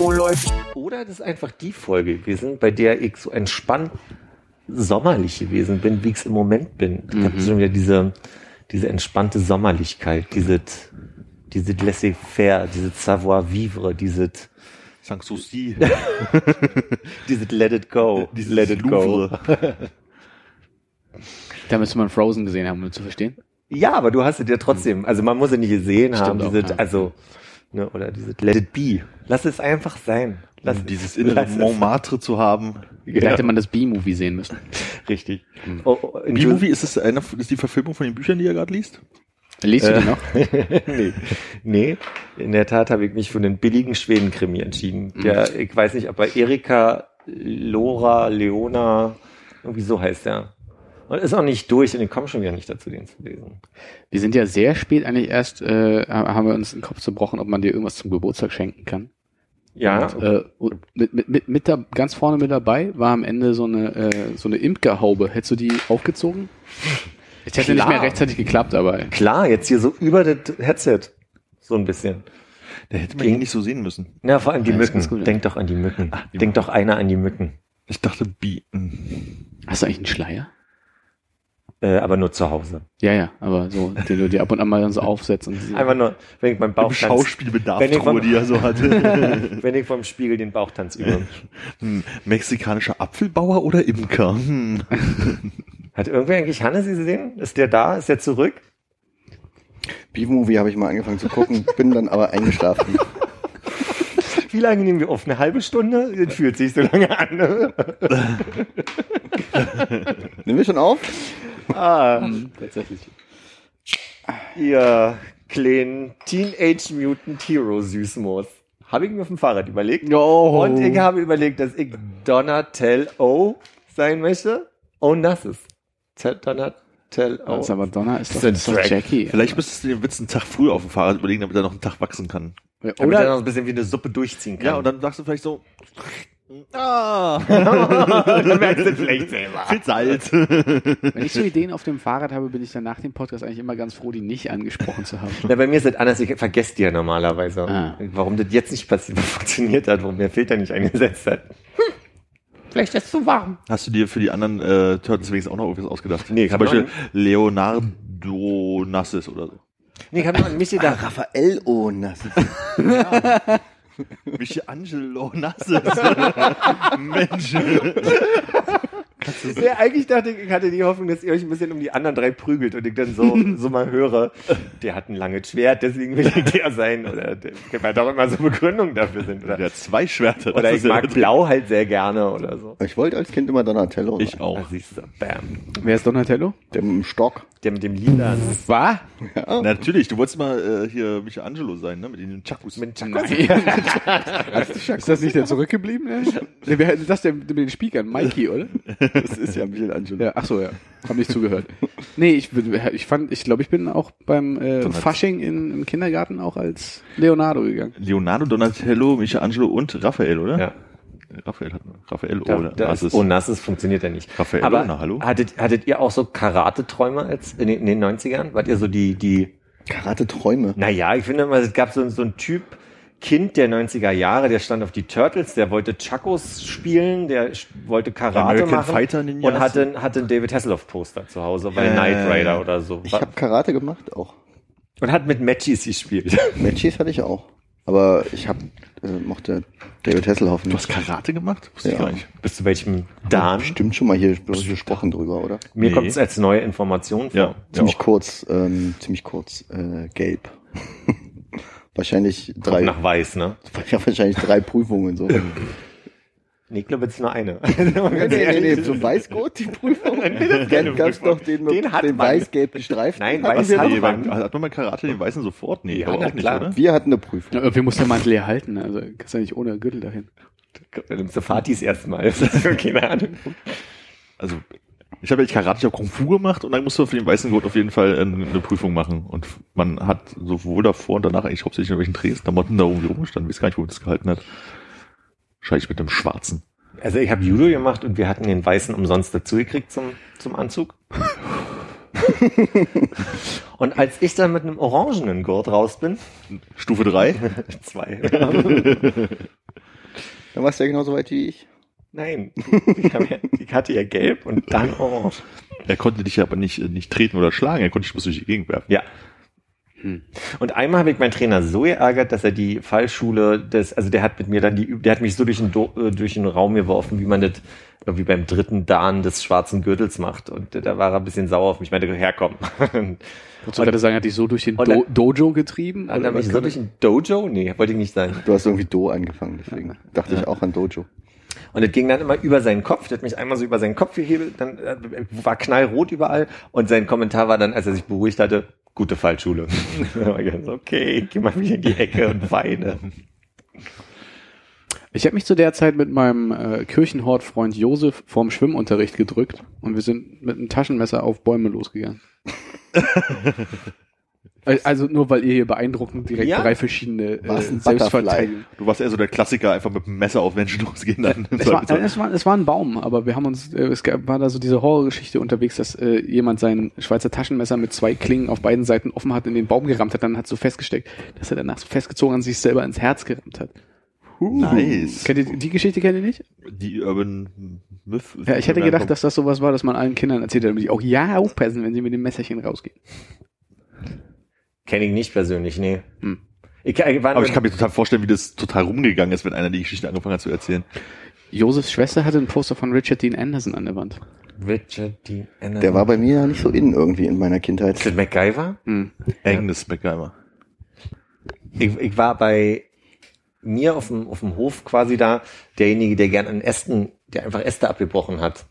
Läuft. Oder das ist einfach die Folge gewesen, bei der ich so entspannt sommerlich gewesen bin, wie ich es im Moment bin. Ich habe schon wieder diese, diese entspannte Sommerlichkeit, diese, diese laissez-faire, diese savoir-vivre, diese, Sanssouci. diese let it go, Dieses let it go. Da müsste man Frozen gesehen haben, um zu verstehen. Ja, aber du hast es ja trotzdem, also man muss es nicht gesehen haben, auch, diese, ja. also, ne, oder diese let it be. Lass es einfach sein. Lass Um es- dieses innere lass es- Montmartre zu haben. Vielleicht hätte man das B-Movie sehen müssen. Richtig. Oh, oh, B-Movie, ist es eine, ist die Verfilmung von den Büchern, die ihr gerade liest? Liest du die noch? nee. nee, in der Tat habe ich mich für einen billigen Schwedenkrimi entschieden. Der, ich weiß nicht, ob er Erika, Lora, Leona, irgendwie so heißt er. Und ist auch nicht durch und ich komme schon wieder nicht dazu, den zu lesen. Wir sind ja sehr spät eigentlich erst, äh, haben wir uns den Kopf zerbrochen, ob man dir irgendwas zum Geburtstag schenken kann. Ja, Äh, und mit, mit, mit, mit da, ganz vorne mit dabei war am Ende so eine, äh, so eine Imkerhaube. Hättest du die aufgezogen? Es hätte nicht Klar. mehr rechtzeitig geklappt, aber klar, jetzt hier so über das Headset. So ein bisschen. Da hätte man ihn nicht so sehen müssen. Ja, vor allem die Ja, Mücken. gut, ja. Denk doch an die Mücken. die Denk doch einer an die Mücken. Ich dachte B. hm. hast du eigentlich einen Schleier? Äh, aber nur zu Hause. Ja, ja, aber so, den du dir ab und an mal dann so aufsetzt und so. Einfach nur, wenn ich beim Im Bauchtanz, Schauspielbedarf, Wenn ich von- die er so hatte. wenn ich vom Spiegel den Bauchtanz übe. Hm, Mexikanischer Apfelbauer oder Imker? Hm. Hat irgendwer eigentlich Hannes gesehen? Ist der da? Ist der zurück? Beef-Movie habe ich mal angefangen zu gucken, bin dann aber eingeschlafen. Wie lange nehmen wir auf? Eine halbe Stunde? Das fühlt sich so lange an. Ne? Nehmen wir schon auf? Ah, Mhm, tatsächlich. ihr kleinen Teenage Mutant Hero Süßmoos. Habe ich mir auf dem Fahrrad überlegt. Oh. Und ich habe überlegt, dass ich Donatello sein möchte. Oh, Nasses. Donatello. Das ist aber Donner ist Das das ist doch. Jackie. Vielleicht müsstest du den Witz einen Tag früher auf dem Fahrrad überlegen, damit er noch einen Tag wachsen kann. Damit er Oder noch ein bisschen wie eine Suppe durchziehen kann. Ja, und dann sagst du vielleicht so, ah, dann merkst du es vielleicht selber. viel Salz. wenn ich so Ideen auf dem Fahrrad habe, bin ich dann nach dem Podcast eigentlich immer ganz froh, die nicht angesprochen zu haben. Na, bei mir ist das anders, ich vergesse die ja normalerweise. Ah. Warum das jetzt nicht passiert, funktioniert hat, warum der Filter nicht eingesetzt hat. Hm. Vielleicht ist es zu warm. Hast du dir für die anderen äh, Turtles wenigstens auch noch irgendwas ausgedacht? Nee, ich Zum Beispiel noch Leonardo Nassis oder so. Nee, ich habe an mich gedacht. Raphael Onas. Michelangelo Nassis. Mensch. Ja, eigentlich dachte ich, ich hatte die Hoffnung, dass ihr euch ein bisschen um die anderen drei prügelt und ich dann so, so mal höre, der hat ein langes Schwert, deswegen will ich der sein. Oder der, weil doch immer so Begründungen dafür sind. Oder, Der hat zwei Schwerter. oder ich ist ja mag Blau halt sehr gerne oder so. Ich wollte als Kind immer Donatello. Ich sein. auch. Da siehst du, bam. Wer ist Donatello? Der mit dem Stock. Der mit dem Lila. War? Na, natürlich, du wolltest mal äh, hier Michelangelo sein, ne? Mit den Chakus. Mit Chakos. ist das nicht der zurückgebliebene? Nee, wer ist das der mit den Spiegern? Mikey, oder? Das ist ja Michelangelo. Ja, ach so, ja. Hab nicht zugehört. Nee, ich, bin- ich fand, ich glaube, ich bin auch beim äh, Fasching in, im Kindergarten auch als Leonardo gegangen. Leonardo, Donatello, Michelangelo und Raphael, oder? Ja. Raphael hat Raphael Da, oder da ist, oh, Nasses funktioniert ja nicht. Raphael, Aber na, hallo? Hattet, hattet ihr auch so Karate-Träume als in den, in den 90ern? Wart ihr so die, die, Karate Träume. naja, ich finde immer, es gab so, so einen Typ, Kind der 90er Jahre, der stand auf die Turtles, der wollte Chakos spielen, der wollte Karate American machen Fighter Ninjas. und hatte, hatte ein David Hasselhoff Poster zu Hause bei Äh, Knight Rider oder so. Ich habe Karate gemacht auch. und hat mit Matchies gespielt. Matches hatte ich auch. Aber ich hab, äh, mochte David Hasselhoff Du hast nicht. Karate gemacht? Wusste ich Ja. gar nicht. Bis zu welchem Dan? Bestimmt schon mal hier gesprochen drüber, oder? Mir Nee. kommt es als neue Information vor. Ja. Ziemlich kurz, ähm, ziemlich kurz, äh, gelb. wahrscheinlich Kommt drei, nach weiß, ne? ja, wahrscheinlich drei Prüfungen so. Nee, ich glaube, es ist nur eine. Nee, nee, nee, nee, so Weißgurt, die Prüfung. Dann gab's doch den, mit Den hat den man. weiß-gelb gestreift. Nein, weiß wir hat. Nee, man. beim, hat man bei Karate den Weißen sofort? Nee, Ja, aber auch nicht, klar. oder? Wir hatten eine Prüfung. Ja, irgendwie muss der Mantel ja halten, also kannst ja nicht ohne Gürtel dahin. Dann nimmst du Fatis erstmal. Keine Ahnung. Also, ich habe ja nicht Karate, ich habe Kung Fu gemacht und dann musst du für den Weißen Gurt auf jeden Fall äh, eine Prüfung machen. Und man hat sowohl davor und danach eigentlich hauptsächlich in welchen Trainingsklamotten da irgendwie rumgestanden. Ich weiß gar nicht, wo man das gehalten hat. Wahrscheinlich mit dem Schwarzen. Also ich habe Judo gemacht und wir hatten den Weißen umsonst dazu gekriegt zum, zum Anzug. und als ich dann mit einem orangenen Gurt raus bin, Stufe drei. zwei, Dann warst du ja genauso weit wie ich. Nein, ich, ja, hatte ja gelb und dann orange. Er konnte dich aber nicht, äh, nicht treten oder schlagen, er konnte dich bloß durch die Gegend werfen. Ja. Und einmal habe ich meinen Trainer so geärgert, dass er die Fallschule des, also der hat mit mir dann die, der hat mich so durch den, Do, äh, durch den Raum geworfen, wie man das irgendwie beim dritten Dan des schwarzen Gürtels macht. Und da war er ein bisschen sauer auf mich. Ich meinte, herkommen. Du gerade sagen, hat dich so durch den Do Dojo getrieben? dann Oder habe ich was so durch ein Dojo? Nee, wollte ich nicht sein. Du hast irgendwie Do angefangen, deswegen dachte ich auch an Dojo. Und es ging dann immer über seinen Kopf. Der hat mich einmal so über seinen Kopf gehebelt, dann äh, war knallrot überall. Und sein Kommentar war dann, als er sich beruhigt hatte, gute Fallschule. Okay, ich geh mal wieder in die Ecke und weine. Ich habe mich zu der Zeit mit meinem äh, Kirchenhortfreund Josef vorm Schwimmunterricht gedrückt und wir sind mit einem Taschenmesser auf Bäume losgegangen. Al- also nur weil ihr hier beeindruckend direkt Ja. drei verschiedene äh, Selbstverteidigung. Du warst eher so der Klassiker, einfach mit dem Messer auf Menschen losgehen. Dann Es war, äh, es, war, es war ein Baum, aber wir haben uns, äh, es gab, war da so diese Horrorgeschichte unterwegs, dass äh, jemand sein Schweizer Taschenmesser mit zwei Klingen auf beiden Seiten offen hat, in den Baum gerammt hat, dann hat so festgesteckt, dass er danach so festgezogen an sich selber ins Herz gerammt hat. nice. Kennt ihr die Geschichte kennt ihr nicht? Die Urban Myth. Ja, ich hätte gedacht, dass das sowas war, dass man allen Kindern erzählt hat, damit die auch ja aufpassen, wenn sie mit dem Messerchen rausgehen. Kenne ich nicht persönlich, nee. Hm. Ich, ich Aber ich kann mir total vorstellen, wie das total rumgegangen ist, wenn einer die Geschichte angefangen hat zu erzählen. Josefs Schwester hatte ein Poster von Richard Dean Anderson an der Wand. Richard Dean Anderson. Der war bei mir ja nicht so innen irgendwie in meiner Ist Kindheit. das MacGyver? Hm. Agnes MacGyver. Ich, ich war bei mir auf dem, auf dem Hof quasi da derjenige, der gern an Ästen, der einfach Äste abgebrochen hat,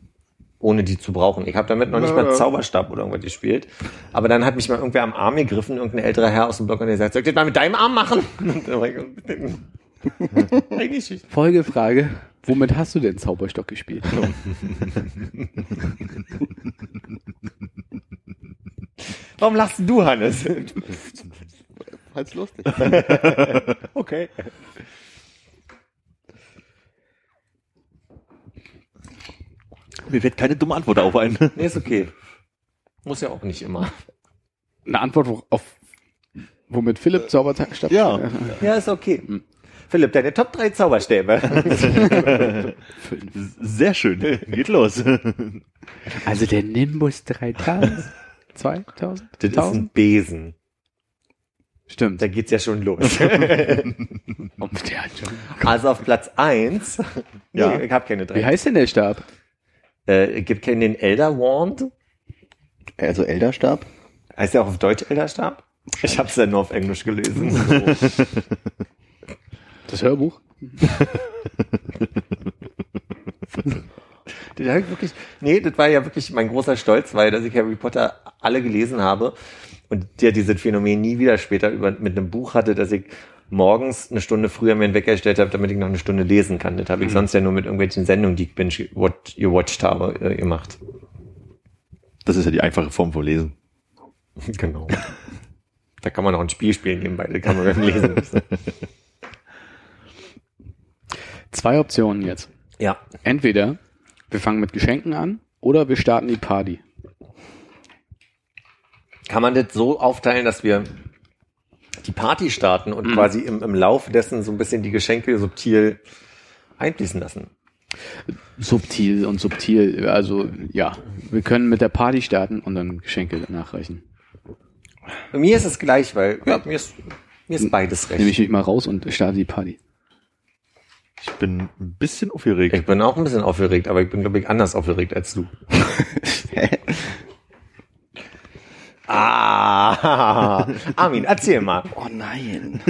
ohne die zu brauchen. Ich habe damit noch nicht mal Zauberstab oder irgendwas gespielt. Aber dann hat mich mal irgendwer am Arm gegriffen, irgendein älterer Herr aus dem Block und der sagt, soll ich das mal mit deinem Arm machen? Folgefrage, womit hast du denn Zauberstock gespielt? Warum lachst du, Hannes? Fand's lustig. Okay. Mir wird keine dumme Antwort darauf ein. Nee, ist okay. Muss ja auch nicht immer. Eine Antwort wo- auf womit Philipp Zauberstab Ja. Ja, ist okay. Philipp, deine Top 3 Zauberstäbe. Sehr schön. Geht los. Also der Nimbus 3000? 2000? Das ist ein Besen. Stimmt. Da geht's ja schon los. Also auf Platz 1. Ja. Nee, ich habe keine drei. Wie heißt denn der Stab? Äh, gibt keinen den Elder Wand? Also Elderstab? Heißt der auch auf Deutsch Elderstab? Ich habe es ja nur auf Englisch gelesen. Das Hörbuch? Das hab ich wirklich, nee, das war ja wirklich mein großer Stolz, weil dass ich Harry Potter alle gelesen habe und der dieses Phänomen nie wieder später über, mit einem Buch hatte, dass ich morgens eine Stunde früher mir einen Wecker gestellt habe, damit ich noch eine Stunde lesen kann. Das habe ich sonst ja nur mit irgendwelchen Sendungen, die ich binge what, gewatcht habe, äh, gemacht. Das ist ja die einfache Form von Lesen. Genau. Da kann man auch ein Spiel spielen nebenbei, das kann man beim Lesen. Zwei Optionen jetzt. Ja. Entweder wir fangen mit Geschenken an oder wir starten die Party. Kann man das so aufteilen, dass wir die Party starten und quasi im, im Lauf dessen so ein bisschen die Geschenke subtil einfließen lassen? Subtil und subtil. Also ja, wir können mit der Party starten und dann Geschenke nachreichen. Bei mir ist es gleich, weil ja, mir, ist, mir ist beides recht. Nehme ich mich mal raus und starte die Party. Ich bin ein bisschen aufgeregt. ich bin auch ein bisschen aufgeregt, aber ich bin, glaube ich, anders aufgeregt als du. ah! Armin, erzähl mal. Oh nein.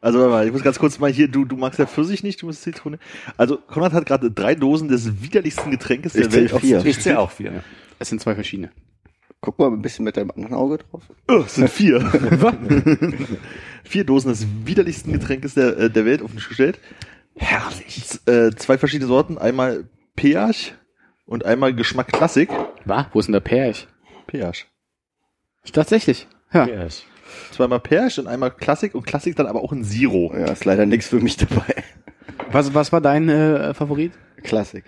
Also warte mal, ich muss ganz kurz mal hier, du, du magst ja Pfirsich nicht, du musst Zitrone. Also Konrad hat gerade drei Dosen des widerlichsten Getränkes der Ich zähl Welt auf vier. den Tisch Ich zähl auch vier. Es sind zwei verschiedene. Guck mal ein bisschen mit deinem anderen Auge drauf. Oh, es sind vier. vier Dosen des widerlichsten Getränkes der, äh, der Welt auf den Tisch gestellt. Herrlich. Z äh, zwei verschiedene Sorten, einmal Peach und einmal Geschmack Klassik. War? Wo ist denn der Perch? Peach. Tatsächlich. Ja. Ich- Zweimal Peach und einmal Klassik und Klassik dann aber auch ein Zero. Ja, ist leider nichts für mich dabei. Was, was war dein äh, Favorit? Klassik.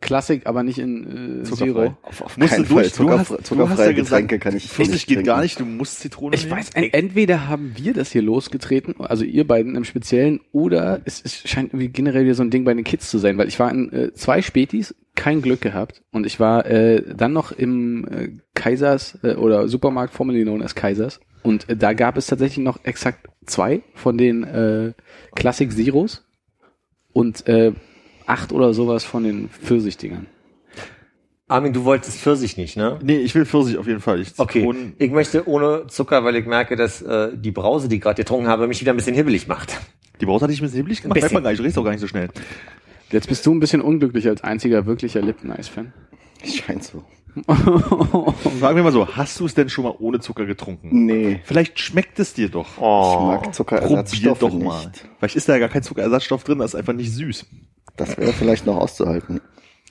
Klassik, aber nicht in äh, Zuckerfrei. Zero. Auf, auf Musst du keinen Fall. durch. Du hast- Zuckerfre du hast zuckerfreie ja gesagt, Getränke kann ich Pfirsich nicht geht trinken. gar nicht, du musst Zitrone Ich nehmen. weiß, en entweder haben wir das hier losgetreten, also ihr beiden im Speziellen, oder es, es scheint irgendwie generell wieder so ein Ding bei den Kids zu sein, weil ich war in äh, zwei Spätis, kein Glück gehabt und ich war äh, dann noch im äh, Kaisers äh, oder Supermarkt formerly known as Kaisers und äh, da gab es tatsächlich noch exakt zwei von den äh, Classic Zeros und äh, acht oder sowas von den Pfirsichdingern. Armin, du wolltest Pfirsich nicht, ne? Nee, ich will Pfirsich auf jeden Fall. Ich Okay, Zitronen- ich möchte ohne Zucker, weil ich merke, dass äh, die Brause, die ich gerade getrunken habe, mich wieder ein bisschen hibbelig macht. Die Brause hatte ich ein bisschen hibbelig gemacht. Bisschen. Merkt man gar nicht, du redest auch gar nicht so schnell. Jetzt bist du ein bisschen unglücklich als einziger wirklicher Lipton-Eis-Fan. Scheint so. Sagen wir mal so, hast du es denn schon mal ohne Zucker getrunken? Nee. Vielleicht schmeckt es dir doch. Ich Oh. mag Zuckerersatzstoffe Probier doch nicht. mal. Vielleicht ist da ja gar kein Zuckerersatzstoff drin, das ist einfach nicht süß. Das wäre vielleicht noch auszuhalten.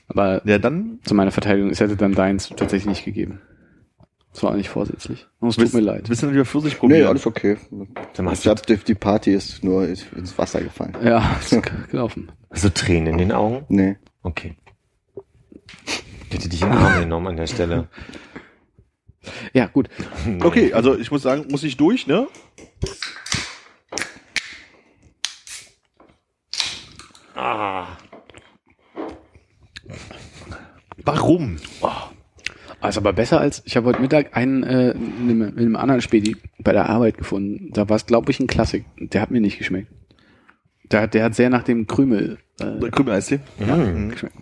Aber Ja, dann zu meiner Verteidigung, es hätte dann deins tatsächlich nicht gegeben. Das war nicht vorsätzlich. Und es tut mir leid. Willst du dann lieber Pfirsich probieren? Nee, alles okay. Dann machst Ich hab, die, die Party ist nur ins Wasser gefallen. Ja, ist gelaufen. So Tränen in den Augen? Nee. Okay. Ich hätte dich in den Arm genommen an der Stelle. Ja, gut. Okay, also ich muss sagen, muss ich durch, ne? Ah. Warum? Also aber besser als, ich habe heute Mittag einen äh, in, einem, in einem anderen Spedi bei der Arbeit gefunden. Da war es, glaube ich, ein Klassik. Der hat mir nicht geschmeckt. Der, hat- der hat sehr nach dem Krümel äh, Krümeleistee. Mhm. geschmeckt.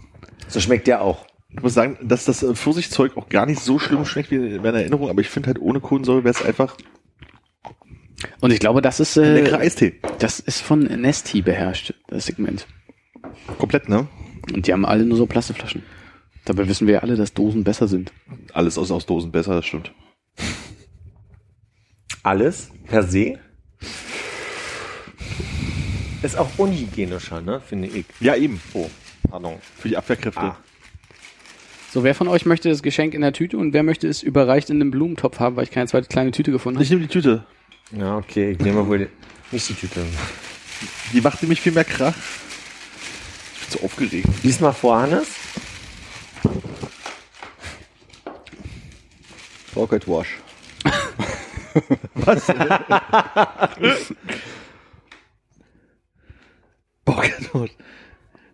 So schmeckt der auch. Ich muss sagen, dass das äh, Pfirsichzeug auch gar nicht so schlimm schmeckt wie in meiner Erinnerung, aber ich finde halt ohne Kohlensäure wäre es einfach Und ich glaube, das ist, ein leckerer äh, Eistee. das ist von Nesti beherrscht, das Segment. Komplett, ne? Und die haben alle nur so Plastikflaschen. Dabei wissen wir ja alle, dass Dosen besser sind. Alles aus, aus Dosen besser, das stimmt. Alles per se. Ist auch unhygienischer, ne, finde ich. Ja, eben. Oh, pardon. Für die Abwehrkräfte. Ah. So, wer von euch möchte das Geschenk in der Tüte und wer möchte es überreicht in einem Blumentopf haben, weil ich keine zweite kleine Tüte gefunden habe? Ich nehme die Tüte. Ja, okay, ich nehme wohl die, nicht die Tüte. Die macht nämlich viel mehr Krach. Ich bin so aufgeregt. Lies mal vor, Hannes. Rocket Wash. Pocket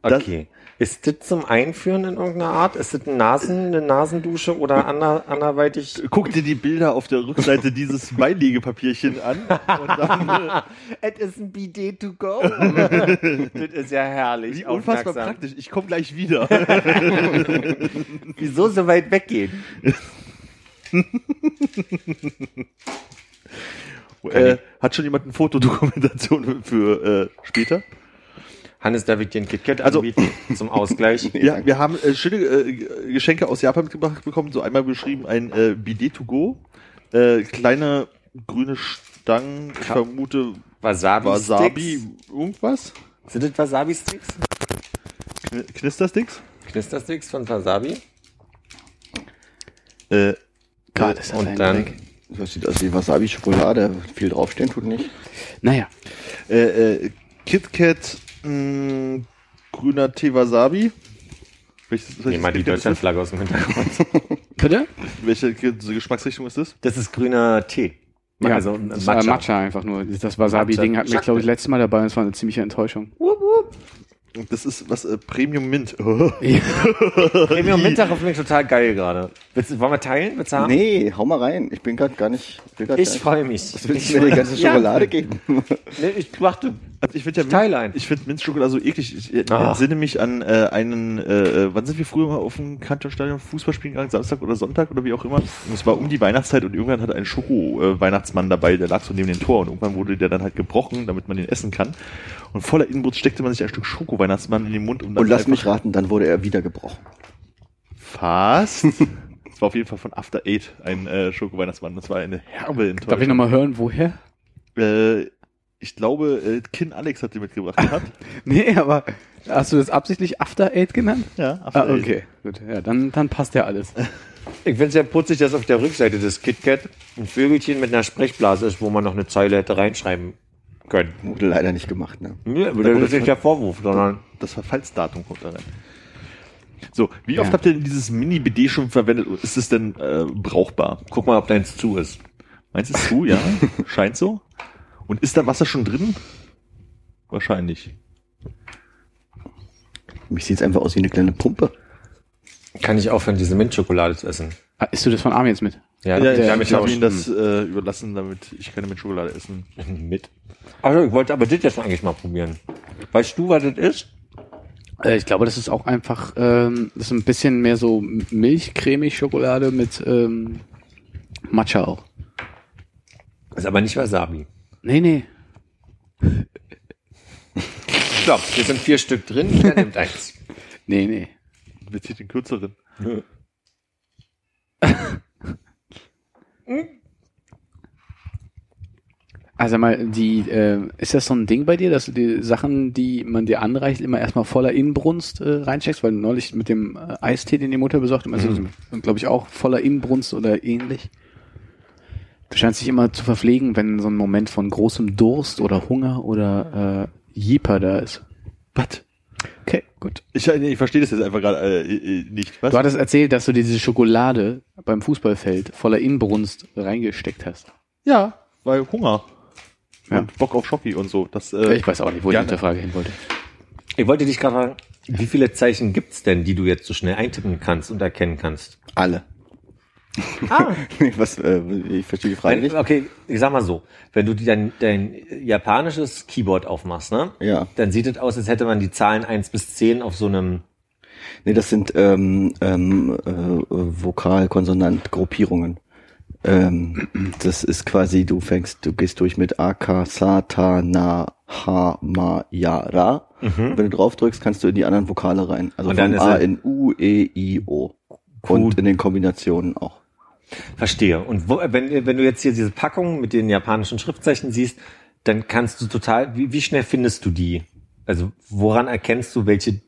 Das- Okay. Ist das zum Einführen in irgendeiner Art? Ist das ein Nasen, eine Nasendusche oder ander, anderweitig? Guck dir die Bilder auf der Rückseite dieses Beilegepapierchen an. Dann, Es ist ein Bidet to go. das ist ja herrlich. wie unfassbar praktisch. Ich komme gleich wieder. Wieso so weit weggehen? äh, hat schon jemand eine Fotodokumentation für äh, später? Hannes, dir ein KitKat Also- zum Ausgleich? Ja, wir haben äh, schöne äh, Geschenke aus Japan mitgebracht bekommen. So einmal beschrieben ein äh, Bidet to go. Äh, kleine grüne Stangen, ich vermute Wasabi, Wasabi, Sticks? irgendwas. Sind das Wasabi-Sticks? Kn- Knistersticks. Knistersticks von Wasabi? Äh, Gott, ist das Und ein dann- Dreck. Das sieht aus wie Wasabi-Schokolade. Viel draufstehen tut nicht. Naja, äh, äh, KitKat, mh, grüner Tee Wasabi. Welches, Nehmen welches mal die? Deutschlandflagge aus dem Hintergrund. bitte? Welche Ge- Geschmacksrichtung ist das? Das ist grüner Tee. Ja, also ein das war Matcha. Matcha einfach nur. Das Wasabi-Ding hatten wir, glaube ich, letztes Mal dabei und es war eine ziemliche Enttäuschung. Und Das ist was äh, Premium Mint. Premium Mittag auf mich total geil gerade. Willst du, wollen wir teilen? Willst du haben? Nee, hau mal rein. Ich bin gerade gar nicht. Ich gar nicht- freue mich. Was willst du mir die ganze Schokolade geben? Nee, ich dachte, Also ich finde ja, Teile ein. ich finde Minzschokolade so eklig. Ich äh, Ach. entsinne mich an äh, einen, äh, wann sind wir früher mal auf dem Kantonstadion Fußball spielen gegangen? Samstag oder Sonntag oder wie auch immer. Und es war um die Weihnachtszeit und irgendwann hatte ein Schoko-Weihnachtsmann dabei, der lag so neben dem Tor und irgendwann wurde der dann halt gebrochen, damit man den essen kann. Und voller Inbrunst steckte man sich ein Stück Schoko-Weihnachtsmann in den Mund um dann Und lass mich raten, dann wurde er wieder gebrochen. Fast. Es war auf jeden Fall von After Eight ein äh, Schoko-Weihnachtsmann. Das war eine herbe Enttäuschung. Darf ich nochmal hören, woher? Äh, ich glaube, äh, Kin Alex hat die mitgebracht gehabt. Nee, aber hast du das absichtlich After Eight genannt? ja, After Ah, Eight. okay, gut. Ja, dann, dann passt ja alles. Ich finde es ja putzig, dass auf der Rückseite des KitKat ein Vögelchen mit einer Sprechblase ist, wo man noch eine Zeile hätte reinschreiben können. Wurde leider nicht gemacht, ne? Nee, aber das ist nicht der Vorwurf, sondern Das Verfallsdatum kommt da rein. So, wie Ja. oft habt ihr denn dieses Mini-BD schon verwendet? Ist es denn äh, brauchbar? guck mal, ob deins zu ist. Meinst du es zu? Ja, scheint so. Und ist da Wasser schon drin? Wahrscheinlich. Mich sieht's einfach aus wie eine kleine Pumpe. Kann ich aufhören, diese Mintschokolade zu essen? Ah, isst du das von Armin jetzt mit? Ja, Ja, ich, damit ich habe ihm das äh, überlassen, damit ich keine mit Schokolade essen. mit. Also, ich wollte aber das jetzt eigentlich mal probieren. Weißt du, was das ist? Äh, ich glaube, das ist auch einfach, ähm, das ist ein bisschen mehr so milchcremig Schokolade mit ähm, Matcha auch. Ist aber nicht Wasabi. Nee, nee. So, hier sind vier Stück drin, jeder nimmt eins. Nee, nee. Bezieht den kürzeren. Also mal, die, äh, ist das so ein Ding bei dir, dass du die Sachen, die man dir anreicht, immer erstmal voller Inbrunst äh, reinsteckst? Weil neulich mit dem äh, Eistee, den die Mutter besorgt hat, also, glaube ich auch voller Inbrunst oder ähnlich. Du scheinst dich immer zu verpflegen, wenn so ein Moment von großem Durst oder Hunger oder äh, Jeeper da ist. Was? Okay, gut. Ich, ich verstehe das jetzt einfach gerade äh, äh, nicht. Was? Du hattest erzählt, dass du dir diese Schokolade beim Fußballfeld voller Inbrunst reingesteckt hast. Ja, weil Hunger. Ja. Und Bock auf Schoki und so. Das, äh, Ich weiß auch nicht, wo ich ja, mit der Frage hin wollte. Ich wollte dich gerade fragen, wie viele Zeichen gibt's denn, die du jetzt so schnell eintippen kannst und erkennen kannst? Alle. Ah, Was, äh, ich verstehe die Frage Wenn, nicht. okay, ich sag mal so, wenn du dein, dein japanisches Keyboard aufmachst, ne? Ja. Dann sieht es aus, als hätte man die Zahlen 1 bis 10 auf so einem, Nee, das sind ähm, ähm, äh, Vokal-Konsonant-Gruppierungen. Ähm, das ist quasi, du fängst, du gehst durch mit A, K, Sa, Ta, Na, Ha, Ma, Ja, Ra. Und wenn du drauf drückst, kannst du in die anderen Vokale rein. Also von A in U, E, I, O. Und in den Kombinationen auch. Verstehe. Und wo, wenn, wenn du jetzt hier diese Packung mit den japanischen Schriftzeichen siehst, dann kannst du total, wie, wie schnell findest du die? Also woran erkennst du, welche,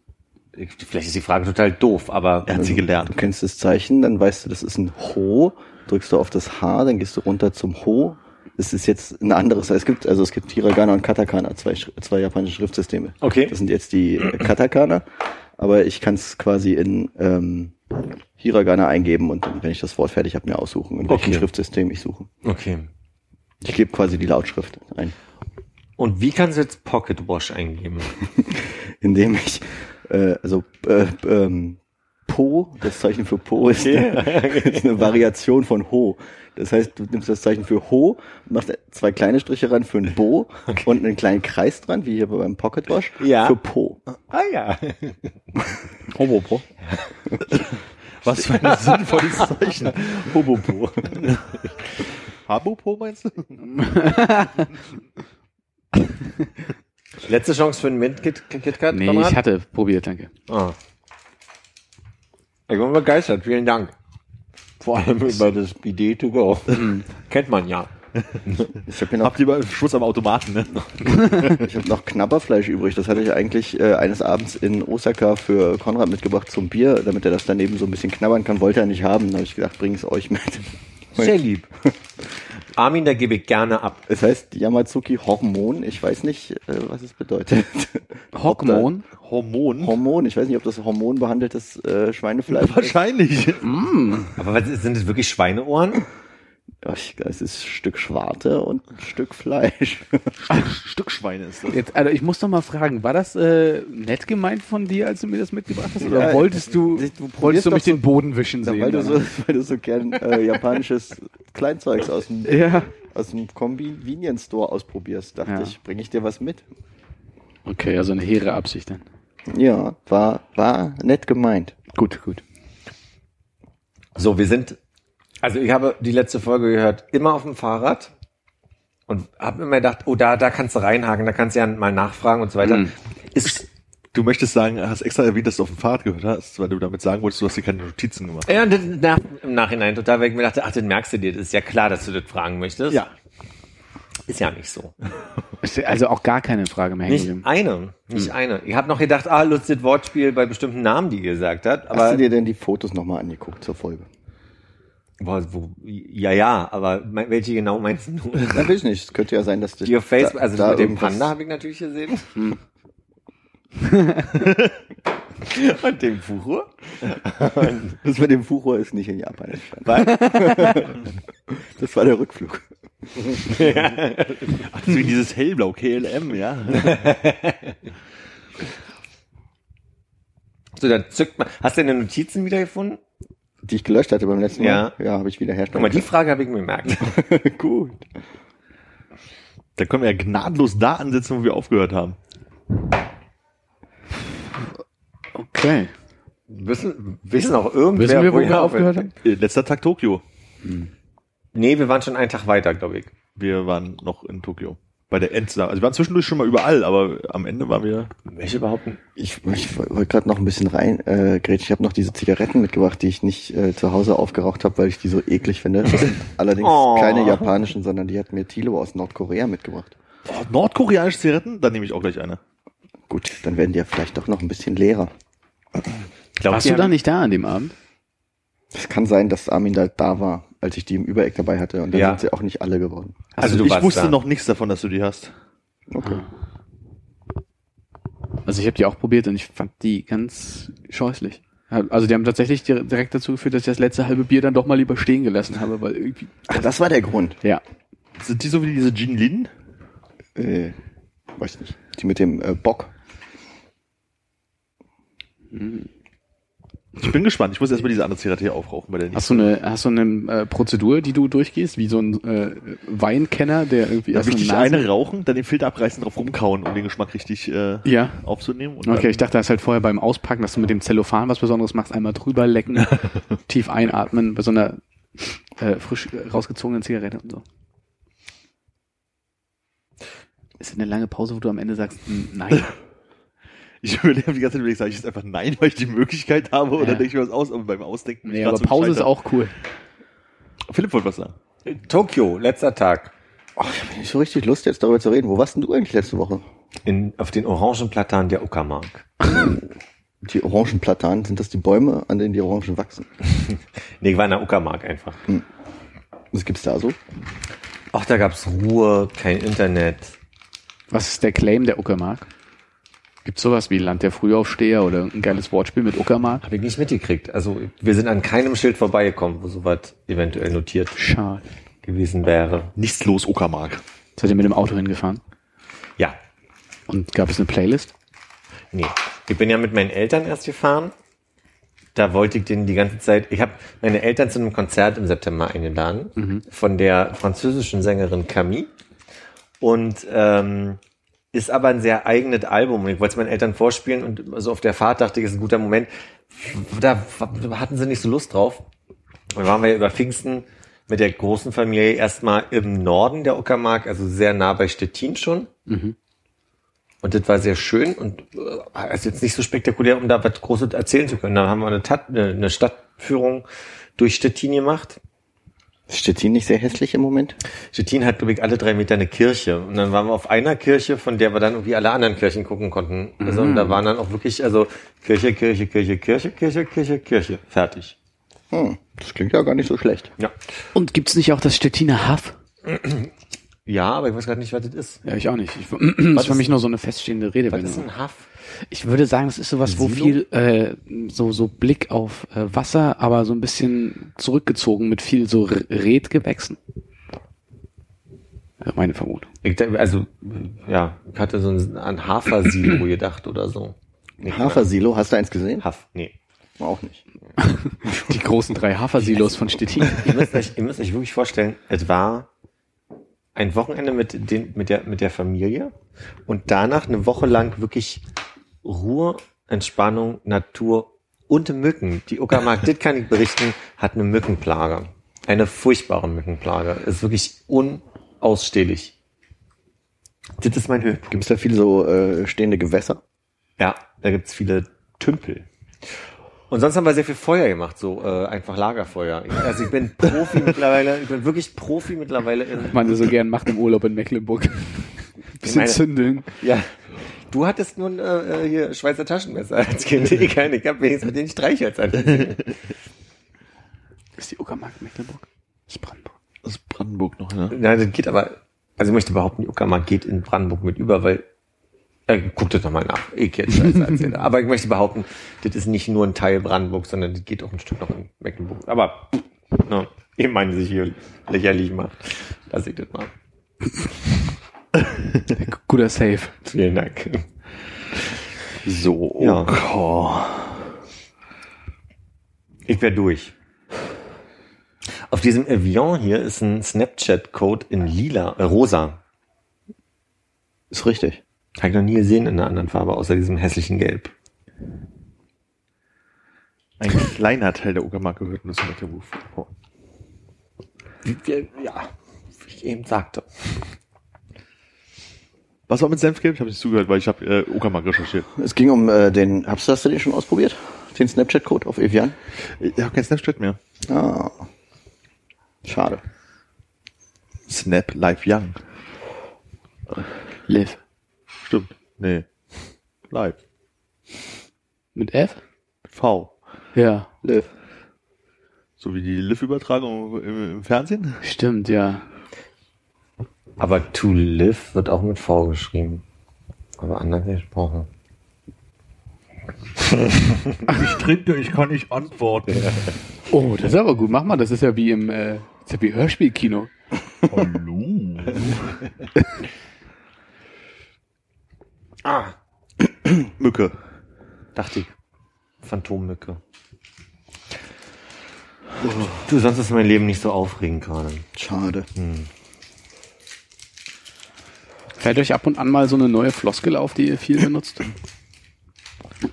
vielleicht ist die Frage total doof, aber Er hat sie gelernt. Du kennst das Zeichen, dann weißt du, das ist ein Ho. Drückst du auf das H, dann gehst du runter zum Ho. Das ist jetzt ein anderes. Es gibt, also es gibt Hiragana und Katakana, zwei, zwei japanische Schriftsysteme. Okay. Das sind jetzt die Katakana. Aber ich kann es quasi in ähm, Hiragana eingeben und dann, wenn ich das Wort fertig habe, mir aussuchen, in welchem Okay. Schriftsystem ich suche. okay. Ich gebe quasi die Lautschrift ein, Und wie kannst du jetzt Pocket Wash eingeben? indem ich äh, also äh, ähm, Po, das Zeichen für Po ist, ist eine Variation von Ho. Das heißt, du nimmst das Zeichen für Ho, machst zwei kleine Striche ran für ein Bo und einen kleinen Kreis dran, wie hier beim Pocket Wash, Ja. für Po. Ah ja. Homopo. Was für ein sinnvolles Zeichen. Hobopo. Habopo meinst du? Letzte Chance für einen Mint-Kit KitKat? Nee, Konrad? ich hatte probiert, danke. Ah. Ich bin begeistert, vielen Dank. Vor allem über das BD to go. Kennt man ja. Ich habe hier noch, Habt ihr mal Schluss am Automaten, ne? ich hab noch Knabberfleisch übrig. Das hatte ich eigentlich äh, eines Abends in Osaka für Konrad mitgebracht zum Bier, damit er das daneben so ein bisschen knabbern kann. Wollte er nicht haben. Dann habe ich gedacht, bring es euch mit. Sehr lieb. Armin, da gebe ich gerne ab. Es heißt Yamazuki Hormon. Ich weiß nicht, äh, was es bedeutet. Hormon? Hormon. Hormon. Ich weiß nicht, ob das hormonbehandeltes äh, Schweinefleisch ist. Wahrscheinlich. Aber was, sind das wirklich Schweineohren? Es ist ein Stück Schwarte und ein Stück Fleisch. Stück Schweine ist das. Jetzt, also ich muss doch mal fragen, war das äh, nett gemeint von dir, als du mir das mitgebracht hast? Oder Ja, wolltest du, du wolltest du mich so- den Boden wischen sehen? weil, du so, weil du so gern äh, japanisches Kleinzeugs aus dem, ja. aus dem Convenience Store ausprobierst, dachte Ja. ich, bringe ich dir was mit. Okay, also eine hehre Absicht dann. Ja, war, war nett gemeint. Gut, gut. So, wir sind, also ich habe die letzte Folge gehört, immer auf dem Fahrrad und habe immer gedacht, oh, da, da kannst du reinhaken, da kannst du ja mal nachfragen und so weiter. Mhm. Ist, Du möchtest sagen, hast extra erwähnt, dass du auf dem Fahrrad gehört hast, weil du damit sagen wolltest, du hast dir keine Notizen gemacht. ja, und das nach, im Nachhinein total, weil ich mir dachte, ach, das merkst du dir, das ist ja klar, dass du das fragen möchtest. Ist ja nicht so. Ist Also auch gar keine Frage mehr hängen Nicht geblieben. eine, nicht eine. Ich habe noch gedacht, ah, lustiges Wortspiel bei bestimmten Namen, die ihr gesagt habt, Hast aber du dir denn die Fotos nochmal angeguckt zur Folge? Boah, wo, ja, ja, aber welche genau meinst du? Na, weiß ich nicht. Es könnte ja sein, dass das Die auf Facebook, da- also da mit dem Panda habe ich natürlich gesehen. Und dem Fuchur? Das mit dem Furor ist nicht in Japan entstanden. Das war der Rückflug. Ach, so wie dieses hellblau, KLM, ja. So, dann zückt man. Hast du deine Notizen wiedergefunden? Die ich gelöscht hatte beim letzten Ja. Mal. Ja, habe ich wieder Guck mal, herstellen die Frage habe ich mir gemerkt. Gut. Da können wir ja gnadenlos da ansetzen, wo wir aufgehört haben. Okay. Wissen, wissen auch irgendwer, Wissen wir, wo ihr wir aufgehört haben? Äh, Letzter Tag Tokio. Nee, wir waren schon einen Tag weiter, glaube ich. Wir waren noch in Tokio. Bei der Endstar. Also wir waren zwischendurch schon mal überall, aber am Ende waren wir. Welche behaupten? Ich, ich wollte gerade noch ein bisschen rein, äh, Gretchen, ich habe noch diese Zigaretten mitgebracht, die ich nicht äh, zu Hause aufgeraucht habe, weil ich die so eklig finde. Das sind allerdings Oh. keine japanischen, sondern die hat mir Thilo aus Nordkorea mitgebracht. Oh, nordkoreanische Zigaretten? Dann nehme ich auch gleich eine. Gut, dann werden die ja vielleicht doch noch ein bisschen leerer. Glaub, Warst du da nicht da an dem Abend? Es kann sein, dass Armin da, da war, als ich die im Übereck dabei hatte und dann Ja. sind sie auch nicht alle geworden. Also du ich wusste da. noch nichts davon, dass du die hast. Okay. Also ich habe die auch probiert und ich fand die ganz scheußlich. Also die haben tatsächlich dir- direkt dazu geführt, dass ich das letzte halbe Bier dann doch mal lieber stehen gelassen habe, weil irgendwie. Ach, das war der Grund. Ja. Sind die so wie diese Jin Lin? Äh, weiß nicht. Die mit dem äh, Bock. Ich bin gespannt. Ich muss erstmal diese andere Zigarette hier aufrauchen bei der Hast du eine, hast du eine äh, Prozedur, die du durchgehst, wie so ein äh, Weinkenner, der irgendwie Dann erst richtig Nase- eine rauchen, dann den Filter abreißen, drauf rumkauen, um den Geschmack richtig äh, Ja. aufzunehmen. Okay, dann, ich dachte, das ist halt vorher beim Auspacken, dass du mit dem Zellophan was Besonderes machst, einmal drüber lecken, tief einatmen, bei so einer äh, frisch rausgezogenen Zigarette und so. Ist eine lange Pause, wo du am Ende sagst, mm, nein. ich überlege die ganze Zeit, überlegt, sage ich jetzt einfach nein, weil ich die Möglichkeit habe, oder Ja. denke ich mir was aus, aber beim Ausdenken. Nee, aber Pause ist auch cool. Philipp wollte was sagen. Tokio, letzter Tag. Ach, ich habe nicht so richtig Lust, jetzt darüber zu reden. Wo warst denn du eigentlich letzte Woche? In, auf den Orangenplatan der Uckermark. Die orangen Platanen, sind das die Bäume, an denen die Orangen wachsen? Nee, ich war in der Uckermark einfach. Was gibt's da so? Ach, da gab's Ruhe, kein Internet. Was ist der Claim der Uckermark? Gibt's sowas wie Land der Frühaufsteher oder ein geiles Wortspiel mit Uckermark? Habe ich nicht mitgekriegt. Also wir sind an keinem Schild vorbeigekommen, wo sowas eventuell notiert Schade. gewesen wäre. Nichts los, Uckermark. Seid ihr mit dem Auto hingefahren? Ja, Und gab es eine Playlist? nee. Ich bin ja mit meinen Eltern erst gefahren. Da wollte ich denen die ganze Zeit. Ich habe meine Eltern zu einem Konzert im September eingeladen von der französischen Sängerin Camille. Und ähm, ist aber ein sehr eigenes Album. Ich wollte es meinen Eltern vorspielen und so auf der Fahrt dachte ich, ist ein guter Moment. Da hatten sie nicht so Lust drauf. Dann waren wir ja über Pfingsten mit der großen Familie erstmal im Norden der Uckermark, also sehr nah bei Stettin schon. Und das war sehr schön und äh, ist jetzt nicht so spektakulär, um da was Großes erzählen zu können. Dann haben wir eine, Tat, eine, eine Stadtführung durch Stettin gemacht. Ist Stettin nicht sehr hässlich im Moment? Stettin hat, glaube ich, alle drei Meter eine Kirche. Und dann waren wir auf einer Kirche, von der wir dann irgendwie alle anderen Kirchen gucken konnten. Also und da waren dann auch wirklich, also Kirche, Kirche, Kirche, Kirche, Kirche, Kirche, Kirche. Fertig. Hm, das klingt ja gar nicht so schlecht. Ja. Und gibt's nicht auch das Stettiner Haff? Ja, aber ich weiß gerade nicht, was das ist. Ja, ich auch nicht. Ich, das ist für mich nur so eine feststehende Was Redewendung. ist ein Haff? Ich würde sagen, das ist sowas, wo Silo? viel äh, so so Blick auf äh, Wasser, aber so ein bisschen zurückgezogen mit viel so Redgewächsen. Meine Vermutung. Ich, also, ja, ich hatte so ein, an Hafersilo gedacht oder so. Nicht Hafersilo, hast du eins gesehen? Haff, nee. Auch nicht. Die großen drei Hafersilos von Stettin. Ihr müsst euch, ihr müsst euch wirklich vorstellen, es war ein Wochenende mit, den, mit, der, mit der Familie und danach eine Woche lang wirklich Ruhe, Entspannung, Natur und Mücken. Die Uckermark, das kann ich berichten, hat eine Mückenplage. Eine furchtbare Mückenplage. Ist wirklich unausstehlich. Das ist mein Höhepunkt. Gibt es da viele so äh, stehende Gewässer? Ja, da gibt's viele Tümpel. Und sonst haben wir sehr viel Feuer gemacht, so äh, einfach Lagerfeuer. Ich, also ich bin Profi mittlerweile, ich bin wirklich Profi mittlerweile in. Man das so gern macht im Urlaub in Mecklenburg. Bisschen meine- zündeln. Ja. Du hattest nun äh, äh, hier Schweizer Taschenmesser als Kind. Ich keine, ich hab wenigstens mit den Streichhölzern. Ist die Uckermark Mecklenburg? Das ist Brandenburg. Das ist Brandenburg noch, ne? Ja, das geht aber, also ich möchte behaupten, die Uckermark geht in Brandenburg mit über, weil, äh, guckt das nochmal nach, ich jetzt Scheiße erzähle. Aber ich möchte behaupten, das ist nicht nur ein Teil Brandenburg, sondern das geht auch ein Stück noch in Mecklenburg. Aber, ne, ich meine, sich hier lächerlich macht. Lass ich das mal. Guter Save. Vielen Dank. So. Ja. Oh. Ich wäre durch. Auf diesem Avion hier ist ein Snapchat-Code in lila, äh, rosa. Ist richtig. Habe ich noch nie gesehen in einer anderen Farbe, außer diesem hässlichen Gelb. Ein kleiner Teil der Uckermark gehört nur zu Mecklenburg. Wie, wie, ja, wie ich eben sagte. Was war mit Senfgelb? Ich habe nicht zugehört, weil ich habe äh, Uckermark recherchiert. Es ging um äh, den, hast du, hast du den schon ausprobiert? Den Snapchat-Code auf Evian? Ich habe kein Snapchat mehr. Ah. Schade. Snap Live Young. Liv. Stimmt. Nee. Live. Mit F? V. Ja. Liv. So wie die Live-Übertragung im, im Fernsehen. Stimmt, ja. Aber to live wird auch mit V geschrieben. Aber anders gesprochen. Ich trinke, ich kann nicht antworten. Oh, das ist aber gut. Mach mal, das ist ja wie im, äh, ist ja wie Hörspielkino. Hallo. Ah, Mücke. dachte ich. Phantommücke. Du, sonst ist mein Leben nicht so aufregend gerade. Schade. Fällt euch ab und an mal so eine neue Floskel auf, die ihr viel benutzt?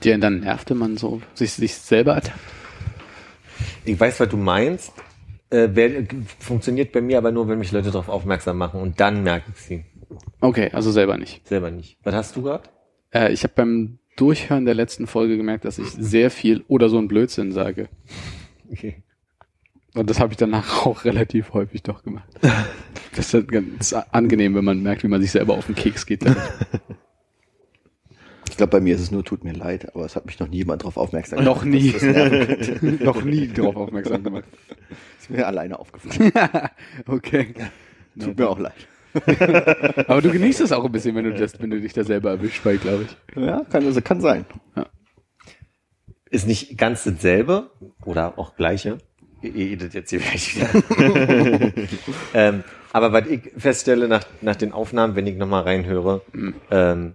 Die einen dann nervt, wenn man so sich, sich selber ertappt? Ich weiß, was du meinst. Äh, wer, funktioniert bei mir aber nur, wenn mich Leute darauf aufmerksam machen und dann merke ich sie. Okay, also selber nicht. Selber nicht. Was hast du gerade? Äh, ich habe beim Durchhören der letzten Folge gemerkt, dass ich sehr viel oder so ein Blödsinn sage. Okay. Und das habe ich danach auch relativ häufig doch gemacht. Das ist halt ganz angenehm, wenn man merkt, wie man sich selber auf den Keks geht. damit. Ich glaube, bei mir ist es nur, tut mir leid, aber es hat mich noch nie jemand drauf aufmerksam Noch nie. Noch nie darauf aufmerksam gemacht. Ist mir alleine aufgefallen. Okay. Tut mir auch leid. Aber du genießt es auch ein bisschen, wenn du, das, wenn du dich da selber erwischt bei, glaube ich. Ja, kann, also kann sein. Ist nicht ganz dasselbe oder auch gleiche. Ihr redet jetzt hier gleich wieder. ähm, aber was ich feststelle nach, nach den Aufnahmen, wenn ich nochmal reinhöre, ähm,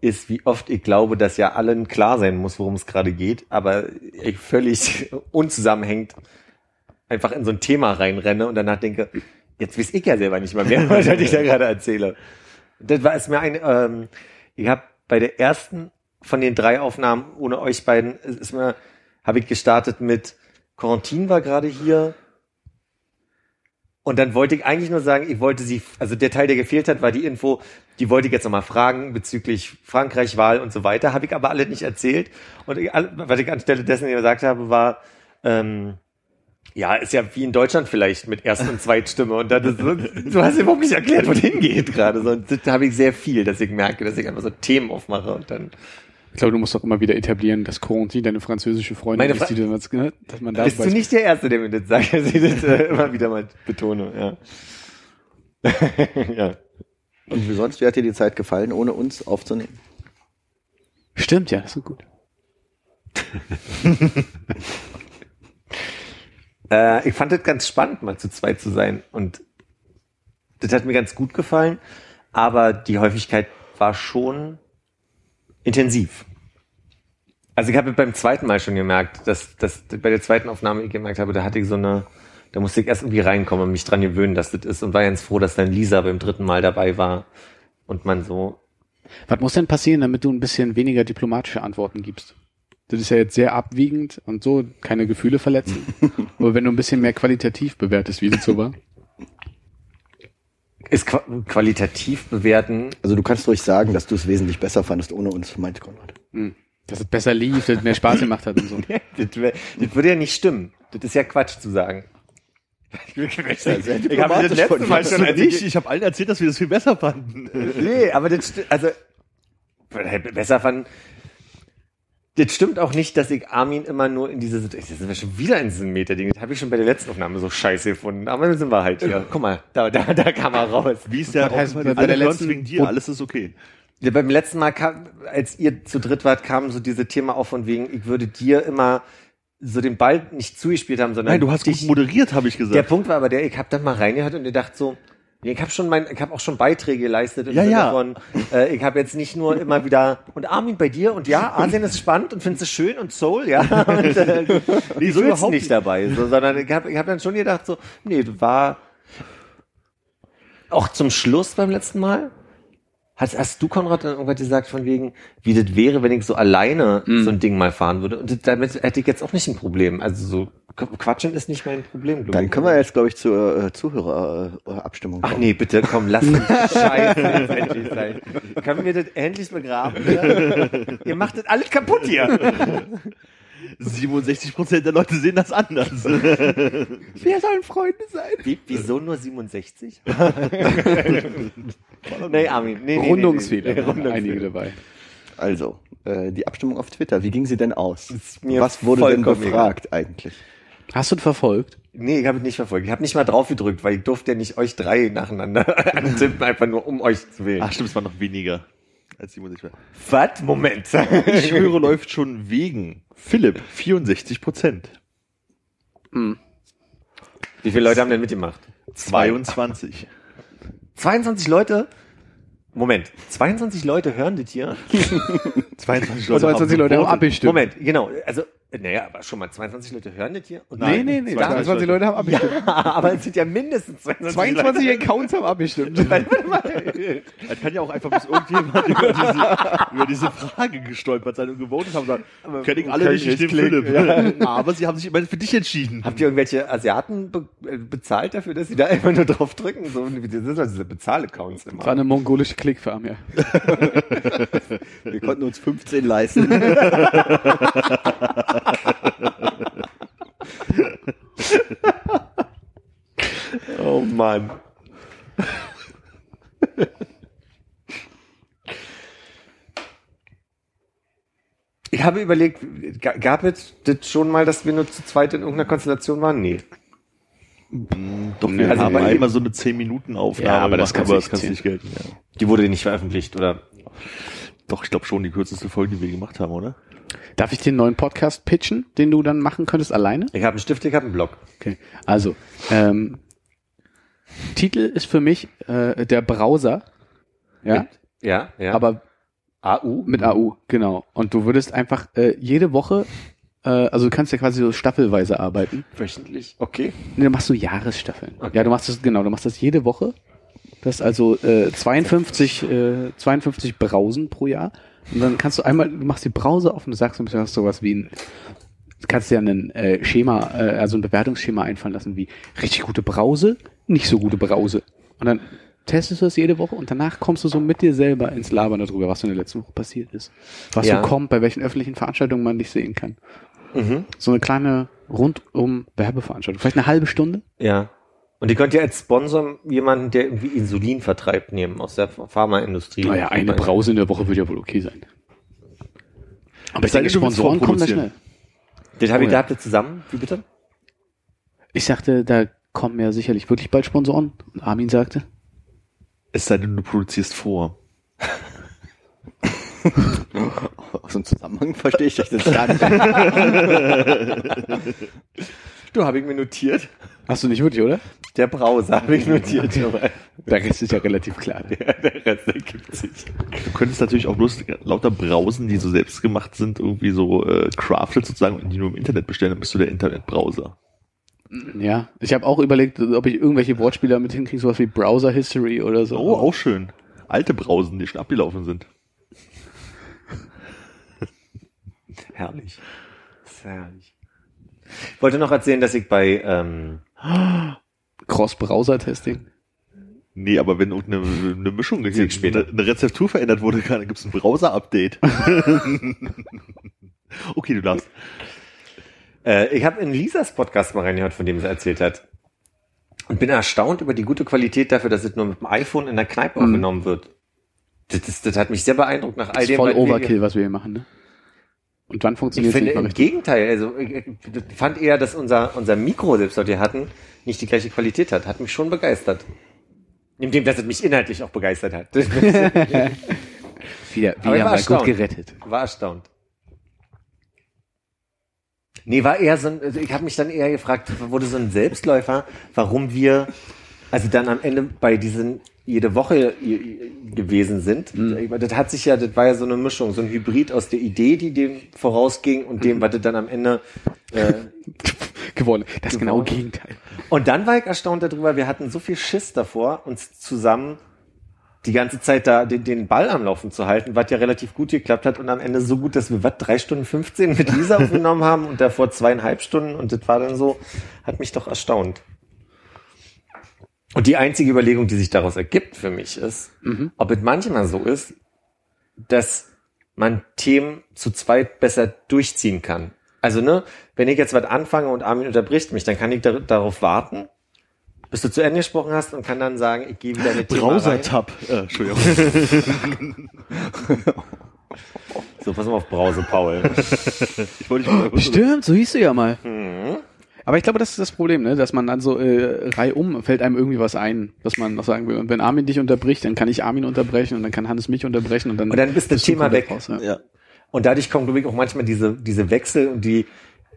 ist, wie oft ich glaube, dass ja allen klar sein muss, worum es gerade geht, aber ich völlig unzusammenhängt einfach in so ein Thema reinrenne und danach denke, jetzt weiß ich ja selber nicht mal mehr, was ich da gerade erzähle. Das war es mir ein, ähm, ich habe bei der ersten von den drei Aufnahmen ohne euch beiden ist mir, habe ich gestartet mit Quarantin war gerade hier. Und dann wollte ich eigentlich nur sagen, ich wollte sie, also der Teil, der gefehlt hat, war die Info, die wollte ich jetzt nochmal fragen bezüglich Frankreich-Wahl und so weiter, habe ich aber alle nicht erzählt. Und ich, was ich anstelle dessen gesagt habe, war, ähm, ja, ist ja wie in Deutschland vielleicht mit Erst- und Zweitstimme. Und dann so, du hast überhaupt nicht erklärt, wohin geht gerade. So, das habe ich sehr viel, dass ich merke, dass ich einfach so Themen aufmache und dann Ich glaube, du musst doch immer wieder etablieren, dass Corentin deine französische Freundin Meine ist, Fra- die du, jetzt, ne, dass man da bist du nicht der Erste, der mir das sagt, dass ich das äh, immer wieder mal betone. Ja. ja. Und wie sonst, wie hat dir die Zeit gefallen, ohne uns aufzunehmen? Stimmt, ja, das ist gut. Äh, ich fand das ganz spannend, mal zu zweit zu sein. Und das hat mir ganz gut gefallen. Aber die Häufigkeit war schon intensiv. Also ich habe beim zweiten Mal schon gemerkt, dass, dass bei der zweiten Aufnahme ich gemerkt habe, da hatte ich so eine Da musste ich erst irgendwie reinkommen und mich dran gewöhnen, dass das ist und war ganz froh, dass dann Lisa beim dritten Mal dabei war und man so, Was muss denn passieren, damit du ein bisschen weniger diplomatische Antworten gibst? Das ist ja jetzt sehr abwiegend und so, keine Gefühle verletzen. Aber wenn du ein bisschen mehr qualitativ bewertest, wie das so war. Ist qua qualitativ bewerten. Also du kannst ruhig sagen, dass du es wesentlich besser fandest ohne uns, meint Konrad. Hm. Dass es besser lief, dass es mehr Spaß gemacht hat und so. das, wär, das würde ja nicht stimmen. Das ist ja Quatsch zu sagen. Ich diplomatisch habe das letzte Mal schon. Ich habe allen erzählt, dass wir das viel besser fanden. Nee, aber das also besser fand. Das stimmt auch nicht, dass ich Armin immer nur in diese Situation. Jetzt sind wir schon wieder in diesem Meter-Ding. Das habe ich schon bei der letzten Aufnahme so scheiße gefunden. Aber dann sind wir halt hier. Guck mal, da, da, da kam er raus. Wie ist der heißt, bei der letzten- wegen dir, alles ist okay. Ja, beim letzten Mal, kam, als ihr zu dritt wart, kam so diese Thema auf von wegen, ich würde dir immer so den Ball nicht zugespielt haben, sondern Nein, du hast dich moderiert, habe ich Der gesagt. Punkt war aber der, ich habe dann mal reingehört und ihr dacht so, ich habe schon mein, ich habe auch schon Beiträge geleistet im Ja, Sinne ja. von, äh, ich habe jetzt nicht nur immer wieder und Armin bei dir und ja, Asien ist spannend und findest es schön und Soul, ja, und äh, nee, so überhaupt nicht dabei, so, sondern ich habe ich hab dann schon gedacht so, nee, du war auch zum Schluss beim letzten Mal. Hast, hast du, Konrad, dann irgendwas gesagt von wegen, wie das wäre, wenn ich so alleine Mhm. so ein Ding mal fahren würde? Und das- damit hätte ich jetzt auch nicht ein Problem. Also so Qu- Quatschen ist nicht mein Problem, glaube Dann ich. können wir jetzt, glaube ich, zur äh, Zuhörerabstimmung Ach nee, bitte, komm, lass uns Scheiße jetzt endlich sein. Können wir das endlich begraben? Ihr macht das alles kaputt hier. 67 Prozent der Leute sehen das anders. Wer sollen Freunde sein? Wie, wieso nur 67? nee, Armin. Nee, nee, Rundungsfehler, nee, nee, waren einige dabei. Also, äh, die Abstimmung auf Twitter, wie ging sie denn aus? Was wurde denn befragt eigentlich? Hast du das verfolgt? Nee, ich habe es nicht verfolgt. Ich habe nicht mal drauf gedrückt, weil ich durfte ja nicht euch drei nacheinander antippen, einfach nur um euch zu wählen. Ach stimmt, es war noch weniger als 67. was? Moment. Ich höre, läuft schon wegen. Philipp, 64 Prozent. Wie viele Leute haben denn mitgemacht? 22. 22 Leute? Moment, 22 Leute hören das hier? 22 Leute 22 Leute haben abgestimmt. Moment, genau. Also, naja, aber schon mal 22 Leute hören das hier? Und Nee, nee, nee. 22 22 Leute haben abgestimmt. aber es sind ja mindestens 22, 22 Leute. Accounts haben abgestimmt. Das kann ja auch einfach bis irgendjemand über diese, über diese Frage gestolpert sein und gewotet haben und sagen, kenne ich alle können nicht, klicken, Philipp. Aber sie haben sich immer für dich entschieden. Habt ihr irgendwelche Asiaten be äh, bezahlt dafür, dass sie da einfach nur drauf drücken? So, wie das sind also diese Bezahl-Accounts immer. War eine mongolische Klickfarm, ja. Wir konnten uns 15 leisten. Oh Mann. Ich habe überlegt, ga- gab es das schon mal, dass wir nur zu zweit in irgendeiner Konstellation waren? Nee. Doch, wir Also haben einmal so eine 10 Minuten Aufnahme Ja, aber das aber das kannst du nicht nicht gelten. Ja. Die wurde nicht veröffentlicht, oder? Doch, ich glaube schon die kürzeste Folge, die wir gemacht haben, oder? Darf ich den neuen Podcast pitchen, den du dann machen könntest alleine? Ich habe einen Stift, ich habe einen Block. Okay. Also, ähm, Titel ist für mich äh, der Browser. Ja, Ja, ja. aber AU? mit AU, genau. Und du würdest einfach äh, jede Woche, äh, also du kannst ja quasi so staffelweise arbeiten. Wöchentlich. Okay. Nee, dann machst du Jahresstaffeln. Okay. Ja, du machst das, genau, du machst das jede Woche. Das ist also äh, 52, äh, 52 Brausen pro Jahr. Und dann kannst du einmal, du machst die Brause auf und du sagst ein bisschen was sowas wie ein, du kannst dir ein äh, Schema, äh, also ein Bewertungsschema einfallen lassen, wie richtig gute Brause, nicht so gute Brause. Und dann testest du das jede Woche und danach kommst du so mit dir selber ins Labern darüber, was in der letzten Woche passiert ist. Was Ja. so kommt, bei welchen öffentlichen Veranstaltungen man dich sehen kann. Mhm. So eine kleine rundum Werbeveranstaltung. Vielleicht eine halbe Stunde. Ja. Und ihr könnt ja als Sponsor jemanden, der irgendwie Insulin vertreibt, nehmen aus der Pharmaindustrie. Naja, eine Brause in der Woche würde ja wohl okay sein. Aber ich denke, Sponsoren kommen da schnell. Das habe ich, Oh da ja. habt ihr zusammen? Wie bitte? Ich sagte, da kommen ja sicherlich wirklich bald Sponsoren. Und Armin sagte, Es sei denn, du produzierst vor. Aus dem Zusammenhang verstehe ich das jetzt gar nicht. Du, habe ich mir notiert. Hast du nicht wirklich, oder? Der Browser habe ich notiert. Der Rest ist ja relativ klar. der Rest ergibt sich. Du könntest natürlich auch bloß lauter Brausen, die so selbst gemacht sind, irgendwie so äh, crafted sozusagen und die nur im Internet bestellen, dann bist du der Internetbrowser. Ja, ich habe auch überlegt, ob ich irgendwelche Wortspiele damit hinkriege, sowas wie Browser History oder so. Oh, auch schön. Alte Brausen, die schon abgelaufen sind. Herrlich. Sehr herrlich. Ich wollte noch erzählen, dass ich bei, ähm, Cross-Browser-Testing. Nee, aber wenn irgendeine eine Mischung, ich später. eine, eine Rezeptur verändert wurde, dann gibt's ein Browser-Update. okay, du darfst. äh, ich habe in Lisas Podcast mal reingehört, von dem sie erzählt hat. Und bin erstaunt über die gute Qualität dafür, dass es nur mit dem iPhone in der Kneipe aufgenommen wird. Das, das, das hat mich sehr beeindruckt nach all Das ist dem. voll was wir- Overkill, was wir hier machen, ne? Und dann Ich funktioniert es finde nicht mal im richtig. Gegenteil, also ich, ich fand eher, dass unser, unser Mikro, selbst was wir hatten, nicht die gleiche Qualität hat. Hat mich schon begeistert. Neben dem, dass es mich inhaltlich auch begeistert hat. Wieder, wieder war mal gut erstaunt. gerettet. War erstaunt. Nee, war eher so ein, also ich habe mich dann eher gefragt, wurde so ein Selbstläufer, warum wir, also dann am Ende bei diesen jede Woche gewesen sind. Meine, Das hat sich ja, das war ja so eine Mischung, so ein Hybrid aus der Idee, die dem vorausging und dem, was das dann am Ende äh, Gewonnen. Das genaue Gewonnen. Gegenteil. Und dann war ich erstaunt darüber, wir hatten so viel Schiss davor, uns zusammen die ganze Zeit da den, den Ball am Laufen zu halten, was ja relativ gut geklappt hat und am Ende so gut, dass wir was, drei Stunden 15 mit Lisa aufgenommen haben und davor zweieinhalb Stunden und das war dann so, hat mich doch erstaunt. Und die einzige Überlegung, die sich daraus ergibt für mich ist, ob es manchmal so ist, dass man Themen zu zweit besser durchziehen kann. Also, ne, wenn ich jetzt was anfange und Armin unterbricht mich, dann kann ich dar darauf warten, bis du zu Ende gesprochen hast und kann dann sagen, ich gehe wieder in. Browser-Tab. Äh, Entschuldigung. So, pass mal auf Brause, Paul. Ich wollte dich mal Stimmt, so hieß du ja mal. Mhm. Aber ich glaube, das ist das Problem, ne? dass man dann so äh, reihum fällt einem irgendwie was ein, was man noch sagen will. Und wenn Armin dich unterbricht, dann kann ich Armin unterbrechen und dann kann Hannes mich unterbrechen und dann, Und dann bist das Thema weg. raus, ja. Ja. Und dadurch kommen, glaube ich, auch manchmal diese, diese Wechsel und die,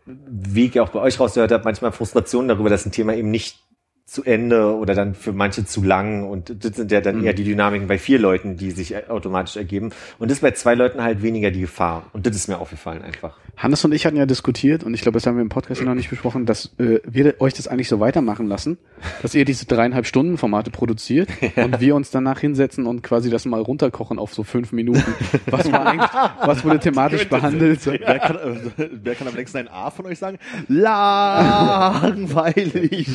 wie ich auch bei euch rausgehört habe, manchmal Frustrationen darüber, dass ein Thema eben nicht zu Ende oder dann für manche zu lang und das sind ja dann Mhm. eher die Dynamiken bei vier Leuten, die sich automatisch ergeben und das ist bei zwei Leuten halt weniger die Gefahr und das ist mir aufgefallen einfach. Hannes und ich hatten ja diskutiert, und ich glaube, das haben wir im Podcast ja noch nicht besprochen, dass äh, wir euch das eigentlich so weitermachen lassen, dass ihr diese dreieinhalb Stunden Formate produziert und wir uns danach hinsetzen und quasi das mal runterkochen auf so fünf Minuten. Was war eigentlich, was wurde thematisch behandelt? So. Wer kann, äh, wer kann am längsten ein A von euch sagen? Langweilig.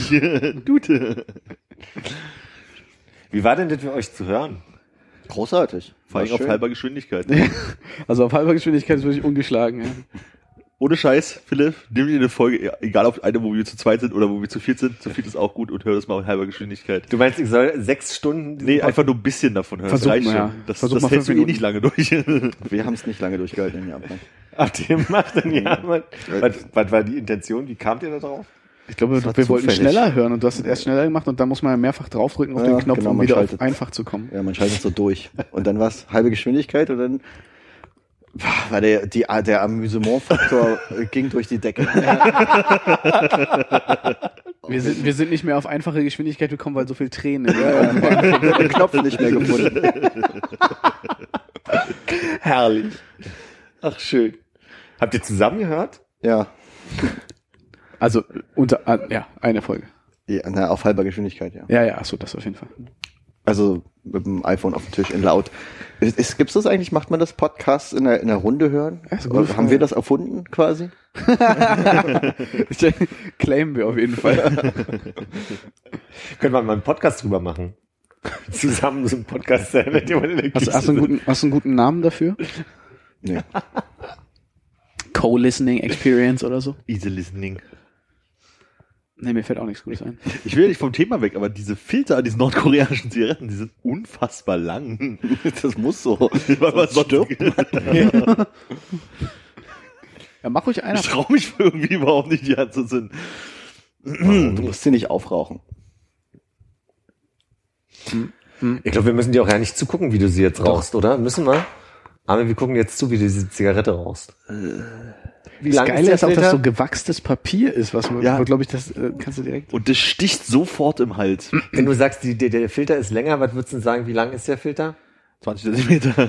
Dute. Wie war denn das für euch zu hören? Großartig. Vor allem auf halber Geschwindigkeit. Also auf halber Geschwindigkeit ist wirklich ungeschlagen. Ja. Ohne Scheiß, Philipp, nimm dir eine Folge, egal ob eine, wo wir zu zweit sind oder wo wir zu viert sind, zu viert ist auch gut und hör das mal auf halber Geschwindigkeit. Du meinst, ich soll sechs Stunden Nee, einfach nur ein bisschen davon hören. Versuch mal, ja. Das, Versuch das mal hältst du eh nicht lange durch. Wir haben es nicht lange durchgehalten in Japan. Ab dem macht dann ja, was, was war die Intention? Wie kamt ihr da drauf? Ich glaube, wir wollten zufällig. schneller hören und du hast es erst schneller gemacht und dann muss man ja mehrfach draufdrücken auf Ja, den Knopf, genau, um wieder schaltet. auf einfach zu kommen. Ja, man schaltet so durch. Und dann war es halbe Geschwindigkeit und dann war der, die, der Amüsementfaktor ging durch die Decke. Wir sind, wir sind nicht mehr auf einfache Geschwindigkeit gekommen, weil so viel Tränen. Ja, den Knopf nicht mehr gefunden. Herrlich. Ach, schön. Habt ihr zusammen gehört? Ja. Also unter ah, ja eine Folge. ja na, auf halber Geschwindigkeit, ja. Ja, ja, achso, das auf jeden Fall. Also mit dem iPhone auf dem Tisch in laut. Ist, ist, gibt's das eigentlich? Macht man das Podcast in der, in der Runde hören? Gute Haben wir das erfunden quasi? Claimen wir auf jeden Fall. Können wir mal einen Podcast drüber machen? Zusammen so einen Podcast sein, mit dem man in der Hast, Kiste hast, du einen guten, hast du einen guten Namen dafür? Nee. Co-Listening Experience oder so? Easy listening. Nee, mir fällt auch nichts Gutes ein. Ich will ja nicht vom Thema weg, aber diese Filter an diesen nordkoreanischen Zigaretten, die sind unfassbar lang. Das muss so. Weil man stirbt. Ja, mach ruhig einer. Ich traue mich irgendwie überhaupt nicht, die anzusehen. Du musst sie nicht aufrauchen. Ich glaube, wir müssen dir auch ja nicht zugucken, wie du sie jetzt rauchst, oder? Müssen wir? Aber wir gucken jetzt zu, wie du diese Zigarette rauchst. Wie Das lang Geile der ist auch, dass so gewachstes Papier ist, was man, Ja. glaube ich, das äh, kannst du direkt. Und das sticht sofort im Hals. Wenn du sagst, die, der, der Filter ist länger, was würdest du denn sagen, wie lang ist der Filter? 20 Zentimeter.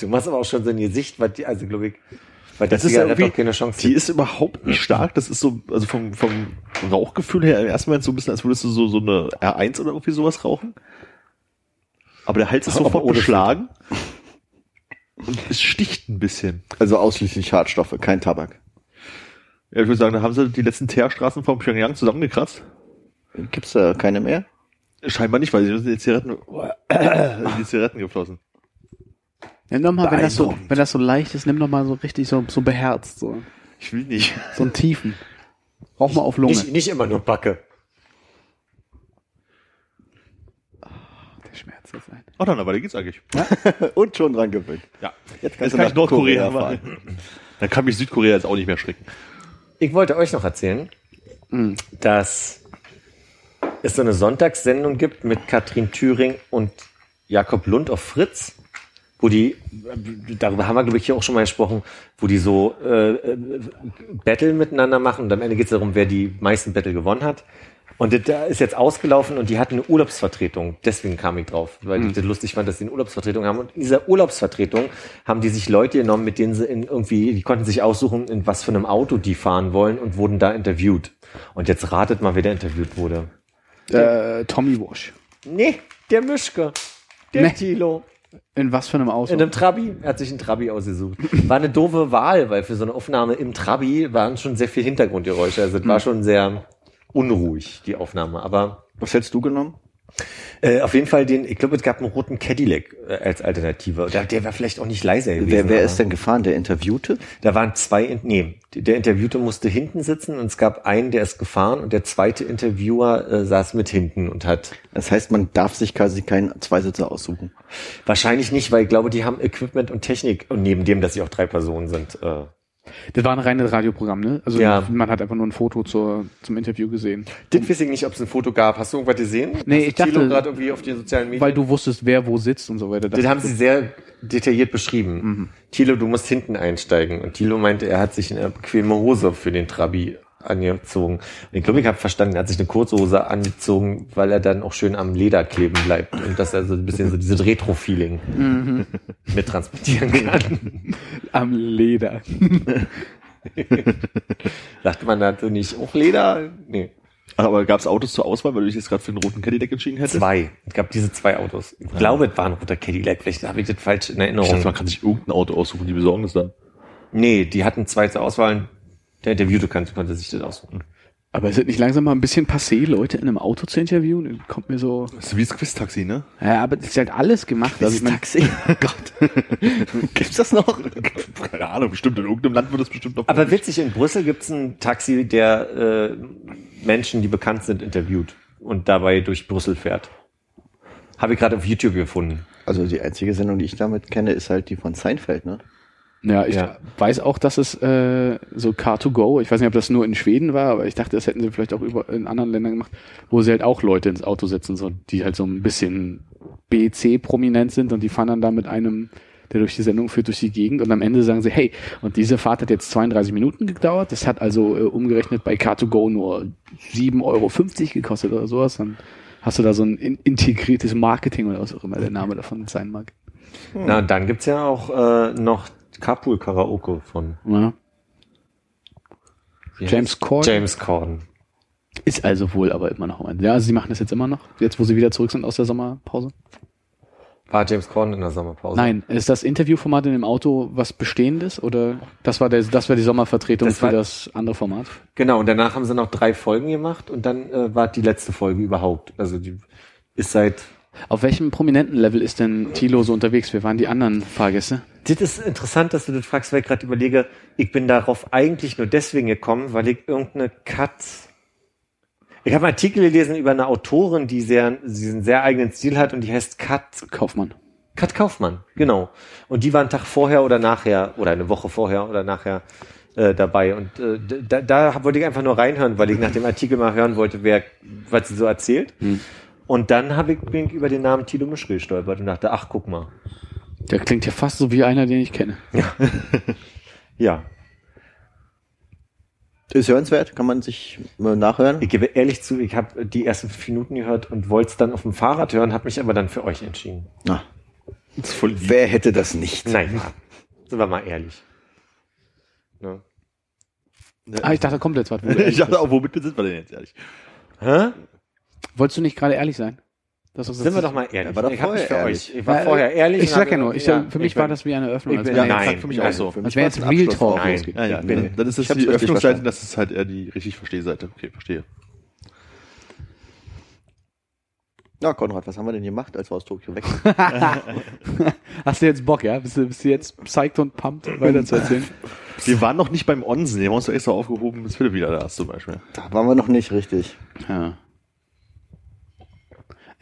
du machst aber auch schon so ein Gesicht, weil die, also glaube ich, weil Das das ist ja Zigarette irgendwie, auch keine Chance die ist überhaupt nicht stark. Das ist so, also vom, vom Rauchgefühl her im ersten Moment so ein bisschen, als würdest du so, so eine R1 oder irgendwie sowas rauchen. Aber der Hals ist Aber sofort ohne beschlagen. Und es sticht ein bisschen. Also ausschließlich Schadstoffe, kein Tabak. Ja, ich würde sagen, da haben sie die letzten Teerstraßen von Pyongyang zusammengekratzt. Gibt's da keine mehr? Scheinbar nicht, weil sie sind die Zigaretten, in die Zigaretten geflossen. Nimm doch mal, wenn das so, wenn das so leicht ist, nimm doch mal so richtig so, so beherzt, so. Ich will nicht. So einen tiefen. Rauch mal auf Lunge. Nicht, nicht immer nur Backe. Der Schmerz jetzt ein. Oh dann, aber da geht's eigentlich. Und schon dran gewöhnt. Ja. Jetzt Jetzt du kann ich nach Nordkorea Korea machen. Dann kann mich Südkorea jetzt auch nicht mehr schrecken. Ich wollte euch noch erzählen, dass es so eine Sonntagssendung gibt mit Katrin Thüring und Jakob Lund auf Fritz, wo die, darüber haben wir glaube ich hier auch schon mal gesprochen, wo die so äh, äh, Battle miteinander machen und am Ende geht es darum, wer die meisten Battle gewonnen hat. Und das da ist jetzt ausgelaufen und die hatten eine Urlaubsvertretung. Deswegen kam ich drauf, weil ich das lustig fand, dass sie eine Urlaubsvertretung haben. Und in dieser Urlaubsvertretung haben die sich Leute genommen, mit denen sie in irgendwie, die konnten sich aussuchen, in was für einem Auto die fahren wollen und wurden da interviewt. Und jetzt ratet mal, wer da interviewt wurde. Äh, Tommy Wash. Nee, der Mischke. Der Nee. Tilo. In was für einem Auto? In einem Trabi. Er hat sich einen Trabi ausgesucht. War eine doofe Wahl, weil für so eine Aufnahme im Trabi waren schon sehr viel Hintergrundgeräusche. Also es war schon sehr unruhig, die Aufnahme. Aber Was hättest du genommen? äh, auf jeden Fall den, ich glaube, es gab einen roten Cadillac äh, als Alternative. Der, der war vielleicht auch nicht leiser gewesen. Wer, wer ist denn gefahren? Der Interviewte? Da waren zwei, nee, der Interviewte musste hinten sitzen und es gab einen, der ist gefahren und der zweite Interviewer äh, saß mit hinten und hat Das heißt, man darf sich quasi keinen Zweisitzer aussuchen. wahrscheinlich nicht, weil ich glaube, die haben Equipment und Technik und neben dem, dass sie auch drei Personen sind. Äh, Das war ein reines Radioprogramm, ne? Also Ja. man hat einfach nur ein Foto zur, zum Interview gesehen. das weiß ich nicht, ob es ein Foto gab. Hast du irgendwas gesehen? Nee, Hast ich dachte- gerade irgendwie auf den sozialen Medien. Weil du wusstest, wer wo sitzt und so weiter. das haben sie sehr detailliert beschrieben. Thilo, du musst hinten einsteigen. Und Thilo meinte, er hat sich eine bequeme Hose für den Trabi angezogen. Und ich glaube, ich habe verstanden, er hat sich eine kurze Hose angezogen, weil er dann auch schön am Leder kleben bleibt und dass er so ein bisschen so dieses Retro-Feeling mit transportieren kann. Am Leder. Dachte man dazu nicht, auch Leder? Nee. Aber gab es Autos zur Auswahl, weil du dich jetzt gerade für den roten Cadillac entschieden hättest? Zwei. Es gab diese zwei Autos. Ich glaube, es war ein roter Cadillac. Vielleicht habe ich das falsch in Ich dachte, Erinnerung. man kann sich irgendein Auto aussuchen, die besorgen das dann. Nee, die hatten zwei zur Auswahl. Der Interviewte konnte, konnte sich das aussuchen. Aber ist es nicht langsam mal ein bisschen passé, Leute in einem Auto zu interviewen? Das Kommt mir so. Das ist wie das Quiz-Taxi, ne? Ja, aber das ist halt alles gemacht. Also ich mein, Taxi. Gott. Gibt's das noch? Keine Ahnung, bestimmt. In irgendeinem Land wird es bestimmt noch. Aber witzig, in Brüssel gibt's ein Taxi, der äh, Menschen, die bekannt sind, interviewt und dabei durch Brüssel fährt. Habe ich gerade auf YouTube gefunden. Also die einzige Sendung, die ich damit kenne, ist halt die von Seinfeld, ne? Ja, ich Ja. weiß auch, dass es äh, so Car2Go, ich weiß nicht, ob das nur in Schweden war, aber ich dachte, das hätten sie vielleicht auch über, in anderen Ländern gemacht, wo sie halt auch Leute ins Auto setzen, so, die halt so ein bisschen BC-prominent sind und die fahren dann da mit einem, der durch die Sendung führt, durch die Gegend und am Ende sagen sie, hey, und diese Fahrt hat jetzt 32 Minuten gedauert, das hat also äh, umgerechnet bei Car2Go nur 7,50 Euro gekostet oder sowas, dann hast du da so ein in integriertes Marketing oder was auch immer der Name davon sein mag. Na, und dann gibt's ja auch äh, noch Carpool Karaoke von Ja. James Corden? James Corden. Ist also wohl aber immer noch. Ja, also sie machen das jetzt immer noch, jetzt wo sie wieder zurück sind aus der Sommerpause. War James Corden in der Sommerpause? Nein, ist das Interviewformat in dem Auto was Bestehendes oder das war der, das war die Sommervertretung Das für das andere Format? Genau, und danach haben sie noch drei Folgen gemacht und dann äh, war die letzte Folge überhaupt. Also die ist seit Auf welchem prominenten Level ist denn Thilo so unterwegs? Wer waren die anderen Fahrgäste? Das ist interessant, dass du das fragst, weil ich gerade überlege, ich bin darauf eigentlich nur deswegen gekommen, weil ich irgendeine Cut. Ich habe einen Artikel gelesen über eine Autorin, die sehr, diesen sehr eigenen Stil hat und die heißt Kat, Kaufmann. Kat Kaufmann, genau. Und die war einen Tag vorher oder nachher oder eine Woche vorher oder nachher äh, dabei. Und äh, da, da wollte ich einfach nur reinhören, weil ich nach dem Artikel mal hören wollte, wer, was sie so erzählt. Und dann habe ich, bin ich über den Namen Tilo Mischke gestolpert und dachte, ach, guck mal. Der klingt ja fast so wie einer, den ich kenne. Ja, Ist hörenswert, kann man sich mal nachhören. Ich gebe ehrlich zu, ich habe die ersten fünf Minuten gehört und wollte es dann auf dem Fahrrad hören, habe mich aber dann für euch entschieden. Ah. Voll lieb. Wer hätte das nicht? Nein, sind wir mal ehrlich. Ne? Ah, ich dachte, da kommt jetzt was. Ich dachte auch, womit sind wir denn jetzt ehrlich? Hä? Wolltest du nicht gerade ehrlich sein? Das ist- Sind wir doch mal ehrlich. war doch ich hab mich vorher für ehrlich. euch. Ich war vorher ehrlich. Ich sag ja nur, ich, für mich ich war das wie eine Eröffnung. ich als bin- wäre nein, für mich nein. auch so. Für Als mich wäre jetzt ein Real Talk drauf. losgeht. Ja, ja, Nee, dann ist das Ich die Öffnungsseite, das ist halt eher die richtig Verstehseite. Okay, verstehe. Ja, Konrad, was haben wir denn gemacht, als wir aus Tokio weg sind? Hast du jetzt Bock, ja? Bist du, bist du jetzt psyched und pumped, weiter zu erzählen? Wir waren noch nicht beim Onsen, den haben wir uns doch extra aufgehoben, bis Philipp wieder da ist zum Beispiel. Da waren wir noch nicht richtig. Ja.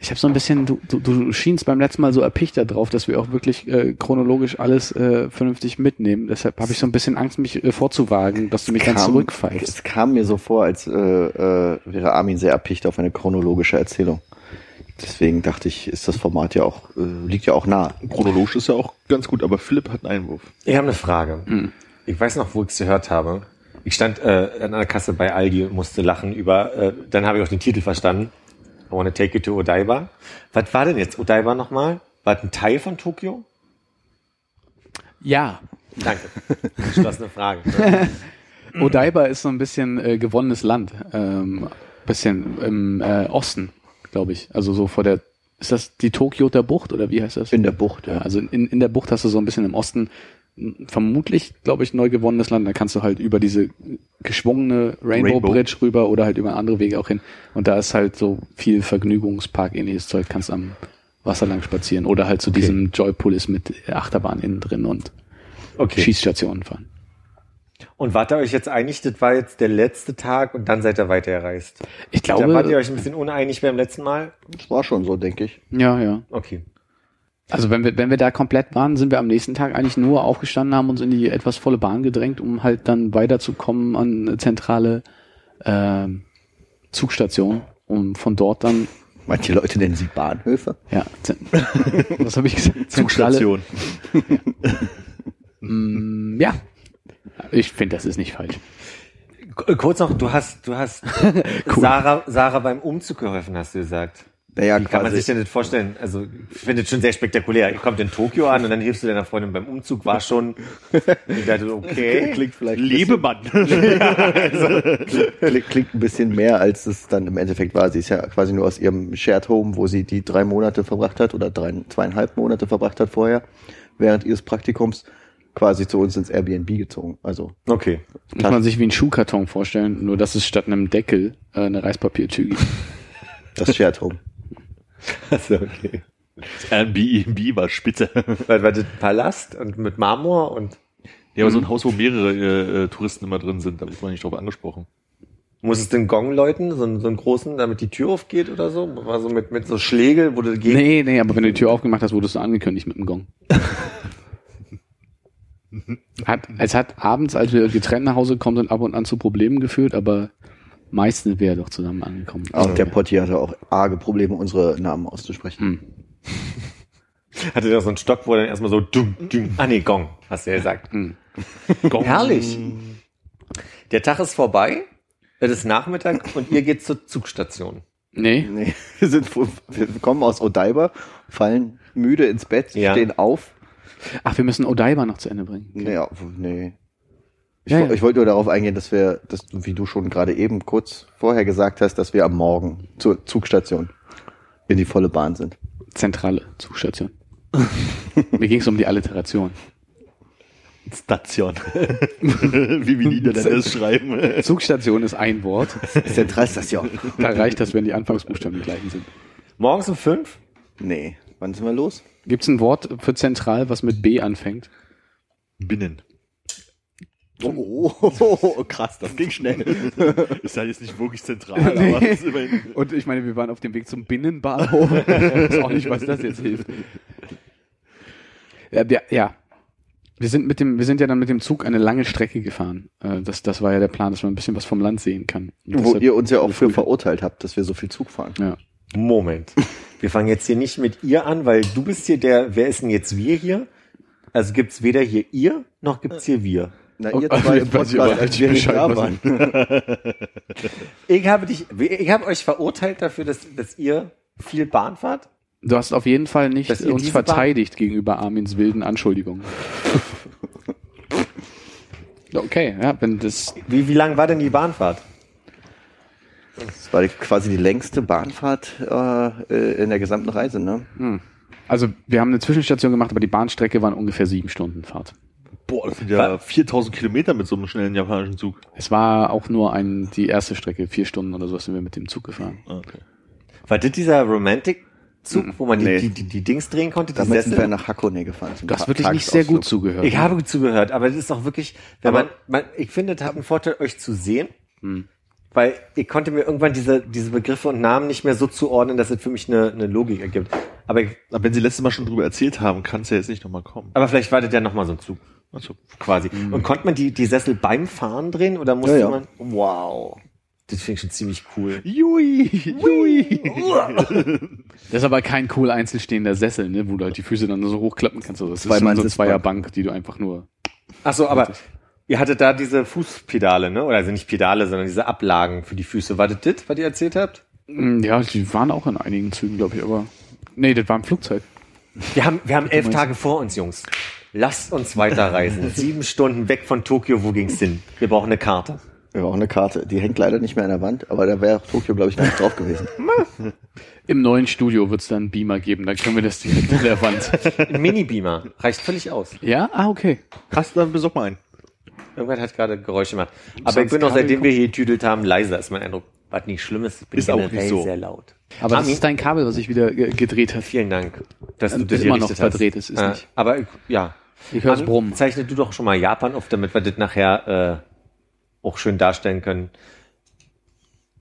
Ich habe so ein bisschen, du, du, du schienst beim letzten Mal so erpicht darauf, dass wir auch wirklich äh, chronologisch alles äh, vernünftig mitnehmen. Deshalb habe ich so ein bisschen Angst, mich äh, vorzuwagen, dass du mich dann zurückpfeifst. Es kam mir so vor, als äh, äh, wäre Armin sehr erpicht auf eine chronologische Erzählung. Deswegen dachte ich, ist das Format ja auch, äh, liegt ja auch nah. Chronologisch ist ja auch ganz gut, aber Philipp hat einen Einwurf. Ich habe eine Frage. Hm. Ich weiß noch, wo ich es gehört habe. Ich stand äh, an einer Kasse bei Aldi und musste lachen über, äh, dann habe ich auch den Titel verstanden. I wanna take you to Odaiba. Was war denn jetzt Odaiba nochmal? War das ein Teil von Tokio? Ja, Danke. Geschlossene Frage. Odaiba ist so ein bisschen äh, gewonnenes Land. Ähm, bisschen im äh, Osten, glaube ich. Also so vor der, ist das die Tokioter Bucht oder wie heißt das? In der Bucht, Ja, also in, in der Bucht hast du so ein bisschen im Osten vermutlich, glaube ich, neu gewonnenes Land. Da kannst du halt über diese geschwungene Rainbow, Rainbow. Bridge rüber oder halt über andere Wege auch hin. Und da ist halt so viel Vergnügungspark ähnliches Zeug. Kannst am Wasser lang spazieren oder halt zu diesem Joypolis mit Achterbahn innen drin und Okay. Schießstationen fahren. Und wart ihr euch jetzt einig, das war jetzt der letzte Tag und dann seid ihr weitergereist? Ich Da wart ihr glaube, euch ein bisschen uneinig beim letzten Mal? Das war schon so, denke ich. ja, ja. Okay. Also wenn wir, wenn wir da komplett waren, sind wir am nächsten Tag eigentlich nur aufgestanden, haben uns in die etwas volle Bahn gedrängt, um halt dann weiterzukommen an eine zentrale ähm, Zugstation, um von dort dann, Manche Leute nennen sie Bahnhöfe. ja, was habe ich gesagt? Zentrale, Zugstation. Mm, ja, ich finde, das ist nicht falsch. K- Kurz noch, du hast, du hast Sarah, Sarah beim Umzug geholfen, hast du gesagt. Naja, Wie kann man sich denn das vorstellen? Also, ich finde es schon sehr spektakulär. Ihr kommt in Tokio an und dann hilfst du deiner Freundin beim Umzug, war schon, ich dachte, okay. Klingt vielleicht ein Lebemann. Klingt, klingt ein bisschen mehr, als es dann im Endeffekt war. Sie ist ja quasi nur aus ihrem Shared Home, wo sie die drei Monate verbracht hat oder drei, zweieinhalb Monate verbracht hat vorher, während ihres Praktikums, quasi zu uns ins Airbnb gezogen. Also Okay. Muss man sich wie einen Schuhkarton vorstellen, nur dass es statt einem Deckel äh, eine Reispapiertüte gibt. das Shared Home. Also, okay. Airbnb war spitze. War, war das ein Palast und mit Marmor und Ja, aber so ein Haus, wo mehrere äh, äh, Touristen immer drin sind, da wird man nicht drauf angesprochen. muss es den Gong läuten, so, einen- so einen großen, damit die Tür aufgeht oder so? War so mit, mit so Schlägel, wo du gegen, Nee, nee, aber wenn du die Tür aufgemacht hast, wurdest du angekündigt mit dem Gong. Hat, es hat abends, als wir getrennt nach Hause gekommen sind, ab und an zu Problemen geführt, aber meistens wäre doch zusammen angekommen. Und der Potti hatte auch arge Probleme, unsere Namen auszusprechen. hatte da so einen Stock, wo dann erstmal so dung, dung, ah nee, Gong, hast du ja gesagt. Hm. Gong. Herrlich. Der Tag ist vorbei, es ist Nachmittag und ihr geht zur Zugstation. Nee, Nee, wir sind, wir kommen aus Odaiba, fallen müde ins Bett, Ja. stehen auf. ach, wir müssen Odaiba noch zu Ende bringen. Naja, nee. Ich, Ja, ja. ich wollte nur darauf eingehen, dass wir, dass, du- wie du schon gerade eben kurz vorher gesagt hast, dass wir am Morgen zur Zugstation in die volle Bahn sind. Zentrale Zugstation. Mir ging es um die Alliteration. Station. Wie wir Niederländer es schreiben. Zugstation ist ein Wort. Zentralstation. Da reicht das, wenn die Anfangsbuchstaben die gleichen sind. Morgens um fünf? Nee. Wann sind wir los? Gibt es ein Wort für zentral, was mit B anfängt? Binnen. Oh, krass, das ging schnell. Ist ja jetzt nicht wirklich zentral, aber es ist immerhin. Und ich meine, wir waren auf dem Weg zum Binnenbahnhof. ich weiß auch nicht, was das jetzt hilft. Ja, wir, ja. Wir sind mit dem, wir sind ja dann mit dem Zug eine lange Strecke gefahren. Äh, Das, das war ja der Plan, dass man ein bisschen was vom Land sehen kann. Und Wo ihr uns ja auch für verurteilt habt, dass wir so viel Zug fahren. ja. Moment. Wir fangen jetzt hier nicht mit ihr an, weil du bist hier der, wer ist denn jetzt wir hier? Also gibt's weder hier ihr, noch gibt's hier wir. Na, Oh, ihr zwei im Podcast, als nicht wir nicht Bescheid, da waren. Ich habe dich, ich habe euch verurteilt dafür, dass, dass ihr viel Bahn fahrt. Du hast auf jeden Fall nicht uns verteidigt gegenüber Armins wilden Anschuldigungen. okay, ja, wenn das Wie, wie lang war denn die Bahnfahrt? Das war quasi die längste Bahnfahrt äh, äh, in der gesamten Reise, ne? Also wir haben eine Zwischenstation gemacht, aber die Bahnstrecke waren ungefähr sieben Stunden Fahrt. Boah, das sind ja 4000 Kilometer mit so einem schnellen japanischen Zug. Es war auch nur ein, die erste Strecke, vier Stunden oder so sind wir mit dem Zug gefahren. Ah, Okay. War das dieser Romantic-Zug, wo man die, Nee. die, die, die Dings drehen konnte? Die Damit sind wir Sessel? nach Hakone gefahren. Du hast wirklich nicht sehr gut zugehört. Ich habe gut zugehört, aber das ist auch wirklich, wenn man, man, ich finde, das hat einen Vorteil, euch zu sehen, weil ich konnte mir irgendwann diese, diese Begriffe und Namen nicht mehr so zuordnen, dass es für mich eine, eine Logik ergibt. Aber, ich, Aber wenn Sie letztes Mal schon drüber erzählt haben, kann es ja jetzt nicht nochmal kommen. aber vielleicht war das ja nochmal so ein Zug, Also, quasi. Und konnte man die, die Sessel beim Fahren drehen oder musste Ja, ja. man, wow. Das finde ich schon ziemlich cool. Jui, jui. Das ist aber kein cool einzelstehender Sessel, ne, wo du halt die Füße dann so hochklappen kannst. Also das ist Zweimal schon so eine. Zweierbank, die du einfach nur. Ach so, aber ihr hattet da diese Fußpedale, ne? Oder also nicht Pedale, sondern diese Ablagen für die Füße. War das das, was ihr erzählt habt? Mm, Ja, die waren auch in einigen Zügen, glaube ich, aber. Nee, das war ein Flugzeug. Wir haben, wir haben elf Tage vor uns, Jungs. Lasst uns weiterreisen. Sieben Stunden weg von Tokio, wo ging's hin? Wir brauchen eine Karte. Wir brauchen eine Karte. Die hängt leider nicht mehr an der Wand, aber da wäre Tokio, glaube ich, noch nicht drauf gewesen. Im neuen Studio wird es dann einen Beamer geben, dann können wir das direkt an der Wand. Ein Mini-Beamer. Reicht völlig aus. ja? Ah, okay. Du dann besorg mal einen. Irgendwann hat gerade Geräusche gemacht. Aber Sonst ich bin noch, Kabel seitdem wir hier getüdelt haben, leiser ist mein Eindruck. Was nicht Schlimmes. Ich bin Ist auch nicht so. sehr laut. Aber das Armin, ist dein Kabel, was sich wieder ge gedreht hat. vielen Dank, dass du Ähm, das ist hier immer noch hast. verdreht, es ist Äh, nicht. Aber ich- ja. Ich Armin, brummen. Zeichne du doch schon mal Japan auf, damit wir das nachher äh, auch schön darstellen können.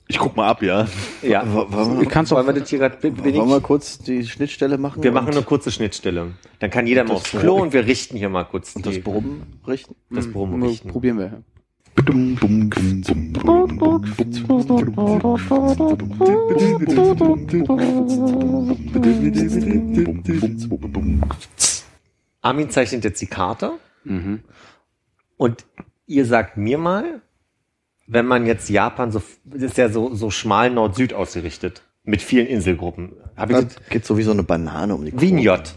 Ich guck mal ab, ja. Ja. Wollen Du kannst Wollen doch, wir das hier gerade Wollen wir kurz die Schnittstelle machen? Wir machen eine kurze Schnittstelle. Dann kann jeder mal aufs Klo und wir richten hier mal kurz und das Brummen richten? das Brummen richten. probieren wir. Armin zeichnet jetzt die Karte Mhm. und ihr sagt mir mal, wenn man jetzt Japan so, ist ja so, so schmal Nord-Süd ausgerichtet, mit vielen Inselgruppen. Hab ich das, geht so wie so eine Banane um die wie ein Kurve. J.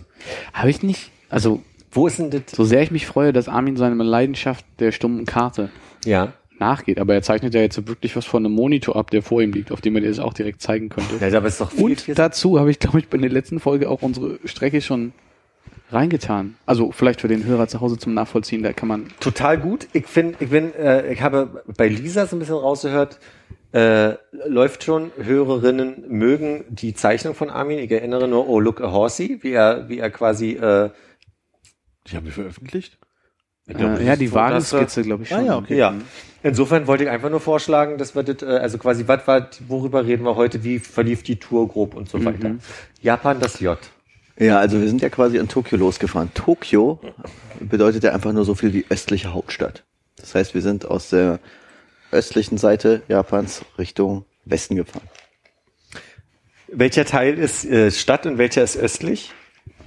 Habe ich nicht, also Wo ist denn das? so sehr ich mich freue, dass Armin seine Leidenschaft der stummen Karte Ja. nachgeht, aber er zeichnet ja jetzt wirklich was von einem Monitor ab, der vor ihm liegt, auf dem er das auch direkt zeigen könnte. Ja, aber ist doch viel, Und viel dazu habe ich, glaube ich, bei der letzten Folge auch unsere Strecke schon reingetan. Also vielleicht für den Hörer zu Hause zum Nachvollziehen, da kann man. total gut. Ich finde, ich bin, äh, ich habe bei Lisa so ein bisschen rausgehört, äh, läuft schon, Hörerinnen mögen die Zeichnung von Armin. Ich erinnere nur, oh, look a horsey, wie er, wie er quasi, äh, Die haben wir veröffentlicht? ich glaub, Äh, ja, die Wagenskizze, glaube ich schon. Ah, ja, okay. Ja. Insofern wollte ich einfach nur vorschlagen, dass wir das, äh, also quasi, was war, worüber reden wir heute, wie verlief die Tour grob und so weiter. Japan, das J. Ja, also wir sind ja quasi in Tokio losgefahren. Tokio bedeutet ja einfach nur so viel wie östliche Hauptstadt. Das heißt, wir sind aus der östlichen Seite Japans Richtung Westen gefahren. Welcher Teil ist äh, Stadt und welcher ist östlich?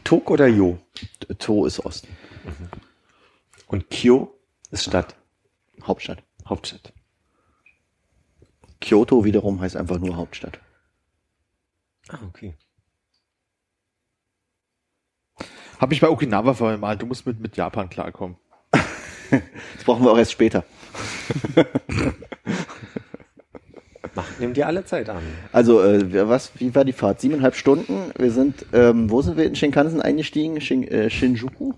Tok oder Jo? To ist Osten, Und Kyo ist Stadt, Hauptstadt. Hauptstadt. Kyoto wiederum heißt einfach nur Hauptstadt. Ah, okay. Hab ich bei Okinawa vermalt. Du musst mit, mit Japan klarkommen. Das brauchen wir auch erst später. Mach, nimm dir alle Zeit an. Also, äh, was, wie war die Fahrt? Siebeneinhalb Stunden. Wir sind, ähm, wo sind wir in Shinkansen eingestiegen? Shin, äh, Shinjuku?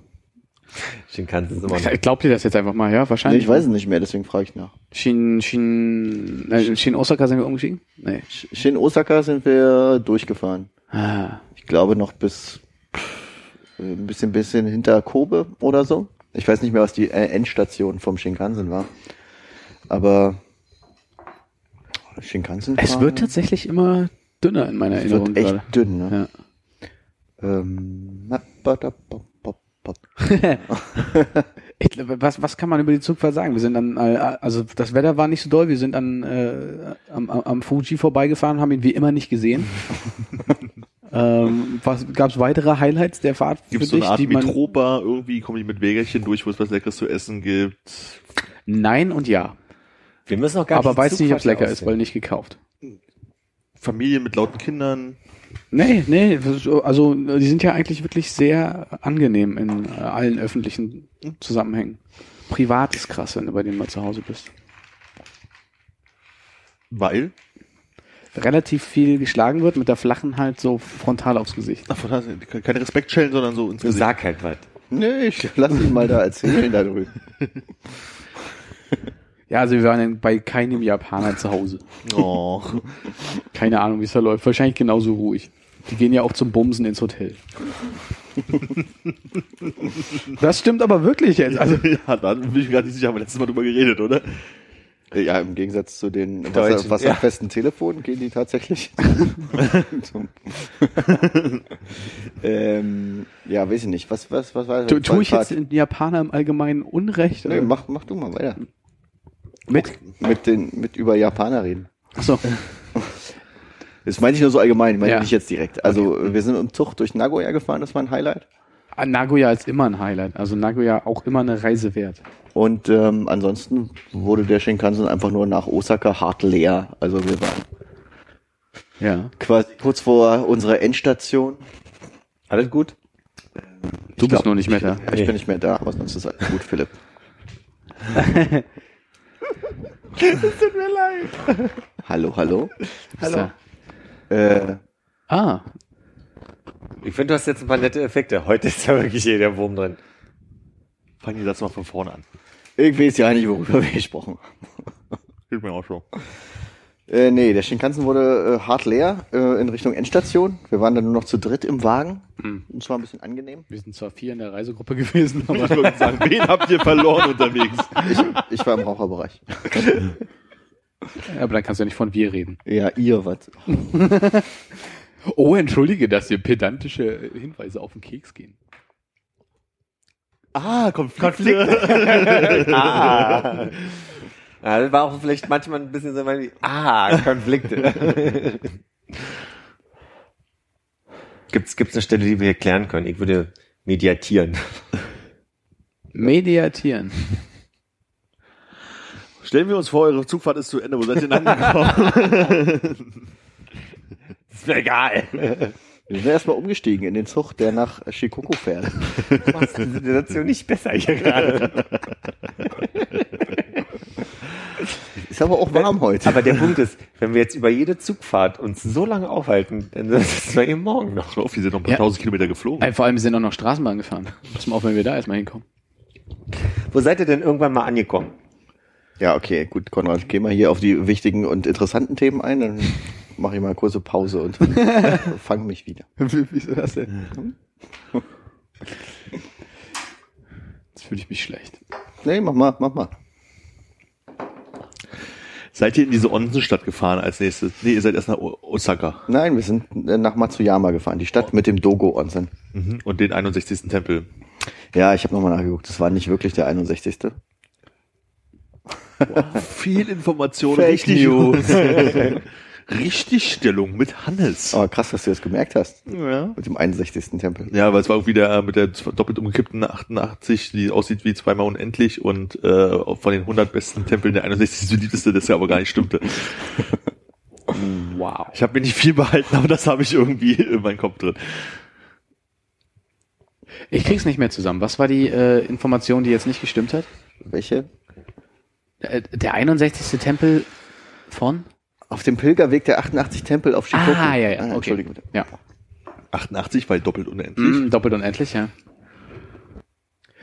Shinkansen ist immer noch. Glaubt ihr das jetzt einfach mal, ja? Nee, Wahrscheinlich. ich weiß es nicht mehr, deswegen frage ich nach. Shin, Shin, äh, Shin Osaka sind wir umgestiegen? Nee. Sh- Shin Osaka sind wir durchgefahren. Ah. Ich glaube noch bis pff, ein bisschen, bisschen hinter Kobe oder so. Ich weiß nicht mehr, was die äh, Endstation vom Shinkansen war. Aber Shinkansen Es wird tatsächlich immer dünner in meiner es Erinnerung wird echt gerade. dünn, ne? Ja. Ähm. Ich, was, was kann man über die Zugfahrt sagen? Wir sind dann, äh, also das Wetter war nicht so doll, wir sind an, äh, am am Fuji vorbeigefahren, haben ihn wie immer nicht gesehen. ähm, was gab es weitere Highlights der Fahrt Gibt es so eine Art Metrobar? Irgendwie kommen die mit Wägerchen durch, wo es was Leckeres zu essen gibt. Nein und ja. Wir müssen auch gar Aber weiß nicht, ob es lecker ist, aussehen. weil nicht gekauft. Familien mit lauten Kindern. Nee, nee, also die sind ja eigentlich wirklich sehr angenehm in äh, allen öffentlichen Zusammenhängen. Privat ist krass, wenn du bei denen mal zu Hause bist. Weil? Relativ viel geschlagen wird, mit der flachen halt so frontal aufs Gesicht. Ach, daher, keine Respektschellen, sondern so ins Gesicht. sag halt was. Nee, ich lass ihn mal da erzählen da drüben. Ja, also wir waren bei keinem Japaner zu Hause. Oh. Keine Ahnung, wie es da läuft. Wahrscheinlich genauso ruhig. Die gehen ja auch zum Bumsen ins Hotel. Das stimmt aber wirklich jetzt. Also, ja, da bin ich mir gerade nicht sicher, haben wir letztes Mal drüber geredet, oder? Ja, im Gegensatz zu den Deutschen, Wasser, wasserfesten ja. Telefonen gehen die tatsächlich. zum ähm, ja, weiß ich nicht. Was, was, was war tu, tue ich jetzt den Japaner im Allgemeinen Unrecht? Nee, Oder? mach, mach du mal weiter. Mit? Mit den, mit über Japaner reden. Achso. Das meine ich nur so allgemein, ich meine Ja. nicht jetzt direkt. Also, wir sind im Zug durch Nagoya gefahren, das war ein Highlight. Ah, Nagoya ist immer ein Highlight. Also Nagoya auch immer eine Reise wert. Und ähm, ansonsten wurde der Shinkansen einfach nur nach Osaka hart leer. Also wir waren Ja. quasi kurz vor unserer Endstation. Alles gut? Du bist nur nicht mehr da. Ich bin nicht mehr da, aber sonst ist alles gut, Philipp. Tut mir leid. Hallo, hallo. Hallo. Äh, Ah, Ich finde, du hast jetzt ein paar nette Effekte. Heute ist da wirklich jeder Wurm drin. Fangen die Satz mal von vorne an. ich weiß ja nicht, worüber wir gesprochen haben. Geht mir auch schon. Äh, nee, der Shinkansen wurde äh, hart leer äh, in Richtung Endstation. Wir waren dann nur noch zu dritt im Wagen. Und zwar ein bisschen angenehm. wir sind zwar vier in der Reisegruppe gewesen, Ich aber würde sagen, wen habt ihr verloren unterwegs? Ich, ich war im Raucherbereich. aber dann kannst du ja nicht von wir reden. Ja, ihr was. Oh, entschuldige, dass dir pedantische Hinweise auf den Keks gehen. Ah, Konflikte. Ah. Ja, das war auch vielleicht manchmal ein bisschen so, wie, ah, Konflikte. gibt's, gibt's eine Stelle, die wir hier klären können? Ich würde mediatieren. Mediatieren. Stellen wir uns vor, eure Zugfahrt ist zu Ende. Wo seid ihr denn angekommen? Ist mir egal. Wir sind erstmal umgestiegen in den Zug, der nach Shikoku fährt. Du machst die Situation nicht besser hier gerade. Ist aber auch warm heute. Aber der Punkt ist, wenn wir jetzt über jede Zugfahrt uns so lange aufhalten, dann ist es eben morgen noch. Auf, die sind noch ein paar Ja. tausend Kilometer geflogen. Äh, Vor allem wir sind auch noch Straßenbahn gefahren. Pass mal auf, wenn wir da erstmal hinkommen. Wo seid ihr denn irgendwann mal angekommen? Ja, okay, gut, Konrad, geh mal hier auf die wichtigen und interessanten Themen ein, dann mache ich mal eine kurze Pause und fang mich wieder. Wieso das denn? Jetzt fühle ich mich schlecht. Nee, mach mal, mach mal. Seid ihr in diese Onsenstadt gefahren als nächstes? Nee, ihr seid erst nach Osaka. Nein, wir sind äh, nach Matsuyama gefahren, die Stadt mit dem Dogo-Onsen. Mhm. Und den 61. Tempel. Ja, ich habe nochmal nachgeguckt, das war nicht wirklich der 61. Viel Information. Fake richtig, News. Richtigstellung mit Hannes. Aber krass, dass du das gemerkt hast, Ja. mit dem 61. Tempel. Ja, weil es war irgendwie der mit der doppelt umgekippten 88, die aussieht wie zweimal unendlich und äh, von den 100 besten Tempeln der 61. beliebteste, das ja aber gar nicht stimmte. Wow. Ich habe mir nicht viel behalten, aber das habe ich irgendwie in meinem Kopf drin. Ich krieg's nicht mehr zusammen. Was war die äh, Information, die jetzt nicht gestimmt hat? Welche? Äh, Der 61. Tempel von? Auf dem Pilgerweg der 88 Tempel auf Shikoku. Ah, ja, ja. Ah, Okay. Ja. 88, weil doppelt unendlich. Mm, doppelt unendlich, ja.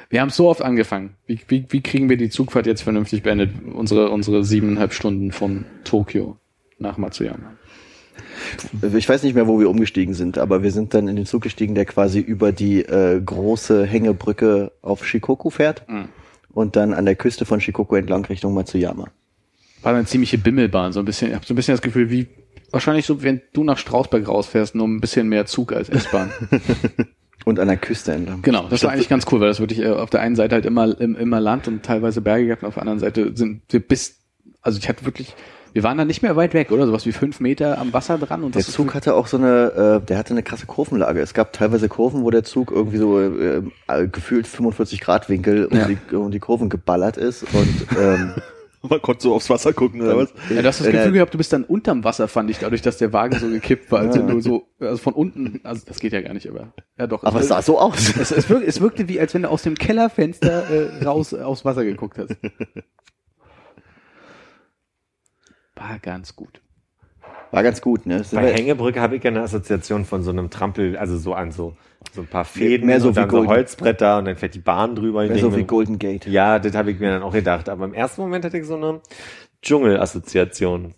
Wir haben so oft angefangen. Wie, wie, wie kriegen wir die Zugfahrt jetzt vernünftig beendet? Unsere, unsere siebeneinhalb Stunden von Tokio nach Matsuyama. Ich weiß nicht mehr, wo wir umgestiegen sind, aber wir sind dann in den Zug gestiegen, der quasi über die äh, große Hängebrücke auf Shikoku fährt Mhm. und dann an der Küste von Shikoku entlang Richtung Matsuyama. War eine ziemliche Bimmelbahn, so ein bisschen. Ich habe so ein bisschen das Gefühl, wie wahrscheinlich so, wenn du nach Strausberg rausfährst, nur ein bisschen mehr Zug als S-Bahn. Und an der Küste entlang. genau, das war eigentlich ganz cool, weil das wirklich äh, auf der einen Seite halt immer im- immer Land und teilweise Berge gehabt, und auf der anderen Seite sind wir bis, also ich hatte wirklich, wir waren da nicht mehr weit weg, oder sowas wie fünf Meter am Wasser dran und Der Zug hatte auch so eine, äh, der hatte eine krasse Kurvenlage. Es gab teilweise Kurven, wo der Zug irgendwie so äh, äh, gefühlt 45 Grad Winkel um, Ja. die, um die Kurven geballert ist und ähm, Man konnte so aufs Wasser gucken, oder was? Ja, du hast das Gefühl gehabt, du bist dann unterm Wasser, fand ich, dadurch, dass der Wagen so gekippt war. Also du so, also von unten, also das geht ja gar nicht, aber ja doch. Aber es sah so aus. es, es, wirk, es wirkte wie, als wenn du aus dem Kellerfenster äh, raus aufs Wasser geguckt hast. War ganz gut. War ganz gut, ne? Sind Bei Hängebrücke habe ich ja eine Assoziation von so einem Trampel, also so an so, so ein paar Fäden mehr so und wie dann so Golden- Holzbretter und dann fährt die Bahn drüber. Mehr so wie Golden Gate. Ja, das habe ich mir dann auch gedacht. Aber im ersten Moment hatte ich so eine Dschungelassoziation.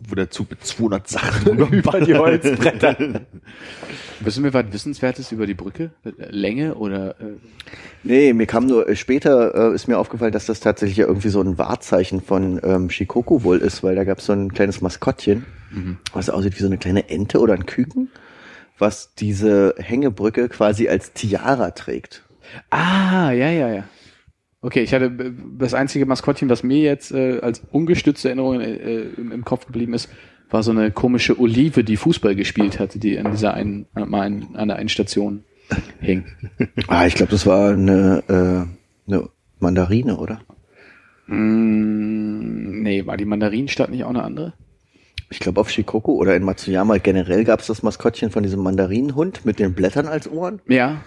Wo der Zug mit 200 Sachen Über die Holzbretter. Wissen wir was Wissenswertes über die Brücke? Länge oder äh, Nee, mir kam nur äh, später äh, ist mir aufgefallen, dass das tatsächlich ja irgendwie so ein Wahrzeichen von ähm, Shikoku wohl ist, weil da gab es so ein kleines Maskottchen, was aussieht wie so eine kleine Ente oder ein Küken, was diese Hängebrücke quasi als Tiara trägt. Ah, ja, ja, ja. Okay, ich hatte äh, das einzige Maskottchen, was mir jetzt äh, als ungestützte Erinnerung äh, im, im Kopf geblieben ist, war so eine komische Olive, die Fußball gespielt hatte, die an dieser einen, mal ein, an der einen Station hing. Ah, ich glaube, das war eine, äh, eine Mandarine, oder? Mm, nee, war die Mandarinenstadt nicht auch eine andere? Ich glaube auf Shikoku oder in Matsuyama generell gab es das Maskottchen von diesem Mandarinenhund mit den Blättern als Ohren. Ja,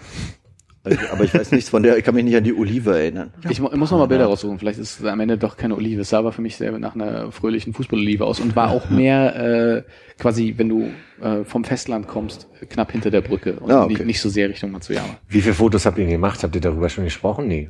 aber ich weiß nichts von der, ich kann mich nicht an die Olive erinnern. ich, mu- ich muss noch mal Bilder raussuchen. Vielleicht ist es am Ende doch keine Olive. Es sah aber für mich sehr nach einer fröhlichen Fußballolive aus und war auch mehr äh, quasi, wenn du äh, vom Festland kommst, knapp hinter der Brücke und Ah, okay. nicht, nicht so sehr Richtung Matsuyama. Wie viele Fotos habt ihr denn gemacht? Habt ihr darüber schon gesprochen? Nee.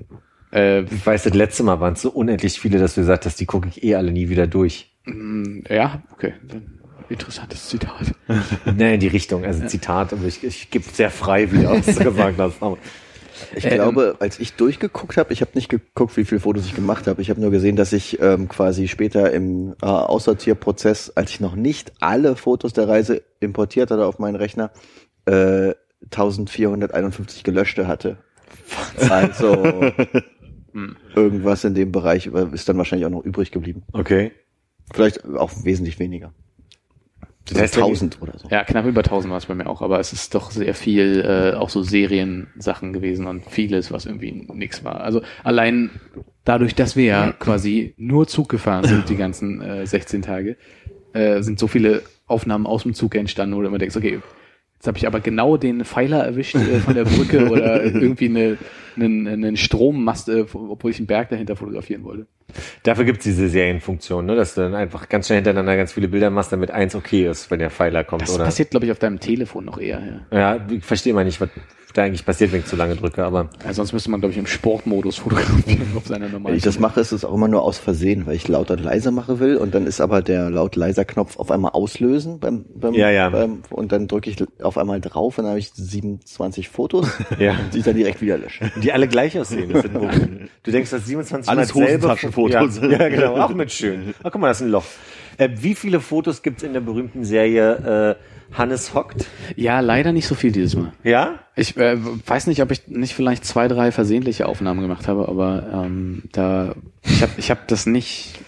Äh, Ich weiß, das letzte Mal waren es so unendlich viele, dass du gesagt hast, die gucke ich eh alle nie wieder durch. Mm, Ja, okay. Dann Interessantes Zitat. Nee, in die Richtung, also Zitat, aber ich, ich gebe sehr frei, wie du auch so gesagt hast. Aber Ich Ähm, glaube, als ich durchgeguckt habe, ich habe nicht geguckt, wie viele Fotos ich gemacht habe. Ich habe nur gesehen, dass ich ähm, quasi später im äh, Aussortierprozess, als ich noch nicht alle Fotos der Reise importiert hatte auf meinen Rechner, äh, 1451 gelöschte hatte. Also Hm. irgendwas in dem Bereich äh, ist dann wahrscheinlich auch noch übrig geblieben. okay. Vielleicht auch wesentlich weniger. Das heißt, wenn die- 1000 oder so. Ja, knapp über 1000 war es bei mir auch, aber es ist doch sehr viel äh, auch so Seriensachen gewesen und vieles, was irgendwie nix war. Also allein dadurch, dass wir ja quasi nur Zug gefahren sind die ganzen äh, 16 Tage, äh, sind so viele Aufnahmen aus dem Zug entstanden, wo du immer denkst, okay, jetzt habe ich aber genau den Pfeiler erwischt äh, von der Brücke oder irgendwie eine, einen, einen Strommast, äh, obwohl ich einen Berg dahinter fotografieren wollte. Dafür gibt's diese Serienfunktion, ne? dass du dann einfach ganz schnell hintereinander ganz viele Bilder machst, damit eins okay ist, wenn der Pfeiler kommt. Das oder? passiert, glaube ich, auf deinem Telefon noch eher. Ja. Ja, ich verstehe mal nicht, was da eigentlich passiert, wenn ich zu lange drücke, aber Ja, sonst müsste man, glaube ich, im Sportmodus fotografieren auf seiner normalen. Wenn ich das mache, ist es auch immer nur aus Versehen, weil ich laut und leiser machen will und dann ist aber der laut leiser Knopf auf einmal auslösen beim, beim, Ja, ja. beim und dann drücke ich auf einmal drauf und dann habe ich 27 Fotos, Ja. die ich dann direkt wieder lösche. die alle gleich aussehen. Das sind nur, du denkst, das 27 Alles Hosentaschenfotos. Ja, ja, genau, auch mit schön. Ach, guck mal, das ist ein Loch. Äh, wie viele Fotos gibt's in der berühmten Serie äh, Hannes hockt? Ja, leider nicht so viel dieses Mal. Ja? Ich äh, weiß nicht, ob ich nicht vielleicht zwei, drei versehentliche Aufnahmen gemacht habe, aber ähm, da ich habe ich hab das nicht,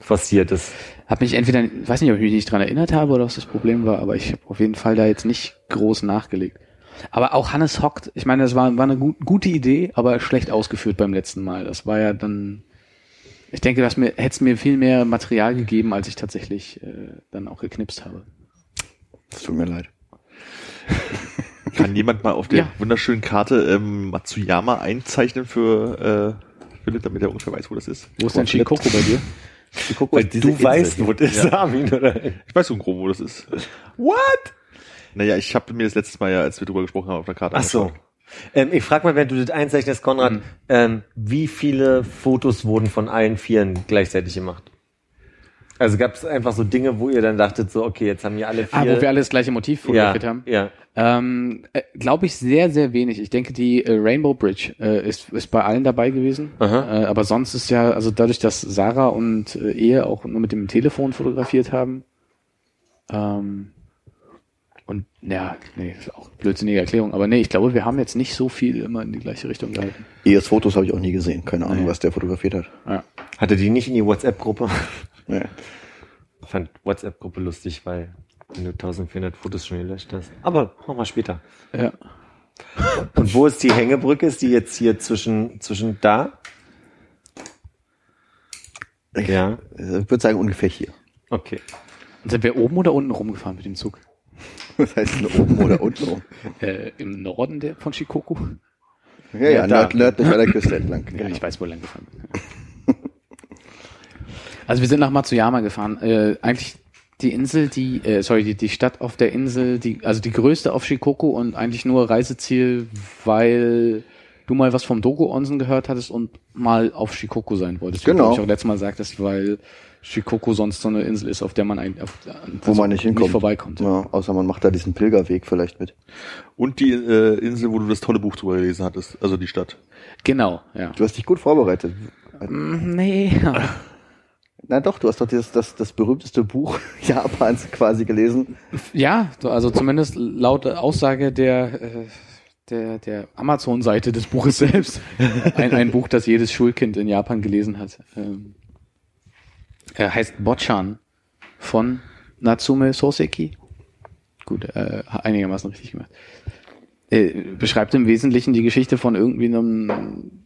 Forciert ist. habe mich entweder, weiß nicht, ob ich mich nicht dran erinnert habe oder was das Problem war, aber ich habe auf jeden Fall da jetzt nicht groß nachgelegt. Aber auch Hannes hockt, ich meine, das war, war eine gut, gute Idee, aber schlecht ausgeführt beim letzten Mal. Das war ja dann, ich denke, dass mir hätte es mir viel mehr Material gegeben, als ich tatsächlich äh, dann auch geknipst habe. Das tut mir leid. Kann jemand mal auf der Ja. wunderschönen Karte ähm, Matsuyama einzeichnen für äh, Philipp, damit er ungefähr weiß, wo das ist? Wo ist denn Shikoku bei dir? Shikoku Weil du Insel weißt, hier. wo das ist, Armin, oder? Ich weiß so grob, wo das ist. What? Naja, ich habe mir das letztes Mal ja, als wir drüber gesprochen haben, auf der Karte Ach so. Ähm, ich frage mal, wenn du das einzeichnest, Konrad, Mhm. ähm, wie viele Fotos wurden von allen Vieren gleichzeitig gemacht? Also gab es einfach so Dinge, wo ihr dann dachtet, so, okay, jetzt haben wir alle vier. Ah, wo wir alle das gleiche Motiv ja, fotografiert haben? ja. Ähm, äh, Glaube ich sehr, sehr wenig. Ich denke, die äh, Rainbow Bridge äh, ist, ist bei allen dabei gewesen. Aha. Äh, aber sonst ist ja, also dadurch, dass Sarah und äh, Ehe auch nur mit dem Telefon fotografiert haben. Ähm, und ja, nee, ist auch blödsinnige Erklärung. Aber nee, ich glaube, wir haben jetzt nicht so viel immer in die gleiche Richtung gehalten. ES Fotos habe ich auch nie gesehen. Keine Ahnung, Nee. was der fotografiert hat. Ja. Hatte die nicht in die WhatsApp-Gruppe? Ja. Ich fand WhatsApp-Gruppe lustig, weil wenn du 1400 Fotos schon gelöscht hast. Aber machen wir später. ja. Und wo ist die Hängebrücke? Ist die jetzt hier zwischen, zwischen da? Ja, Ich würde sagen ungefähr hier. okay. Und sind wir oben oder unten rumgefahren mit dem Zug? Das heißt nur oben oder unten rum. Äh, Im Norden der, von Shikoku? Ja, ja, nörd, nördlich an der Küste entlang. Ja, Genau. ich weiß, wo lang gefahren bin. Also wir sind nach Matsuyama gefahren. Äh, eigentlich die Insel, die, äh, sorry, die, die Stadt auf der Insel, die, also die größte auf Shikoku und eigentlich nur Reiseziel, weil du mal was vom Dogo Onsen gehört hattest und mal auf Shikoku sein wolltest. Wie du, Genau. glaub ich auch letztes Mal sagtest, weil Shikoku sonst so eine Insel ist, auf der man ein, auf, Wo man nicht hinkommt. Nicht vorbeikommt. Ja, außer man macht da diesen Pilgerweg vielleicht mit. Und die äh, Insel, wo du das tolle Buch drüber gelesen hattest, also die Stadt. Genau, ja. Du hast dich gut vorbereitet. Mm, Nee. Na doch, du hast doch dieses, das, das berühmteste Buch Japans quasi gelesen. Ja, so- also zumindest laut Aussage der, äh, der, der Amazon-Seite des Buches selbst. Ein, ein Buch, das jedes Schulkind in Japan gelesen hat. Ähm, er heißt Bochan von Natsume Soseki. Gut, äh, einigermaßen richtig gemacht. Äh, beschreibt im Wesentlichen die Geschichte von irgendwie einem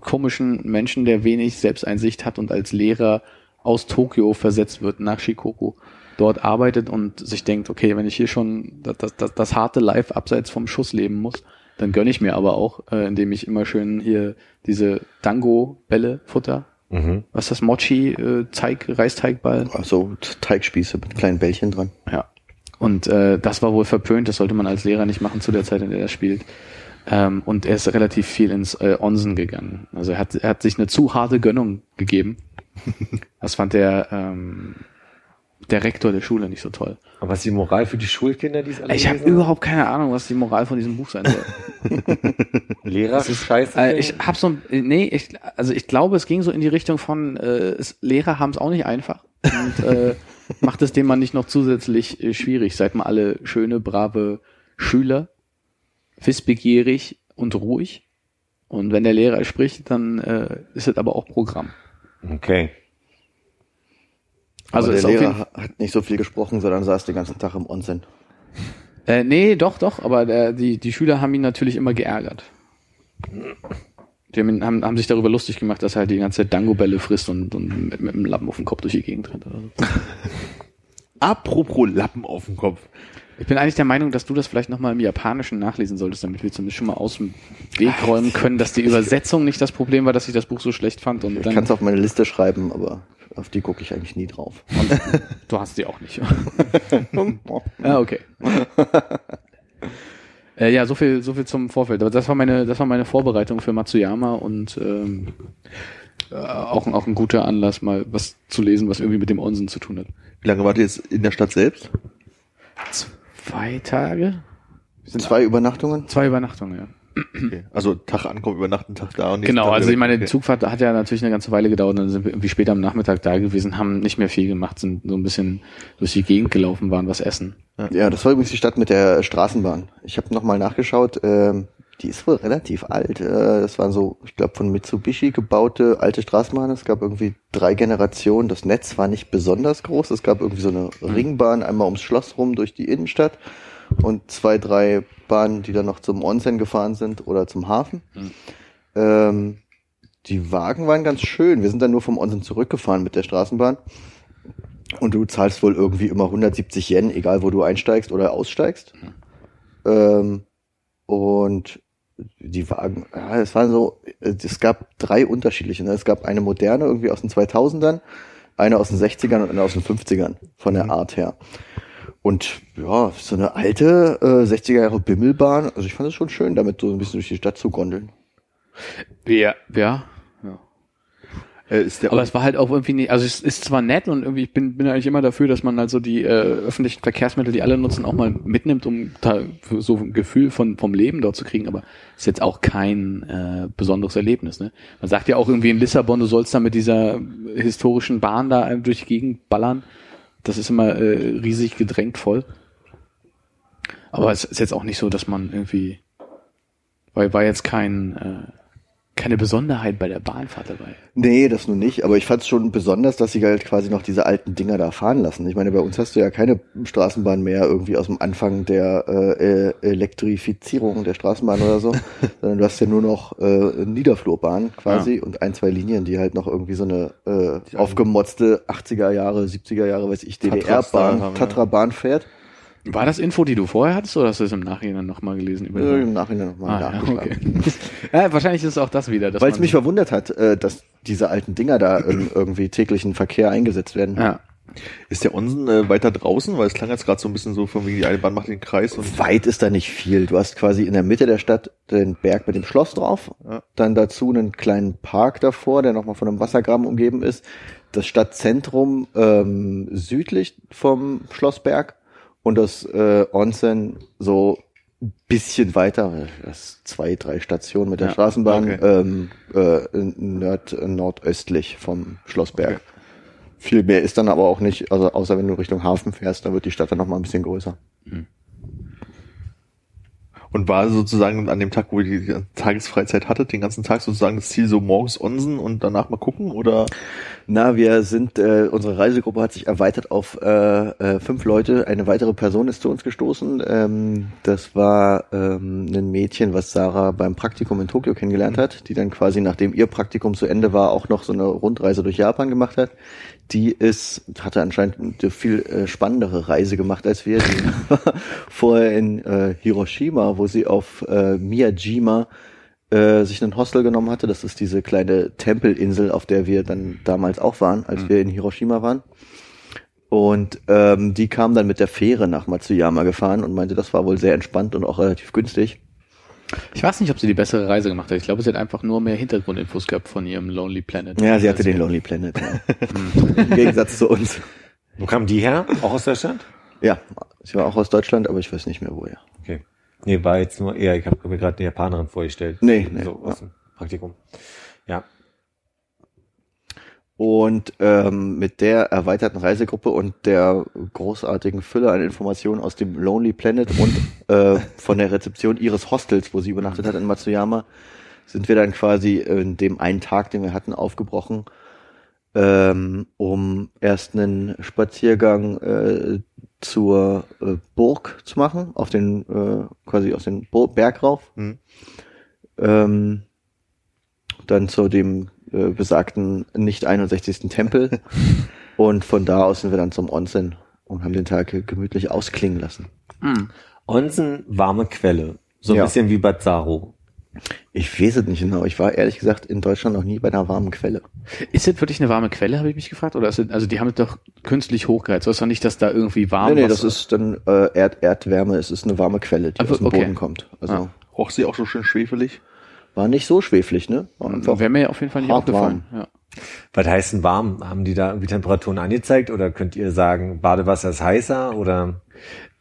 komischen Menschen, der wenig Selbsteinsicht hat und als Lehrer aus Tokio versetzt wird nach Shikoku, dort arbeitet und sich denkt, okay, wenn ich hier schon das, das, das, das harte Life abseits vom Schuss leben muss, dann gönne ich mir aber auch, äh, indem ich immer schön hier diese Dango-Bälle futter. Mhm. Was ist das? Mochi, äh, Teig, Reisteigball? Also Teigspieße mit kleinen Bällchen dran. Ja. Und äh, das war wohl verpönt, das sollte man als Lehrer nicht machen zu der Zeit, in der er spielt. Ähm, und er ist relativ viel ins äh, Onsen gegangen. Also er hat, er hat sich eine zu harte Gönnung gegeben. Das fand der, ähm, der Rektor der Schule nicht so toll. Aber was ist die Moral für die Schulkinder, die es alle Ich habe überhaupt keine Ahnung, was die Moral von diesem Buch sein soll. Lehrer scheiße. Äh, ich habe so, ein- nee, ich, also ich glaube, es ging so in die Richtung von äh, es, Lehrer haben es auch nicht einfach und äh, macht es dem man nicht noch zusätzlich äh, schwierig. Seid mal alle schöne, brave Schüler, wissbegierig und ruhig. Und wenn der Lehrer spricht, dann äh, ist es aber auch Programm. okay. Also der Lehrer hat nicht so viel gesprochen, sondern saß den ganzen Tag im Onsen. äh, nee, doch, doch, aber der, die, die Schüler haben ihn natürlich immer geärgert. Die haben, haben, haben sich darüber lustig gemacht, dass er halt die ganze Zeit Dango-Bälle frisst und, und mit, mit dem Lappen auf dem Kopf durch die Gegend rennt. Apropos Lappen auf dem Kopf. Ich bin eigentlich der Meinung, dass du das vielleicht nochmal im Japanischen nachlesen solltest, damit wir zumindest schon mal aus dem Weg räumen können, dass die Übersetzung nicht das Problem war, dass ich das Buch so schlecht fand und Ich kann es auf meine Liste schreiben, aber auf die gucke ich eigentlich nie drauf. du hast die auch nicht. ah, okay. äh, ja, so viel, so viel zum Vorfeld. Aber das war meine, das war meine Vorbereitung für Matsuyama und ähm, äh, auch, auch ein guter Anlass, mal was zu lesen, was irgendwie mit dem Onsen zu tun hat. Wie lange wart ihr jetzt in der Stadt selbst? Zwei Tage? Sind Zwei Übernachtungen? zwei Übernachtungen, ja. Okay. Also Tag ankommen, übernachten, Tag da und Genau, Tag also ich meine, die Zugfahrt hat ja natürlich eine ganze Weile gedauert, dann sind wir irgendwie später am Nachmittag da gewesen, haben nicht mehr viel gemacht, sind so ein bisschen durch die Gegend gelaufen, waren was essen. Ja, das war übrigens die Stadt mit der Straßenbahn. Ich habe nochmal nachgeschaut. Ähm, die ist wohl relativ alt. Äh, das waren so, ich glaube, von Mitsubishi gebaute alte Straßenbahnen. Es gab irgendwie drei Generationen. Das Netz war nicht besonders groß. Es gab irgendwie so eine Ringbahn einmal ums Schloss rum durch die Innenstadt und zwei, drei Bahnen, die dann noch zum Onsen gefahren sind oder zum Hafen. Ähm, die Wagen waren ganz schön. Wir sind dann nur vom Onsen zurückgefahren mit der Straßenbahn. Und du zahlst wohl irgendwie immer 170 Yen, egal wo du einsteigst oder aussteigst. Ähm, und die Wagen, ja, es waren so, äh, es gab drei unterschiedliche. Ne? Es gab eine moderne, irgendwie aus den 2000ern, eine aus den 60ern und eine aus den 50ern, von der Art her. Und ja, so eine alte äh, 60er Jahre Bimmelbahn, also ich fand es schon schön, damit so ein bisschen durch die Stadt zu gondeln. Ja. Ja. Äh, ist der Aber es war halt auch irgendwie nicht, also es ist zwar nett und irgendwie, ich bin, bin eigentlich immer dafür, dass man halt so die äh, öffentlichen Verkehrsmittel, die alle nutzen, auch mal mitnimmt, um da so ein Gefühl von, vom Leben dort zu kriegen, aber ist jetzt auch kein äh, besonderes Erlebnis. Ne? Man sagt ja auch irgendwie in Lissabon, du sollst da mit dieser historischen Bahn da durch die Gegend ballern. Das ist immer äh, riesig gedrängt voll. Aber es ist jetzt auch nicht so, dass man irgendwie, weil war jetzt kein, äh, keine Besonderheit bei der Bahnfahrt dabei. Nee, das nun nicht, aber ich fand es schon besonders, dass sie halt quasi noch diese alten Dinger da fahren lassen. Ich meine, bei uns hast du ja keine Straßenbahn mehr irgendwie aus dem Anfang der äh, Elektrifizierung der Straßenbahn oder so, sondern du hast ja nur noch äh, Niederflurbahn quasi ja. und ein, zwei Linien, die halt noch irgendwie so eine äh, aufgemotzte 80er Jahre, 70er Jahre, weiß ich, DDR-Bahn, Tatra-Bahn fährt. War das Info, die du vorher hattest, oder hast du es im Nachhinein nochmal gelesen? Über ja, Im Nachhinein nochmal ah, ja, okay. ja, Wahrscheinlich ist es auch das wieder. Weil es mich verwundert hat, äh, dass diese alten Dinger da in irgendwie täglichen Verkehr eingesetzt werden. Ja. Ist der Onsen äh, weiter draußen? Weil es klang jetzt gerade so ein bisschen so, von wegen die eine Bahn macht den Kreis. Und Weit ist da nicht viel. Du hast quasi in der Mitte der Stadt den Berg mit dem Schloss drauf, ja. dann dazu einen kleinen Park davor, der nochmal von einem Wassergraben umgeben ist. Das Stadtzentrum ähm, südlich vom Schlossberg und das äh, Onsen so bisschen weiter, das zwei, drei Stationen mit der ja, Straßenbahn, okay. ähm, äh, nord, nordöstlich vom Schlossberg. Okay. Viel mehr ist dann aber auch nicht, also außer wenn du Richtung Hafen fährst, dann wird die Stadt dann nochmal ein bisschen größer. Mhm. Und war sozusagen an dem Tag, wo ihr die Tagesfreizeit hattet, den ganzen Tag sozusagen das Ziel so morgens Onsen und danach mal gucken oder? Na, wir sind, äh, unsere Reisegruppe hat sich erweitert auf äh, äh, fünf Leute. Eine weitere Person ist zu uns gestoßen. Ähm, das war ähm, ein Mädchen, was Sarah beim Praktikum in Tokio kennengelernt hat, die dann quasi, nachdem ihr Praktikum zu Ende war, auch noch so eine Rundreise durch Japan gemacht hat die ist, hatte anscheinend eine viel äh, spannendere Reise gemacht als wir. Die war vorher in äh, Hiroshima, wo sie auf äh, Miyajima äh, sich einen Hostel genommen hatte. Das ist diese kleine Tempelinsel, auf der wir dann damals auch waren, als mhm. wir in Hiroshima waren. Und ähm, die kam dann mit der Fähre nach Matsuyama gefahren und meinte, das war wohl sehr entspannt und auch relativ günstig. Ich weiß nicht, ob sie die bessere Reise gemacht hat. Ich glaube, sie hat einfach nur mehr Hintergrundinfos gehabt von ihrem Lonely Planet. Ja, sie hatte den Lonely Planet, ja. Im Gegensatz zu uns. Wo kam die her? Auch aus Deutschland? Ja, sie war auch aus Deutschland, aber ich weiß nicht mehr woher. Okay. Nee, war jetzt nur eher, ich habe mir gerade eine Japanerin vorgestellt. Nee, nee. So aus dem Praktikum. Ja. Und ähm, mit der erweiterten Reisegruppe und der großartigen Fülle an Informationen aus dem Lonely Planet und äh, von der Rezeption ihres Hostels, wo sie übernachtet hat in Matsuyama, sind wir dann quasi in dem einen Tag, den wir hatten, aufgebrochen, ähm, um erst einen Spaziergang äh, zur äh, Burg zu machen, auf den äh, quasi aus dem Berg rauf. Mhm. Ähm, dann zu dem äh, besagten nicht 61. Tempel. und von da aus sind wir dann zum Onsen und haben den Tag gemütlich ausklingen lassen. Mhm. Onsen, warme Quelle. So ein ja. bisschen wie Bad Saro. Ich weiß es nicht genau. Ich war ehrlich gesagt in Deutschland noch nie bei einer warmen Quelle. Ist das wirklich eine warme Quelle, habe ich mich gefragt? Oder ist das, also die haben es doch künstlich hochgeheizt. So ist doch nicht, dass da irgendwie warm Nee, nee, das ist dann äh, Erd Erdwärme. Es ist eine warme Quelle, die Aber, aus dem okay. Boden kommt. Also ah. roch sie auch so schön schwefelig? War nicht so schweflig, ne? Wäre mir auf jeden Fall nicht aufgefallen. Ja. Was heißt denn warm? Haben die da irgendwie Temperaturen angezeigt oder könnt ihr sagen, Badewasser ist heißer oder?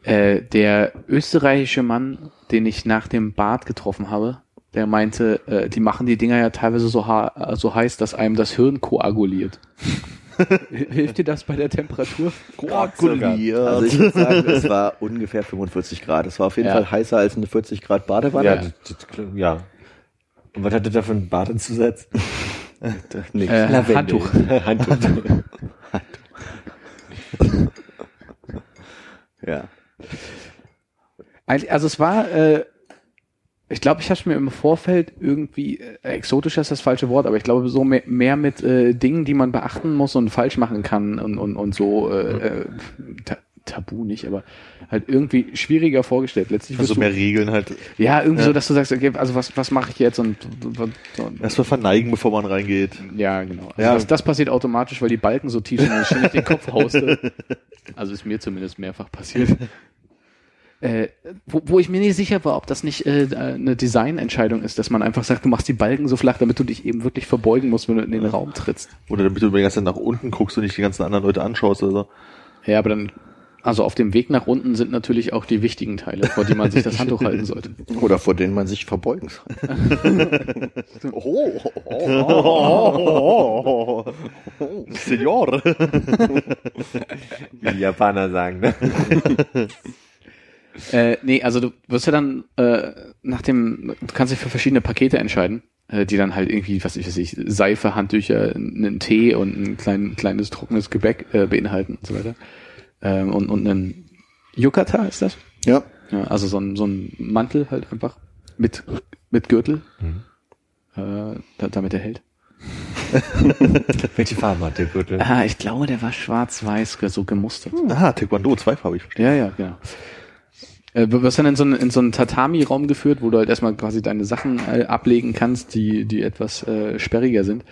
Äh, der österreichische Mann, den ich nach dem Bad getroffen habe, der meinte, äh, die machen die Dinger ja teilweise so, so heiß, dass einem das Hirn koaguliert. Hilft dir das bei der Temperatur? Koaguliert. Also ich würde sagen, es war ungefähr 45 Grad. Es war auf jeden ja. Fall heißer als eine 40 Grad Badewanne. Ja, ja. Und was hatte da für einen Badezusatz? Nichts. Äh, Handtuch. Handtuch. ja. Also es war, äh, ich glaube, ich habe mir im Vorfeld irgendwie, äh, exotisch ist das falsche Wort, aber ich glaube so mehr, mehr mit äh, Dingen, die man beachten muss und falsch machen kann und, und, und so äh, äh, Tabu nicht, aber halt irgendwie schwieriger vorgestellt. Letztlich also du, mehr Regeln halt. Ja, irgendwie ja. so, dass du sagst, okay, also was, was mache ich jetzt und, und, und erstmal verneigen, bevor man reingeht. Ja, genau. Also ja. Das, das passiert automatisch, weil die Balken so tief sind und ich ständig den Kopf hauste. Also ist mir zumindest mehrfach passiert. Äh, wo, wo ich mir nicht sicher war, ob das nicht äh, eine Designentscheidung ist, dass man einfach sagt, du machst die Balken so flach, damit du dich eben wirklich verbeugen musst, wenn du in den Raum trittst. Oder damit du die ganze Zeit nach unten guckst und nicht die ganzen anderen Leute anschaust oder so. Ja, aber dann also auf dem Weg nach unten sind natürlich auch die wichtigen Teile, vor denen man sich das Handtuch halten sollte. Oder vor denen man sich verbeugen soll. oh, oh, oh, oh, Senor. Wie die Japaner sagen, ne? äh, nee, also du wirst ja dann äh, nach dem, du kannst dich für verschiedene Pakete entscheiden. äh, die dann halt irgendwie, was ich weiß ich, Seife, Handtücher, einen Tee und ein klein, kleines trockenes Gebäck äh, beinhalten und so weiter. Ähm, und, und einen Yukata ist das? Ja. Ja, also so ein, so ein Mantel halt einfach mit, mit Gürtel, äh, da, damit er hält. Welche Farbe hat der Gürtel? Ah, ich glaube, der war schwarz-weiß, so gemustert. Aha, Taekwondo, zweifarbig, verstehe. Ja, ja, genau. Äh, Du wirst dann in so einen, in so einen Tatami-Raum geführt, wo du halt erstmal quasi deine Sachen äh, ablegen kannst, die, die etwas äh, sperriger sind.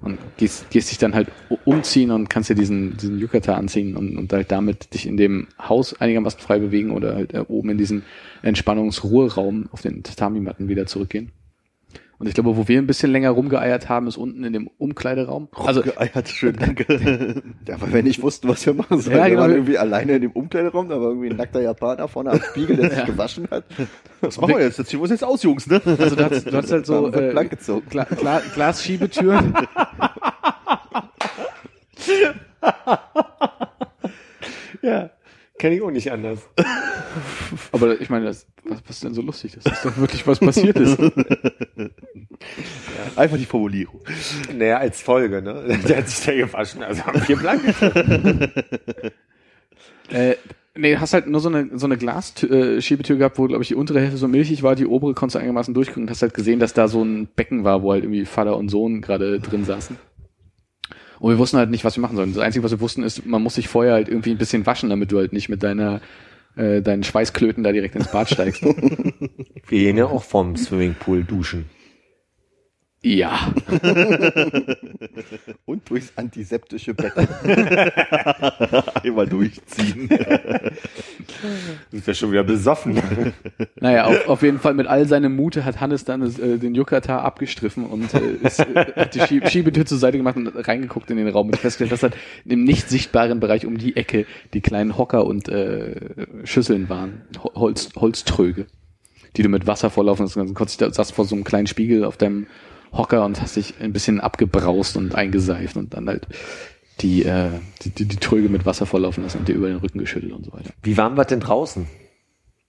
Und gehst, gehst dich dann halt umziehen und kannst dir diesen, diesen Yukata anziehen und, und halt damit dich in dem Haus einigermaßen frei bewegen oder halt äh, oben in diesen Entspannungsruheraum auf den Tatami-Matten wieder zurückgehen. Und ich glaube, wo wir ein bisschen länger rumgeeiert haben, ist unten in dem Umkleideraum. Also, Geeiert, schön, danke. Ja, weil wir nicht wussten, was wir machen sollen. Ja, wir genau. waren irgendwie alleine in dem Umkleideraum, da war irgendwie ein nackter Japaner vorne am Spiegel, der sich Ja. gewaschen hat. Was machen wir jetzt? Jetzt ziehen wir uns jetzt aus, Jungs, ne? also du hast, du hast halt so äh, blank gezogen. Gla Gla Glasschiebetüren. Ja, kenne ich auch nicht anders. Aber ich meine, das, was, was ist denn so lustig? Das ist doch wirklich was passiert ist. Einfach die Formulierung. Naja, als Folge, ne? Der hat sich da gewaschen, also haben wir blank. äh, nee, hast halt nur so eine, so eine Glasschiebetür äh, gehabt, wo, glaube ich, die untere Hälfte so milchig war, die obere konntest du einigermaßen durchgucken und hast halt gesehen, dass da so ein Becken war, wo halt irgendwie Vater und Sohn gerade drin saßen. Und wir wussten halt nicht, was wir machen sollen. Das Einzige, was wir wussten, ist, man muss sich vorher halt irgendwie ein bisschen waschen, damit du halt nicht mit deiner äh, deinen Schweißklöten da direkt ins Bad steigst. Wir gehen ja auch vom Swimmingpool duschen. Ja. Und durchs antiseptische Becken. Einmal durchziehen. Du bist ja schon wieder besoffen. Naja, auf, auf jeden Fall mit all seinem Mute hat Hannes dann äh, den Yukata abgestriffen und äh, ist, äh, hat die Schie Schiebetür zur Seite gemacht und reingeguckt in den Raum und festgestellt, dass halt im nicht sichtbaren Bereich um die Ecke die kleinen Hocker und äh, Schüsseln waren, Ho- Holz, Holztröge, die du mit Wasser volllaufen lassen kannst. Du saßt vor so einem kleinen Spiegel auf deinem Hocker und hast dich ein bisschen abgebraust und eingeseift und dann halt die, äh, die, die, die Tröge mit Wasser volllaufen lassen und dir über den Rücken geschüttelt und so weiter. Wie warm war denn draußen?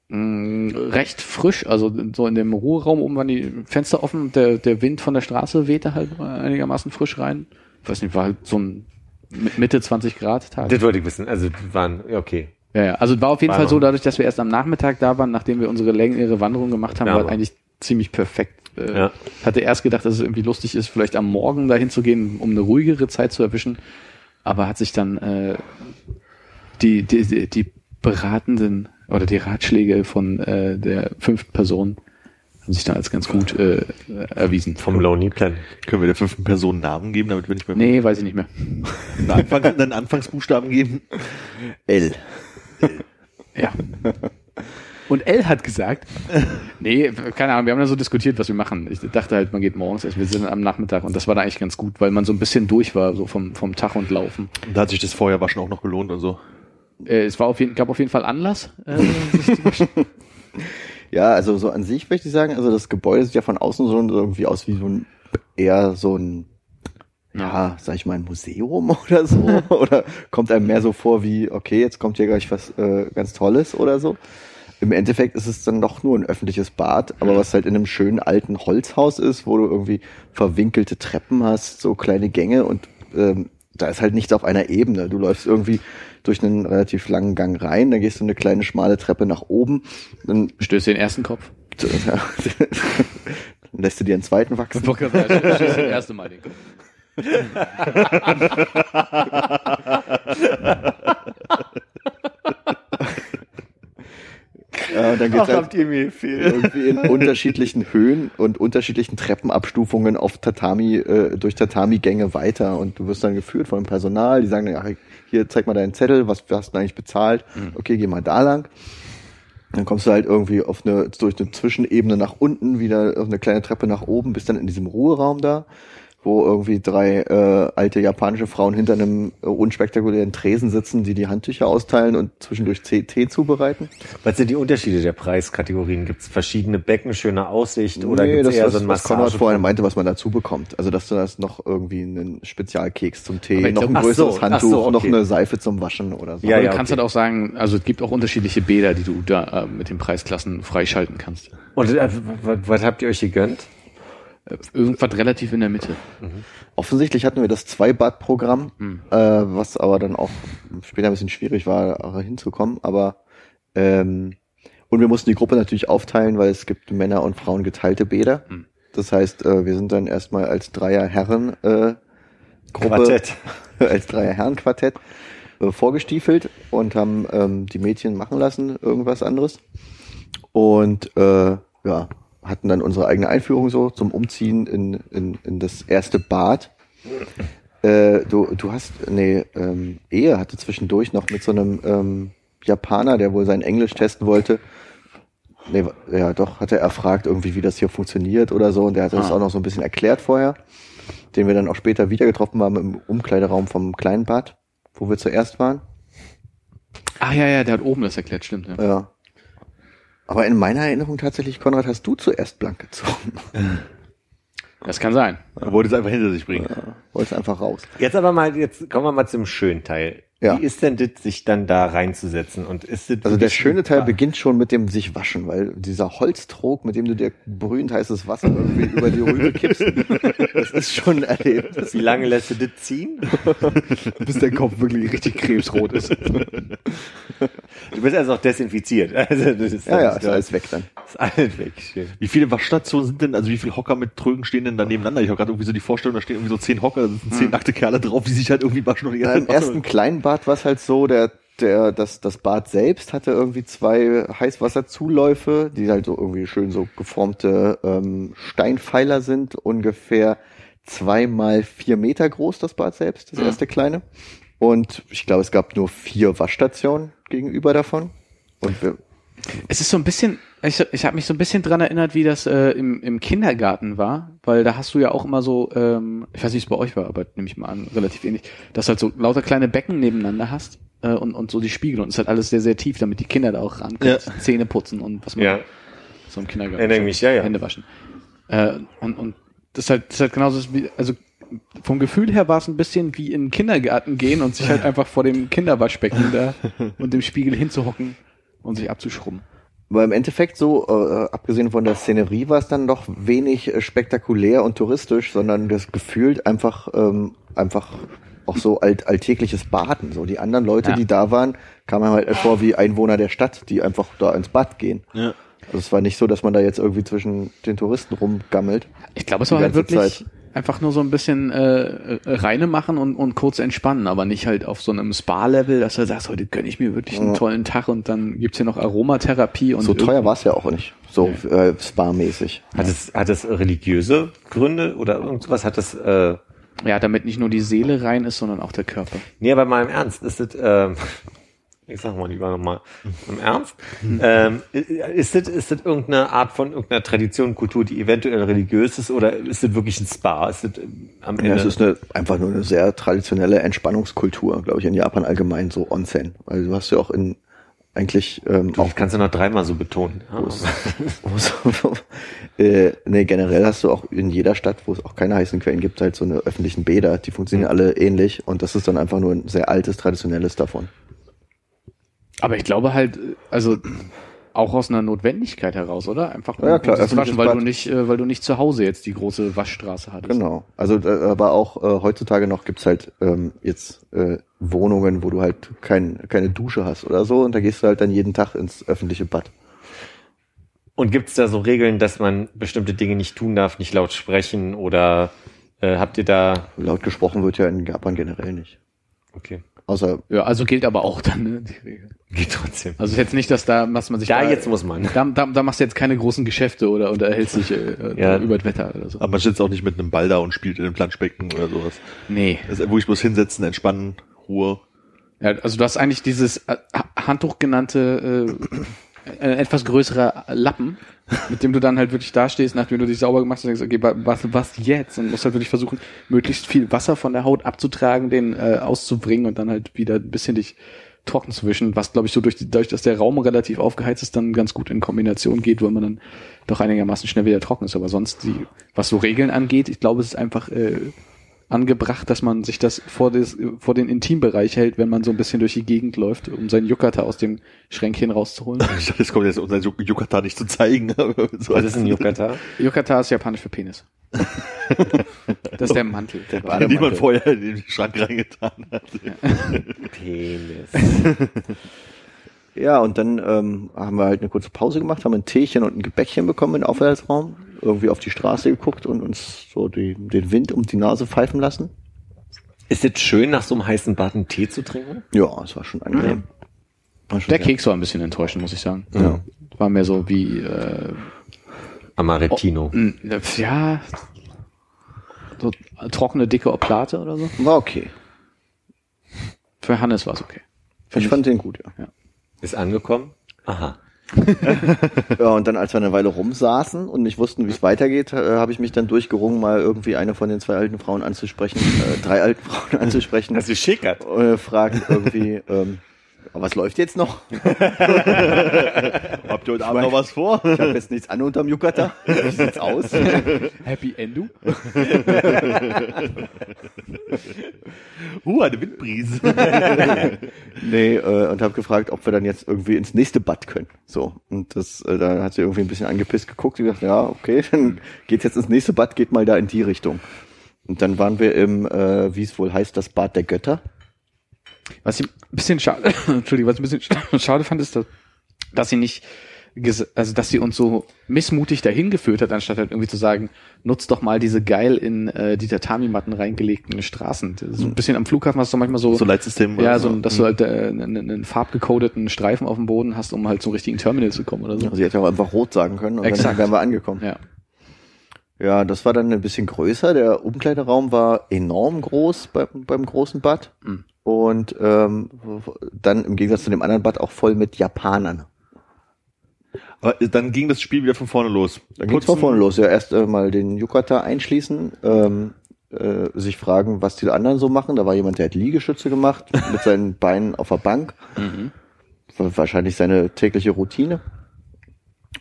Mm, recht frisch, also so in dem Ruheraum oben waren die Fenster offen und der, der Wind von der Straße wehte halt einigermaßen frisch rein. Ich weiß nicht, war halt so ein Mi- Mitte 20 Grad Tag. Das wollte ich wissen. Also waren, ja, okay. Ja, ja, also war auf jeden War Fall so, dadurch, dass wir erst am Nachmittag da waren, nachdem wir unsere längere Wanderung gemacht haben, Ja, war eigentlich ziemlich perfekt. Äh, Ja. Hatte erst gedacht, dass es irgendwie lustig ist, vielleicht am Morgen dahin zu gehen, um eine ruhigere Zeit zu erwischen, aber hat sich dann äh, die, die, die, die beratenden oder die Ratschläge von äh, der fünften Person haben sich dann als ganz gut äh, erwiesen. Vom Lonely Plan. Können wir der fünften Person Namen geben, damit wir nicht mehr Nee, weiß ich nicht mehr. einen, Anfang, einen Anfangsbuchstaben geben? L. Ja. Und L hat gesagt, nee, keine Ahnung, wir haben dann so diskutiert, was wir machen. Ich dachte halt, man geht morgens, also wir sind am Nachmittag und das war da eigentlich ganz gut, weil man so ein bisschen durch war, so vom, vom Tag und Laufen. Da hat sich das Feuerwaschen auch noch gelohnt und so. Äh, es war auf jeden, gab auf jeden Fall Anlass. Äh. Ja, also so an sich möchte ich sagen, also das Gebäude sieht ja von außen so irgendwie aus wie so ein, eher so ein, ja, sag ich mal, ein Museum oder so. oder kommt einem mehr so vor wie, okay, jetzt kommt hier gleich was äh, ganz Tolles oder so. Im Endeffekt ist es dann doch nur ein öffentliches Bad, aber was halt in einem schönen alten Holzhaus ist, wo du irgendwie verwinkelte Treppen hast, so kleine Gänge und ähm, da ist halt nichts auf einer Ebene. Du läufst irgendwie durch einen relativ langen Gang rein, dann gehst du eine kleine schmale Treppe nach oben, dann Stößt den ersten Kopf. dann lässt du dir einen zweiten wachsen. Stößt das erste Mal den Kopf. Ja, und dann geht's halt ihr mir viel. irgendwie in unterschiedlichen Höhen und unterschiedlichen Treppenabstufungen auf Tatami, äh, durch Tatami-Gänge weiter und du wirst dann geführt von dem Personal, die sagen, ja, hier zeig mal deinen Zettel, was hast du eigentlich bezahlt? Okay, geh mal da lang. Dann kommst du halt irgendwie auf eine, durch eine Zwischenebene nach unten, wieder auf eine kleine Treppe nach oben, bist dann in diesem Ruheraum da, wo irgendwie drei äh, alte japanische Frauen hinter einem äh, unspektakulären Tresen sitzen, die die Handtücher austeilen und zwischendurch Tee, zubereiten. Was sind die Unterschiede der Preiskategorien? Gibt es verschiedene Becken, schöne Aussicht oder nee, gibt's das, eher was, so ein was Konrad vorhin meinte, was man dazu bekommt. Also, dass du das noch irgendwie einen Spezialkeks zum Tee, noch glaub- ein größeres so, Handtuch, so, noch okay. eine Seife zum Waschen oder so. Ja, Aber ja, du kannst okay. halt auch sagen, also es gibt auch unterschiedliche Bäder, die du da äh, mit den Preisklassen freischalten kannst. Und äh, was, was habt ihr euch gegönnt? Äh, Irgendwas relativ in der Mitte. Offensichtlich hatten wir das Zwei-Bad-Programm, Hm. äh, was aber dann auch später ein bisschen schwierig war, auch hinzukommen. Aber ähm, und wir mussten die Gruppe natürlich aufteilen, weil es gibt Männer und Frauen geteilte Bäder. Hm. Das heißt, äh, wir sind dann erstmal als Dreier Herren äh, Gruppe, Quartett. als Dreier Herren Quartett äh, vorgestiefelt und haben ähm, die Mädchen machen lassen, irgendwas anderes. Und äh, ja, hatten dann unsere eigene Einführung so zum Umziehen in, in, in das erste Bad. Äh, du, du hast, nee, ähm, Ehe hatte zwischendurch noch mit so einem ähm, Japaner, der wohl sein Englisch testen wollte. Nee, ja, doch, hat er erfragt irgendwie, wie das hier funktioniert oder so. Und der hat das Ah. auch noch so ein bisschen erklärt vorher, den wir dann auch später wieder getroffen haben im Umkleideraum vom kleinen Bad, wo wir zuerst waren. Ach ja, ja, der hat oben das erklärt, stimmt. Ja. Ja. Aber in meiner Erinnerung tatsächlich, Konrad, hast du zuerst blank gezogen. Das kann sein. Er wollte es einfach hinter sich bringen. Wolltest einfach raus. Jetzt aber mal, jetzt kommen wir mal zum schönen Teil. Ja. Wie ist denn das, sich dann da reinzusetzen? Und ist das Also der schöne Teil beginnt schon mit dem sich waschen, weil dieser Holztrog, mit dem du dir brühend heißes Wasser irgendwie über die Rübe kippst, das ist schon ein Erlebnis. Wie lange lässt du das ziehen? Bis der Kopf wirklich richtig krebsrot ist. Du bist also noch desinfiziert. Also das ist, Ja, ja, ist alles weg dann. ist alles weg. Schön. Wie viele Waschstationen sind denn, also wie viele Hocker mit Trögen stehen denn da nebeneinander? Ich habe gerade irgendwie so die Vorstellung, da stehen irgendwie so zehn Hocker, da sind zehn nackte Kerle drauf, die sich halt irgendwie waschen und die Ja, Im ersten kleinen Bad war es halt so, der, der, das, das Bad selbst hatte irgendwie zwei Heißwasserzuläufe, die halt so irgendwie schön so geformte ähm, Steinpfeiler sind, ungefähr zwei mal vier Meter groß, das Bad selbst, das erste kleine. Und ich glaube, es gab nur vier Waschstationen gegenüber davon. Und wir, Es ist so ein bisschen, ich, ich habe mich so ein bisschen dran erinnert, wie das äh, im, im Kindergarten war, weil da hast du ja auch immer so, ähm, ich weiß nicht, wie es bei euch war, aber nehme ich mal an, relativ ähnlich, dass du halt so lauter kleine Becken nebeneinander hast äh, und, und so die Spiegel und es ist halt alles sehr, sehr tief, damit die Kinder da auch rankommen, Ja. Zähne putzen und was man Ja, so im Kindergarten erinnere mich, ja, ja. Hände waschen. Äh, und, und das ist halt, das ist halt genauso, wie, also vom Gefühl her war es ein bisschen wie in den Kindergarten gehen und sich halt einfach vor dem Kinderwaschbecken da und dem Spiegel hinzuhocken und sich abzuschrubben. Aber im Endeffekt so, äh, abgesehen von der Szenerie, war es dann doch wenig äh, spektakulär und touristisch, sondern das gefühlt einfach, ähm, einfach auch so alt, alltägliches Baden. So die anderen Leute, Ja. die da waren, kamen halt vor wie Einwohner der Stadt, die einfach da ins Bad gehen. Ja. Also es war nicht so, dass man da jetzt irgendwie zwischen den Touristen rumgammelt. Ich glaube, es war halt wirklich Zeit. Einfach nur so ein bisschen äh, reine machen und, und kurz entspannen, aber nicht halt auf so einem Spa-Level, dass du sagst, heute gönne ich mir wirklich einen tollen Tag und dann gibt's hier noch Aromatherapie und so teuer war es ja auch nicht, so äh, spa-mäßig. Hat es, hat es religiöse Gründe oder irgendwas? Hat das, äh, Ja, damit nicht nur die Seele rein ist, sondern auch der Körper. nee, aber mal im Ernst, ist das, ähm, ich sag mal lieber nochmal im Ernst, ähm, ist das, ist das irgendeine Art von irgendeiner Tradition, Kultur, die eventuell religiös ist oder ist das wirklich ein Spa? Ist das ähm, am Ende? Ja, es ist eine, einfach nur eine sehr traditionelle Entspannungskultur, glaube ich, in Japan allgemein, so Onsen. Also du hast ja auch in eigentlich ähm, Du, auch kannst du noch dreimal so betonen. Ja, wo es, wo es, äh, nee, generell hast du auch in jeder Stadt, wo es auch keine heißen Quellen gibt, halt so eine öffentlichen Bäder, die funktionieren alle ähnlich und das ist dann einfach nur ein sehr altes, traditionelles davon. Aber ich glaube halt, also auch aus einer Notwendigkeit heraus, oder? Einfach um Ja, klar, zu waschen, weil Bad. du nicht, äh, weil du nicht zu Hause jetzt die große Waschstraße hattest. Genau. Also äh, aber auch äh, heutzutage noch gibt's halt ähm, jetzt äh, Wohnungen, wo du halt kein, keine Dusche hast oder so und da gehst du halt dann jeden Tag ins öffentliche Bad. Und gibt es da so Regeln, dass man bestimmte Dinge nicht tun darf, nicht laut sprechen oder äh, habt ihr da Laut gesprochen wird ja in Japan generell nicht. okay, Außer Ja, also gilt aber auch dann, ne, die Regel. geht trotzdem. Also ist jetzt nicht, dass da, was man sich Da jetzt muss man. Da, da, da machst du jetzt keine großen Geschäfte oder unterhältst dich äh, Ja. über das Wetter oder so. Aber man sitzt auch nicht mit einem Ball da und spielt in einem Planschbecken oder sowas. Nee. Das ist wirklich bloß hinsetzen, entspannen, Ruhe. Ja, also du hast eigentlich dieses äh, Ha- Handtuch genannte äh, ein etwas größerer Lappen, mit dem du dann halt wirklich dastehst, nachdem du dich sauber gemacht hast und denkst, okay, wa- was, was jetzt? Und musst halt wirklich versuchen, möglichst viel Wasser von der Haut abzutragen, den äh, auszubringen und dann halt wieder ein bisschen dich trocken zu wischen, was glaube ich so durch, die, dadurch, dass der Raum relativ aufgeheizt ist, dann ganz gut in Kombination geht, weil man dann doch einigermaßen schnell wieder trocken ist. Aber sonst, die, was so Regeln angeht, ich glaube, es ist einfach äh, angebracht, dass man sich das vor, des, vor den Intimbereich hält, wenn man so ein bisschen durch die Gegend läuft, um seinen Yukata aus dem Schränkchen rauszuholen. Ich dachte, es kommt jetzt, unser Yucatan nicht zu zeigen. so Was ist ein Yukata? Yukata ist japanisch für Penis. das ist der Mantel. Der Den man Bademantel. vorher in den Schrank reingetan hat. Penis. Ja, und dann ähm, haben wir halt eine kurze Pause gemacht, haben ein Teechen und ein Gebäckchen bekommen im Aufenthaltsraum, irgendwie auf die Straße geguckt und uns so die, den Wind um die Nase pfeifen lassen. Ist es schön, nach so einem heißen Bad einen Tee zu trinken? Ja, es war schon angenehm. War schon Der sehr- Keks war ein bisschen enttäuschend, muss ich sagen. Ja. War mehr so wie, äh, Amarettino. mh, ja, so trockene, dicke Oplate oder so. War okay. Für Hannes war es okay. Ich fand den gut, ja. Ist angekommen? Aha. Ja, und dann, als wir eine Weile rumsaßen und nicht wussten, wie es weitergeht, äh, habe ich mich dann durchgerungen, mal irgendwie eine von den zwei alten Frauen anzusprechen, äh, drei alten Frauen anzusprechen. Das ist schickert. äh, fragt irgendwie, ähm, was läuft jetzt noch? Habt ihr heute Abend noch was vor? Ich habe jetzt nichts an unterm Yukata. Wie sieht's aus? Happy Endu? Uh, eine Windbrise. nee, äh, und habe gefragt, ob wir dann jetzt irgendwie ins nächste Bad können. So. Und das, äh, da hat sie irgendwie ein bisschen angepisst geguckt und gesagt, ja, okay, dann geht's jetzt ins nächste Bad, geht mal da in die Richtung. Und dann waren wir im, äh, wie es wohl heißt, das Bad der Götter. Was ich ein bisschen schade, Entschuldigung, was ich ein bisschen sch- schade fand, ist, dass, dass sie nicht, also dass sie uns so missmutig dahin geführt hat, anstatt halt irgendwie zu sagen, nutzt doch mal diese geil in äh, die Tatami-Matten reingelegten Straßen. So ein bisschen am Flughafen hast du manchmal so, So Leitsystem. ja, so, dass du halt äh, einen, einen farbgecodeten Streifen auf dem Boden hast, um halt zum richtigen Terminal zu kommen oder so. Also sie hätte auch einfach rot sagen können und Exakt. dann wären wir angekommen. Ja. Ja, das war dann ein bisschen größer. Der Umkleideraum war enorm groß beim, beim großen Bad. Mhm. Und ähm, dann im Gegensatz zu dem anderen Bad auch voll mit Japanern. Aber dann ging das Spiel wieder von vorne los. Dann geht's von vorne los. Ja, erst äh, mal den Yukata einschließen, ähm, äh, sich fragen, was die anderen so machen. Da war jemand, der hat Liegestütze gemacht, mit seinen Beinen auf der Bank. War wahrscheinlich seine tägliche Routine.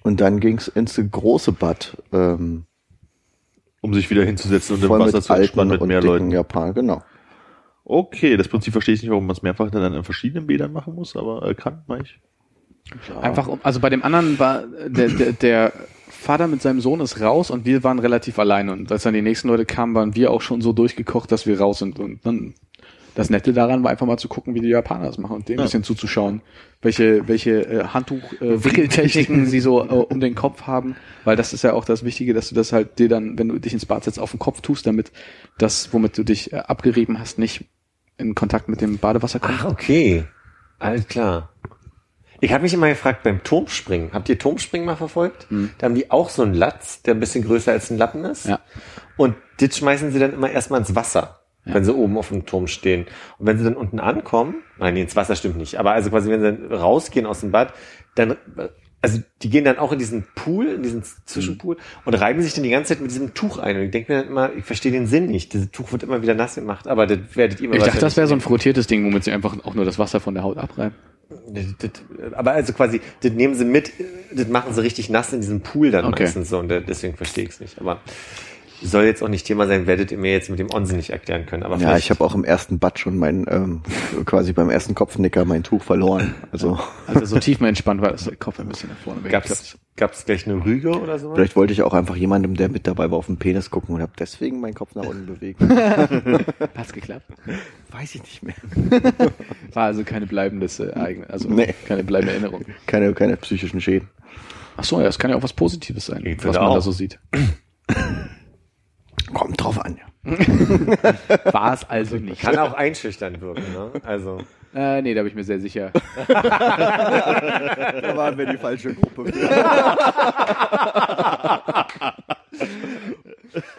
Und dann ging's ins große Bad, ähm, Um sich wieder hinzusetzen und im Wasser mit zu entspannen mit und mehr Leuten. Japanern, genau. Okay, das Prinzip verstehe ich nicht, warum man es mehrfach dann in verschiedenen Bädern machen muss, aber äh, kann, mach ich. Einfach, um, also bei dem anderen war äh, der, der, der Vater mit seinem Sohn ist raus und wir waren relativ alleine. Und als dann die nächsten Leute kamen, waren wir auch schon so durchgekocht, dass wir raus sind. Und dann das Nette daran war einfach mal zu gucken, wie die Japaner das machen und dem ein bisschen zuzuschauen, welche, welche äh, Handtuch-Wickeltechniken sie so äh, um den Kopf haben. Weil das ist ja auch das Wichtige, dass du das halt dir dann, wenn du dich ins Bad setzt, auf den Kopf tust, damit das, womit du dich äh, abgerieben hast, nicht in Kontakt mit dem Badewasser kommt. Ach, okay. Alles klar. Ich habe mich immer gefragt, beim Turmspringen, habt ihr Turmspringen mal verfolgt? Da haben die auch so einen Latz, der ein bisschen größer als ein Lappen ist. Ja. Und das schmeißen sie dann immer erstmal ins Wasser, wenn sie oben auf dem Turm stehen. Und wenn sie dann unten ankommen, nein, nee, ins Wasser stimmt nicht, aber also quasi, wenn sie dann rausgehen aus dem Bad, dann, also die gehen dann auch in diesen Pool, in diesen Zwischenpool und reiben sich dann die ganze Zeit mit diesem Tuch ein. Und ich denke mir dann immer, ich verstehe den Sinn nicht. Dieses Tuch wird immer wieder nass gemacht, aber das werdet ihr mir Ich dachte, das wäre so ein frottiertes Ding, womit sie einfach auch nur das Wasser von der Haut abreiben. das, das, aber also quasi, das nehmen sie mit, das machen sie richtig nass in diesem Pool dann Okay. meistens so und deswegen verstehe ich es nicht. Aber soll jetzt auch nicht Thema sein, werdet ihr mir jetzt mit dem Onsen nicht erklären können. Aber Ja, ich habe auch im ersten Bad schon mein, ähm, quasi beim ersten Kopfnicker mein Tuch verloren. Also Also so tief mal entspannt war, dass der Kopf ein bisschen nach vorne gab's, weggeklappt. gab's gleich eine Rüge oder so? vielleicht wollte ich auch einfach jemandem, der mit dabei war, auf den Penis gucken und habe deswegen meinen Kopf nach unten bewegt. Hat's geklappt? Weiß ich nicht mehr. War also keine bleibendes äh, Ereignis, also Nee. keine bleibende Erinnerung. Keine, keine psychischen Schäden. Ach so, ja, das kann ja auch was Positives sein, Ich was man auch. da so sieht. Kommt drauf an. Ja. War es also nicht. Kann auch einschüchtern wirken, ne? Also. Äh, nee, da bin ich mir sehr sicher. Da waren wir die falsche Gruppe.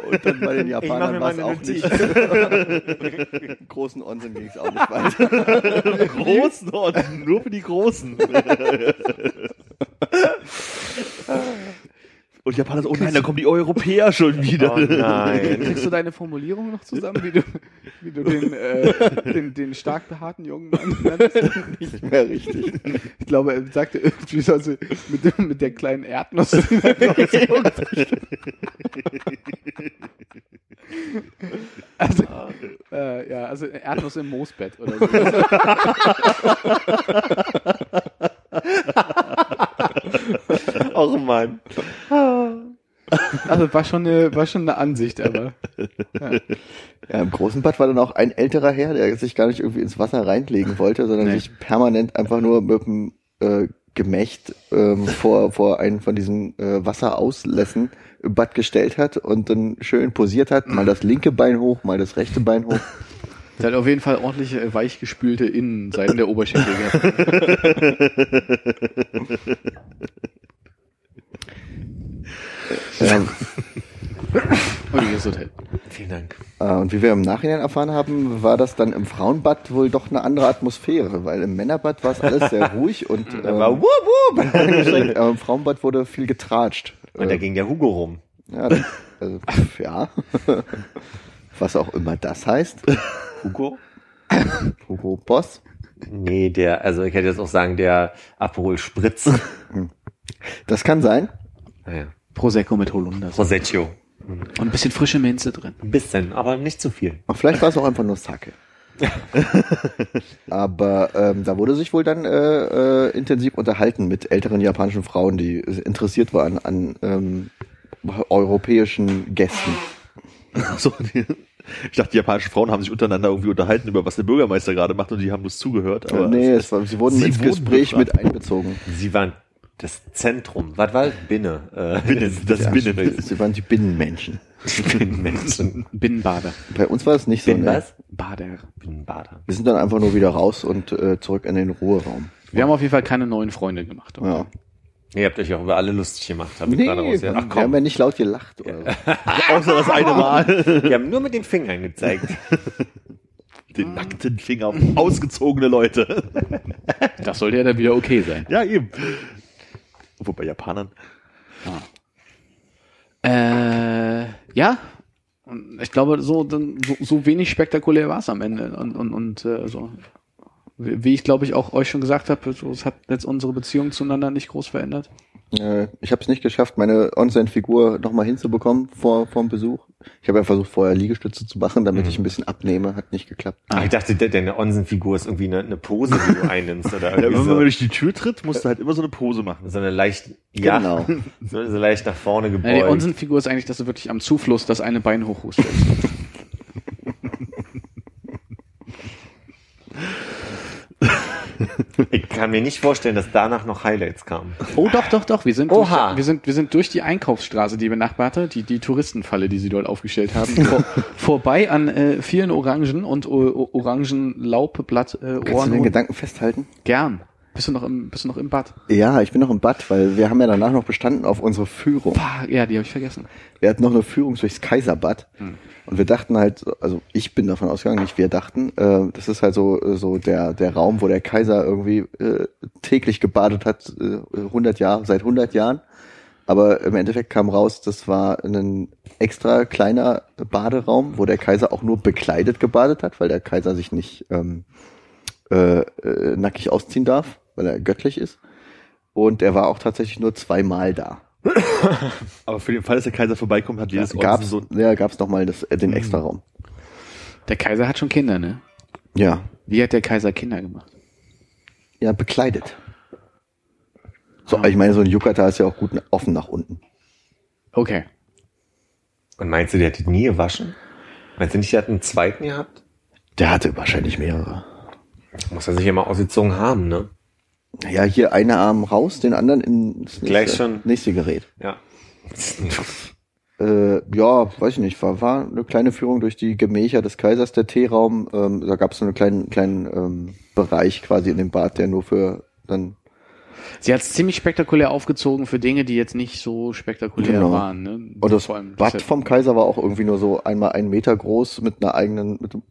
Und dann bei den Japanern war es auch nicht. Großen Onsen ging es auch nicht weiter. Großen Orden, nur für die Großen. Und Japaner so, oh nein, da kommen die Europäer schon wieder. Oh nein. Kriegst du deine Formulierung noch zusammen, wie du, wie du den, äh, den, den stark behaarten jungen Mann nannst? Nicht mehr richtig. Ich glaube, er sagte irgendwie so, also mit, dem, mit der kleinen Erdnuss. Also, äh, ja, also Erdnuss im Moosbett oder so. Oh Mann. Also war schon eine, war schon eine Ansicht, aber. Ja, im großen Bad war dann auch ein älterer Herr, der sich gar nicht irgendwie ins Wasser reinlegen wollte, sondern Nee. sich permanent einfach nur mit dem äh, Gemächt ähm, vor, vor einen von diesen äh, Wasserauslässen im Bad gestellt hat und dann schön posiert hat, mal das linke Bein hoch, mal das rechte Bein hoch. Der hat auf jeden Fall ordentlich äh, weichgespülte Innenseiten der Oberschenkel gehabt. Ähm, Und Gesundheit. Vielen Dank. äh, und wie wir im Nachhinein erfahren haben, war das dann im Frauenbad wohl doch eine andere Atmosphäre, weil im Männerbad war es alles sehr ruhig und ähm, Da war wup, wup. aber im Frauenbad wurde viel getratscht. Und da ging der Hugo rum. Ja, also, ja. Was auch immer das heißt. Hugo? Hugo Boss. Nee, der, also ich hätte jetzt auch sagen, der Aperol Spritz. Das kann sein. Naja. Prosecco mit Holunder. Prosecco. Und ein bisschen frische Minze drin. Ein bisschen, aber nicht zu viel. Aber vielleicht war es auch einfach nur Sake. Aber ähm, da wurde sich wohl dann äh, äh, intensiv unterhalten mit älteren japanischen Frauen, die interessiert waren an ähm, europäischen Gästen. Ach so, die, ich dachte, die japanischen Frauen haben sich untereinander irgendwie unterhalten über was der Bürgermeister gerade macht und die haben bloß zugehört. Aber nee, es war, sie wurden Sie ins wurden Gespräch mit einbezogen. Sie waren das Zentrum. Was war Binne? Äh, Binnen, das Ja, Binnen. Sie waren die Binnenmenschen. Binnenmenschen. Binnenbader. Bei uns war es nicht so. Bin Ne? was? Bader. Binnenbader. Wir sind dann einfach nur wieder raus und äh, zurück in den Ruheraum. Wir haben auf jeden Fall keine neuen Freunde gemacht. Ja. Ihr habt euch auch über alle lustig gemacht, habe ich Nee, gerade raus. Ach wir haben komm, ja nicht laut gelacht. Oder so. Außer das eine Mal. wir haben nur mit den Fingern gezeigt. Den nackten Finger auf ausgezogene Leute. Das sollte ja dann wieder okay sein. Ja, eben. Obwohl bei Japanern. Äh, ja. Und Ich glaube, so, so, so wenig spektakulär war es am Ende. Und, und, und äh, so. Wie ich glaube ich auch euch schon gesagt habe, so, es hat jetzt unsere Beziehung zueinander nicht groß verändert. Äh, ich habe es nicht geschafft, meine Onsen-Figur nochmal hinzubekommen vor vor dem Besuch. Ich habe ja versucht, vorher Liegestütze zu machen, damit ich ein bisschen abnehme. Hat nicht geklappt. Ah, ich dachte, de- deine Onsenfigur ist irgendwie eine, eine Pose, die du einnimmst. Oder Ja, wenn man so, durch die Tür tritt, musst du halt immer so eine Pose machen. so eine leicht, ja, Genau. so, so leicht nach vorne Ja, die gebeugt. Onsenfigur ist eigentlich, dass du wirklich am Zufluss das eine Bein hochhustest. ich kann mir nicht vorstellen, dass danach noch Highlights kamen. Oh, doch, doch, doch. Wir sind, Oha. Durch, wir sind, wir sind durch die Einkaufsstraße, die benachbarte, die, die Touristenfalle, die sie dort aufgestellt haben, vor, vorbei an äh, vielen Orangen und o, o, Orangenlaubblatt äh, Kannst du Ohren. den Gedanken festhalten? Gern. Bist du noch im, bist du noch im Bad? Ja, ich bin noch im Bad, weil wir haben ja danach noch bestanden auf unsere Führung. Ja, die habe ich vergessen. Wir hatten noch eine Führung durchs Kaiserbad. Und wir dachten halt, also ich bin davon ausgegangen, nicht wir dachten, äh, das ist halt so, äh, so der, der Raum, wo der Kaiser irgendwie äh, täglich gebadet hat, äh, 100 Jahre, seit 100 Jahren. Aber im Endeffekt kam raus, das war ein extra kleiner Baderaum, wo der Kaiser auch nur bekleidet gebadet hat, weil der Kaiser sich nicht ähm, äh, äh, nackig ausziehen darf, weil er göttlich ist. Und er war auch tatsächlich nur zweimal da. Aber für den Fall, dass der Kaiser vorbeikommt, hat jedes Gab's, Orden so ja, gab's noch mal das, äh, den Extraraum. Der Kaiser hat schon Kinder, ne? Ja, Wie hat der Kaiser Kinder gemacht? ja, bekleidet. So, ich meine, so ein Yukata ist ja auch gut offen nach unten. Okay. Und meinst du, der hat die nie gewaschen? Meinst du nicht, der hat einen zweiten gehabt? Der hatte wahrscheinlich mehrere. Muss er sich ja mal ausgezogen haben, ne? Ja, hier eine Arm raus, den anderen in das Gleich nächste, schon. nächste Gerät. Ja. Äh, ja, weiß ich nicht, war, war eine kleine Führung durch die Gemächer des Kaisers, der Teeraum. Ähm, da gab es so einen kleinen, kleinen ähm, Bereich quasi in dem Bad, der nur für dann Sie hat es ziemlich spektakulär aufgezogen für Dinge, die jetzt nicht so spektakulär Genau. waren. Ne? Und das Bad vom Kaiser war auch irgendwie nur so einmal einen Meter groß mit einer eigenen, mit einem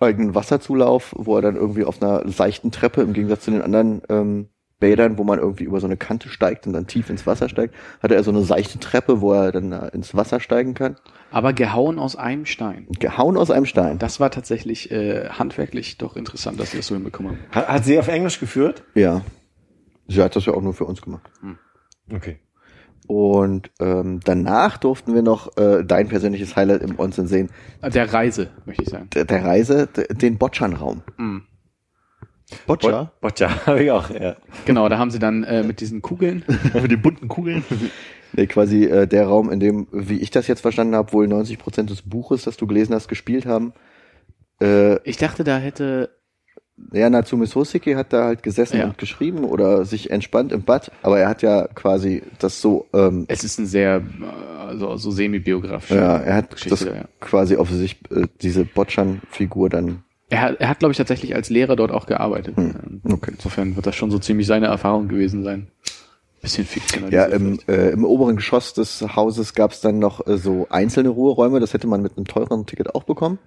eigenen Wasserzulauf, wo er dann irgendwie auf einer seichten Treppe, im Gegensatz zu den anderen ähm, Bädern, wo man irgendwie über so eine Kante steigt und dann tief ins Wasser steigt, hatte er so eine seichte Treppe, wo er dann äh, ins Wasser steigen kann. aber gehauen aus einem Stein. Gehauen aus einem Stein. Das war tatsächlich äh, handwerklich doch interessant, dass sie das so hinbekommen haben. Hat, hat sie auf Englisch geführt? Ja. Sie hat das ja auch nur für uns gemacht. Okay. Und ähm, danach durften wir noch äh, dein persönliches Highlight im Onsen sehen, Der Reise, möchte ich sagen. der, der Reise, den Boccian-Raum. Mhm. Boccia? Boccia, habe ich auch, ja. Genau, da haben sie dann äh, mit diesen Kugeln. Mit den bunten Kugeln. Nee, quasi äh, der Raum, in dem, wie ich das jetzt verstanden habe, wohl 90 Prozent des Buches, das du gelesen hast, gespielt haben. Äh, Ich dachte, da hätte ja, Natsume Soseki hat da halt gesessen Ja. und geschrieben oder sich entspannt im Bad, aber er hat ja quasi das so, ähm, es ist ein sehr also so semi-biografische ja, er hat Geschichte. das ja. quasi auf sich, äh, diese Boccian-Figur dann, Er hat, er hat glaube ich, tatsächlich als Lehrer dort auch gearbeitet. Hm, okay. Insofern wird das schon so ziemlich seine Erfahrung gewesen sein. Bisschen fiktional. Ja, im, äh, im oberen Geschoss des Hauses gab es dann noch äh, so einzelne Ruheräume. Das hätte man mit einem teureren Ticket auch bekommen.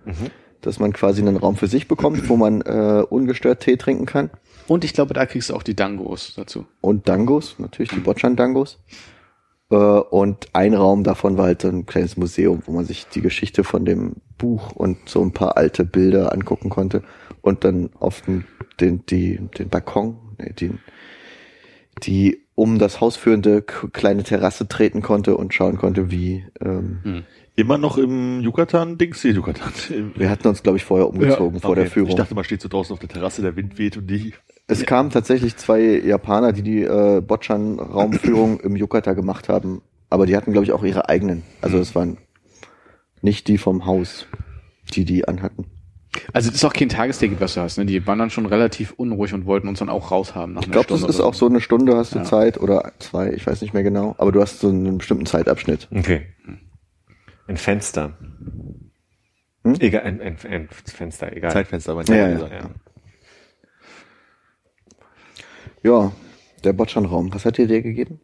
Dass man quasi einen Raum für sich bekommt, wo man äh, ungestört Tee trinken kann. Und ich glaube, da kriegst du auch die Dangos dazu. Und Dangos, natürlich die Boccian-Dangos. Äh, und ein Raum davon war halt so ein kleines Museum, wo man sich die Geschichte von dem Buch und so ein paar alte Bilder angucken konnte. Und dann auf den, den, die, den Balkon, nee, den, die um das Haus führende kleine Terrasse treten konnte und schauen konnte, wie ähm, Immer noch im Yucatan-Dings hier, Yucatan. wir hatten uns, glaube ich, vorher umgezogen vor der Okay. Führung. Ich dachte, man steht so draußen auf der Terrasse, der Wind weht und die. es kamen tatsächlich zwei Japaner, die die äh, Boccian-Raumführung im Yucatan gemacht haben, aber die hatten, glaube ich, auch ihre eigenen. Also es waren nicht die vom Haus, die die anhatten. Also das ist auch kein Tagesticket, was du hast. Ne? Die waren dann schon relativ unruhig und wollten uns dann auch raushaben. Nach Ich glaube, das ist auch so eine Stunde hast du Ja. Zeit oder zwei, ich weiß nicht mehr genau, aber du hast so einen bestimmten Zeitabschnitt. Okay. Ein Fenster. Hm? Egal, ein, ein, ein Fenster, egal. Zeitfenster, mein Ja, ja, gesagt. Ja. Ja, der Boccian-Raum. Was hat dir der gegeben?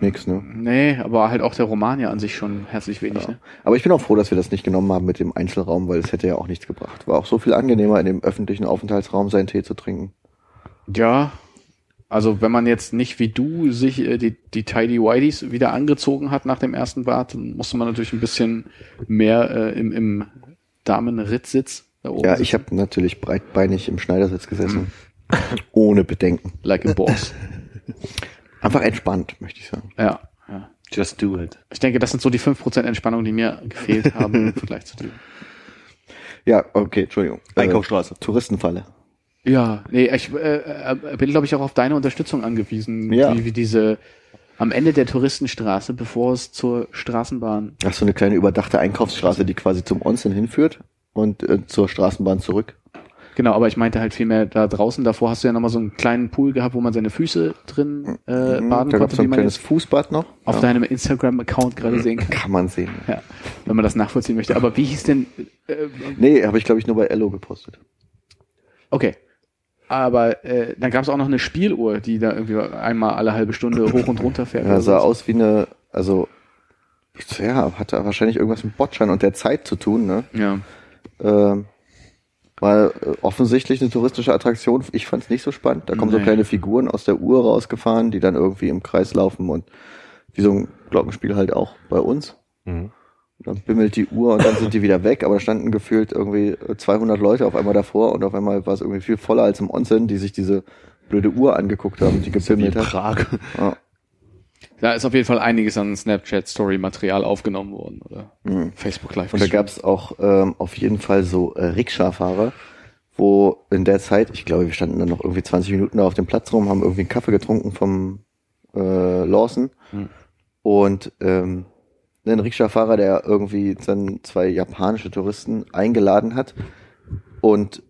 Nix, ne? Nee, aber halt auch der Roman ja an sich schon herzlich wenig. Ja. Ne? Aber ich bin auch froh, dass wir das nicht genommen haben mit dem Einzelraum, weil es hätte ja auch nichts gebracht. War auch so viel angenehmer, in dem öffentlichen Aufenthaltsraum seinen Tee zu trinken. Ja, also wenn man jetzt nicht wie du sich äh, die, die Tidy Whiteys wieder angezogen hat nach dem ersten Bad, dann musste man natürlich ein bisschen mehr äh, im, im Damenrittsitz da oben Ja, sitzen. ich habe natürlich breitbeinig im Schneidersitz gesessen. Ohne Bedenken. like a boss. Einfach entspannt, möchte ich sagen. ja, ja. Just do it. Ich denke, das sind so die 5% Entspannung, die mir gefehlt haben im Vergleich zu dir. Ja, okay, Entschuldigung. Einkaufsstraße. Äh, Touristenfalle. Ja, nee, ich äh, äh, bin, glaube ich, auch auf deine Unterstützung angewiesen, Ja. wie, wie diese am Ende der Touristenstraße, bevor es zur Straßenbahn. Hast du eine kleine überdachte Einkaufsstraße, die quasi zum Onsen hinführt und äh, zur Straßenbahn zurück? Genau, aber ich meinte halt vielmehr da draußen, davor hast du ja nochmal so einen kleinen Pool gehabt, wo man seine Füße drin äh, Mhm, baden da konnte, es so wie ein man kleines Fußbad noch. auf ja. deinem Instagram-Account gerade sehen kann. Kann man sehen. Ja, wenn man das nachvollziehen möchte. Aber wie hieß denn, äh, Nee, habe ich glaube ich nur bei Ello gepostet. okay. Aber äh, dann gab es auch noch eine Spieluhr, die da irgendwie einmal alle halbe Stunde hoch und runter fährt. Ja, sah so. aus wie eine, also ja, hatte wahrscheinlich irgendwas mit Botschein und der Zeit zu tun, ne? Ja. Ähm, war äh, offensichtlich eine touristische Attraktion. Ich fand es nicht so spannend. Da kommen so Nee. kleine Figuren aus der Uhr rausgefahren, die dann irgendwie im Kreis laufen und wie so ein Glockenspiel halt auch bei uns. Mhm. Dann bimmelt die Uhr und dann sind die wieder weg, aber da standen gefühlt irgendwie äh, 200 Leute auf einmal davor und auf einmal war es irgendwie viel voller als im Onsen, die sich diese blöde Uhr angeguckt haben, die in gebimmelt hat. Prag. Ja. Da ist auf jeden Fall einiges an Snapchat-Story-Material aufgenommen worden oder Mhm. Facebook Live. Und da gab es auch ähm, auf jeden Fall so äh, Rikscha-Fahrer, wo in der Zeit, ich glaube, wir standen dann noch irgendwie 20 Minuten da auf dem Platz rum, haben irgendwie einen Kaffee getrunken vom äh, Lawson. Hm. Und ähm, ein Rikscha-Fahrer, der irgendwie dann zwei japanische Touristen eingeladen hat und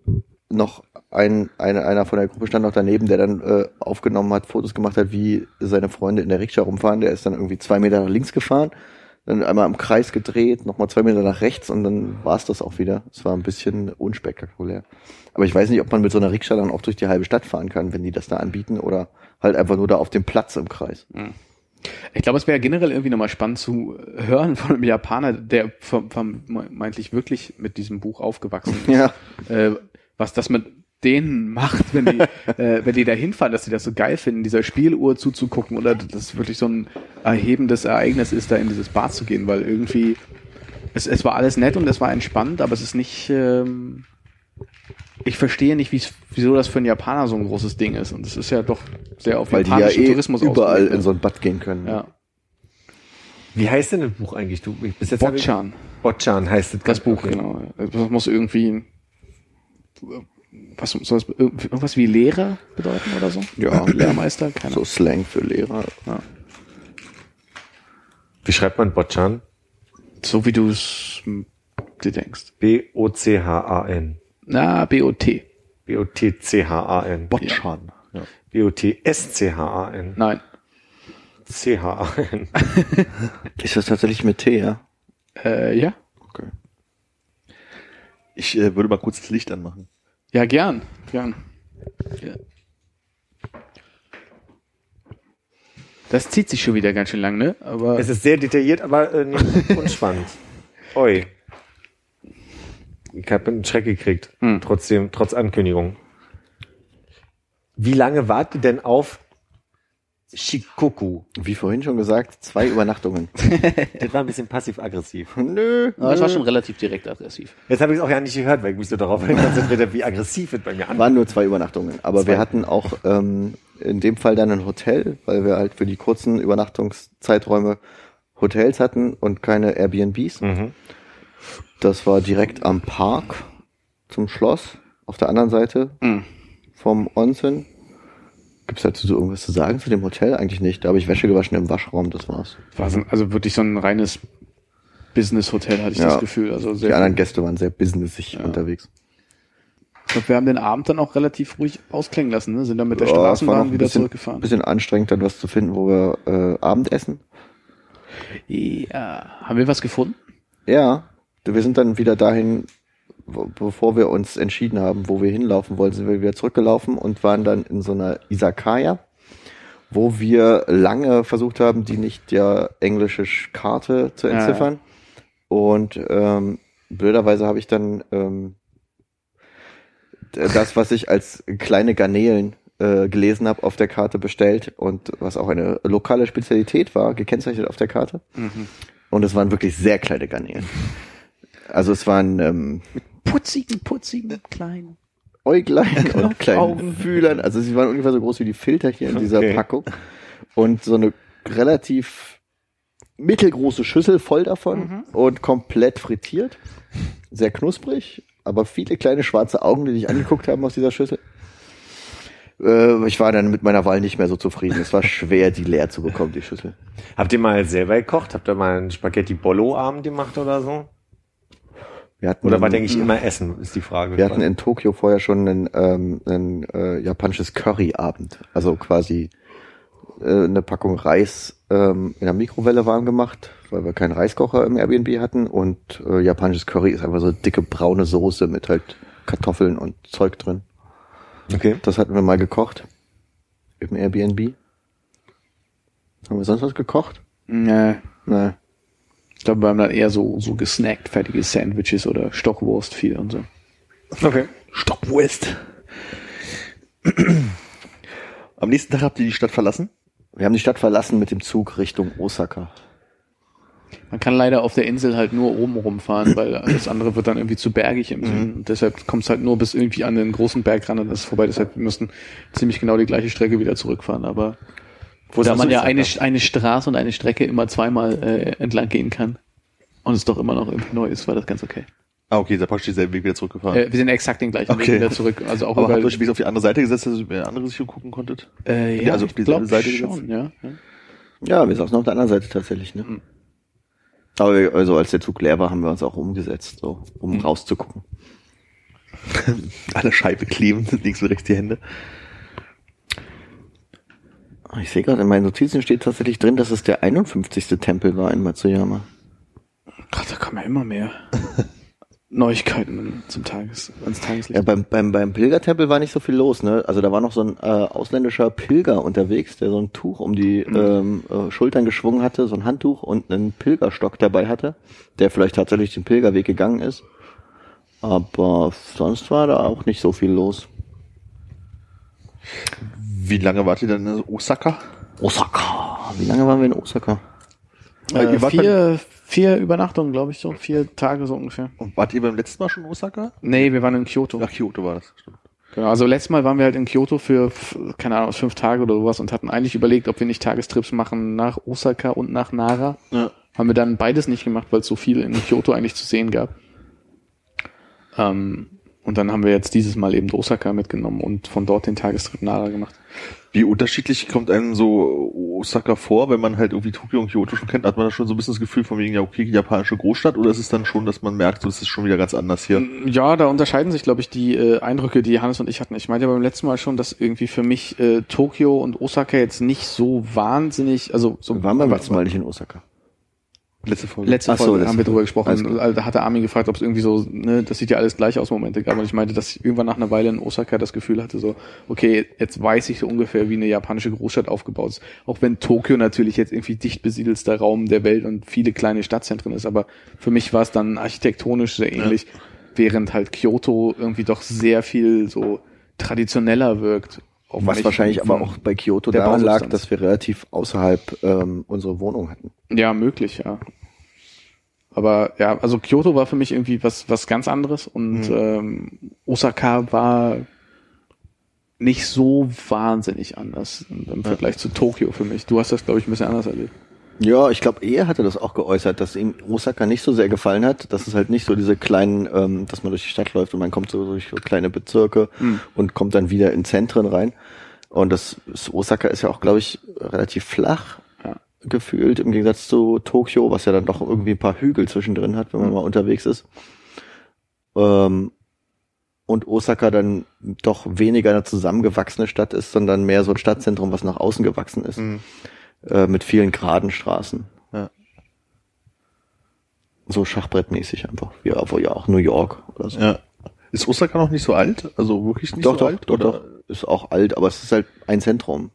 noch ein, eine, einer von der Gruppe stand noch daneben, der dann äh, aufgenommen hat, Fotos gemacht hat, wie seine Freunde in der Rikscha rumfahren. Der ist dann irgendwie zwei Meter nach links gefahren, dann einmal im Kreis gedreht, nochmal zwei Meter nach rechts und dann war es das auch wieder. Es war ein bisschen unspektakulär. Aber ich weiß nicht, ob man mit so einer Rikscha dann auch durch die halbe Stadt fahren kann, wenn die das da anbieten oder halt einfach nur da auf dem Platz im Kreis. Ich glaube, es wäre generell irgendwie nochmal spannend zu hören von einem Japaner, der vom, vom, meintlich wirklich mit diesem Buch aufgewachsen ist. Ja, äh, was das mit denen macht, wenn die, äh, wenn die da hinfahren, dass sie das so geil finden, dieser Spieluhr zuzugucken oder das wirklich so ein erhebendes Ereignis ist, da in dieses Bad zu gehen, weil irgendwie es, es war alles nett und es war entspannt, aber es ist nicht, ähm, ich verstehe nicht, wie's, wieso das für einen Japaner so ein großes Ding ist. Und es ist ja doch sehr auf Weil die ja japanischen eh Tourismus überall in so ein Bad gehen können. Ja. Wie heißt denn das Buch eigentlich? Du, bis jetzt hab ich- Botchan, Botchan heißt das, das Buch, okay. genau. Das muss irgendwie, was soll das, irgendwas wie Lehrer bedeuten oder so? Ja. Lehrmeister, keine So. Slang für Lehrer. Wie schreibt man Botchan? So wie du es hm, dir denkst. B-O-C-H-A-N. Na, B-O-T. B-O-T-C-H-A-N. Botchan. Ja. B-O-T-S-C-H-A-N. Nein. C-H-A-N. Ist das tatsächlich mit T, ja? Äh, ja. Okay. Ich äh, würde mal kurz das Licht anmachen. Ja, gern. Gern. Ja. Das zieht sich schon wieder ganz schön lang, ne? Aber Es ist sehr detailliert, aber äh, nicht unspannend. Oi. Ich habe einen Schreck gekriegt. Hm. Trotzdem, trotz Ankündigung. Wie lange wart ihr denn auf Shikoku? Wie vorhin schon gesagt, zwei Übernachtungen. Das war ein bisschen passiv-aggressiv. Nö. Aber es war schon relativ direkt aggressiv. Jetzt habe ich es auch ja nicht gehört, weil ich mich so darauf konzentriert habe, wie aggressiv es bei mir an. Waren nur zwei Übernachtungen. Aber Zwei. wir hatten auch ähm, in dem Fall dann ein Hotel, weil wir halt für die kurzen Übernachtungszeiträume Hotels hatten und keine Airbnbs. Mhm. Das war direkt am Park zum Schloss. Auf der anderen Seite Mhm. vom Onsen. Gibt es dazu so irgendwas zu sagen zu dem Hotel? Eigentlich nicht. Da habe ich Wäsche gewaschen im Waschraum, das war's. War so, also wirklich so ein reines Business-Hotel, hatte ich Ja. das Gefühl. Also Die sehr anderen Gäste waren sehr businessig unterwegs. Ich glaube, wir haben den Abend dann auch relativ ruhig ausklingen lassen, ne? Sind dann mit der Ja, Straßenbahn ein wieder bisschen, zurückgefahren. bisschen anstrengend, dann was zu finden, wo wir äh, Abendessen. Ja. Haben wir was gefunden? Ja, wir sind dann wieder dahin, wo, bevor wir uns entschieden haben, wo wir hinlaufen wollten, sind wir wieder zurückgelaufen und waren dann in so einer Isakaya, wo wir lange versucht haben, die nicht der englische Sch- Karte zu Ja, ja. entziffern. Und ähm, blöderweise habe ich dann ähm, das, was ich als kleine Garnelen äh, gelesen habe, auf der Karte bestellt und was auch eine lokale Spezialität war, gekennzeichnet auf der Karte. Und es waren wirklich sehr kleine Garnelen. Also es waren ähm, Putzigen, putzigen, kleinen. Äuglein und kleinen Augen. Fühlern. Also sie waren ungefähr so groß wie die Filter hier in dieser Okay. Packung. Und so eine relativ mittelgroße Schüssel voll davon und komplett frittiert. Sehr knusprig, aber viele kleine schwarze Augen, die dich angeguckt haben aus dieser Schüssel. Äh, ich war dann mit meiner Wahl nicht mehr so zufrieden. Es war schwer, die leer zu bekommen, die Schüssel. Habt ihr mal selber gekocht? Habt ihr mal einen Spaghetti-Bollo-Abend gemacht oder so? Wir hatten Oder war, denke ich, immer Essen, ist die Frage. Wir hatten in Tokio vorher schon ein, ähm, ein äh, japanisches Curry-Abend. Also quasi äh, eine Packung Reis ähm, in der Mikrowelle warm gemacht, weil wir keinen Reiskocher im Airbnb hatten. Und äh, japanisches Curry ist einfach so dicke braune Soße mit halt Kartoffeln und Zeug drin. okay. Das hatten wir mal gekocht im Airbnb. Haben wir sonst was gekocht? Nee. Nein. Ich glaube, wir haben dann eher so, so gesnackt, fertige Sandwiches oder Stockwurst viel und so. Okay. Stockwurst. Am nächsten Tag habt ihr die Stadt verlassen? Wir haben die Stadt verlassen mit dem Zug Richtung Osaka. Man kann leider auf der Insel halt nur oben rumfahren, weil das andere wird dann irgendwie zu bergig im Süden. Und deshalb kommt es halt nur bis irgendwie an den großen Berg ran und das ist vorbei. Deshalb wir müssen ziemlich genau die gleiche Strecke wieder zurückfahren. Aber Wo da ist man ja eine, eine Straße und eine Strecke immer zweimal äh, entlang gehen kann und es doch immer noch irgendwie neu ist, war das ganz okay. Ah, okay, da praktisch denselben Weg wieder zurückgefahren. Äh, wir sind exakt den gleichen Weg Okay. wieder zurück. Also auch Aber habt ihr euch auf die andere Seite gesetzt, dass ihr über eine andere Richtung gucken konntet? äh, Ja, ja, also auf dieselbe glaub Seite schon, ja. ja. Ja, wir saßen auf der anderen Seite tatsächlich, ne? Aber wir, also als der Zug leer war, haben wir uns auch umgesetzt, so, um rauszugucken. Alle Scheibe kleben, links und rechts die Hände. Ich sehe gerade, in meinen Notizen steht tatsächlich drin, dass es der 51. Tempel war in Matsuyama. Gott, da kommen ja immer mehr Neuigkeiten zum Tages, ans Tageslicht. Ja, beim, beim, beim Pilgertempel war nicht so viel los, ne? Also da war noch so ein äh, ausländischer Pilger unterwegs, der so ein Tuch um die ähm, äh, Schultern geschwungen hatte, so ein Handtuch und einen Pilgerstock dabei hatte, der vielleicht tatsächlich den Pilgerweg gegangen ist. Aber sonst war da auch nicht so viel los. Wie lange wart ihr dann in Osaka? Osaka. Wie lange waren wir in Osaka? Äh, Äh, vier, Vier Übernachtungen, glaube ich, so. Vier Tage so ungefähr. Und wart ihr beim letzten Mal schon in Osaka? Nee, wir waren in Kyoto. Ach, Kyoto war das. Stimmt. Genau, also letztes Mal waren wir halt in Kyoto für, keine Ahnung, fünf Tage oder sowas und hatten eigentlich überlegt, ob wir nicht Tagestrips machen nach Osaka und nach Nara. Ja. Haben wir dann beides nicht gemacht, weil es so viel in Kyoto eigentlich zu sehen gab. Ähm, und dann haben wir jetzt dieses Mal eben Osaka mitgenommen und von dort den Tagestrip Nara gemacht. Wie unterschiedlich kommt einem so Osaka vor, wenn man halt irgendwie Tokio und Kyoto schon kennt? Hat man da schon so ein bisschen das Gefühl von wegen, ja, okay, japanische Großstadt? Oder ist es dann schon, dass man merkt, so, das ist schon wieder ganz anders hier? Ja, da unterscheiden sich, glaube ich, die äh, Eindrücke, die Hannes und ich hatten. Ich meinte ja beim letzten Mal schon, dass irgendwie für mich äh, Tokio und Osaka jetzt nicht so wahnsinnig, also so Wir waren beim letzten Mal nicht in Osaka. Letzte Folge. Letzte Ach so, Folge letzte haben wir drüber gesprochen. klar. Also, da hatte Armin gefragt, ob es irgendwie so, ne, das sieht ja alles gleich aus Momente gab. Und ich meinte, dass ich irgendwann nach einer Weile in Osaka das Gefühl hatte, so, okay, jetzt weiß ich so ungefähr, wie eine japanische Großstadt aufgebaut ist. Auch wenn Tokio natürlich jetzt irgendwie dicht besiedelster Raum der Welt und viele kleine Stadtzentren ist. Aber für mich war es dann architektonisch sehr ähnlich, während halt Kyoto irgendwie doch sehr viel so traditioneller wirkt. Auch Was wahrscheinlich aber auch bei Kyoto der daran lag, dass wir relativ außerhalb ähm, unsere Wohnung hatten. Ja, möglich, ja. Aber ja, also Kyoto war für mich irgendwie was, was ganz anderes und ähm, Osaka war nicht so wahnsinnig anders im, im Vergleich zu Tokio für mich. Du hast das, glaube ich, ein bisschen anders erlebt. Ja, ich glaube, er hatte das auch geäußert, dass ihm Osaka nicht so sehr gefallen hat. Das ist halt nicht so diese kleinen, ähm, dass man durch die Stadt läuft und man kommt so durch so kleine Bezirke und kommt dann wieder in Zentren rein. Und das Osaka ist ja auch, glaube ich, relativ flach Ja. gefühlt im Gegensatz zu Tokio, was ja dann doch irgendwie ein paar Hügel zwischendrin hat, wenn man mal unterwegs ist. Ähm, und Osaka dann doch weniger eine zusammengewachsene Stadt ist, sondern mehr so ein Stadtzentrum, was nach außen gewachsen ist. Äh, mit vielen geraden Straßen. Ja. So schachbrettmäßig einfach. Wie obwohl ja auch New York oder so. Ja. Ist Osaka noch nicht so alt? Also wirklich nicht doch, so doch, alt? doch, oder? doch. Ist auch alt, aber es ist halt ein Zentrum.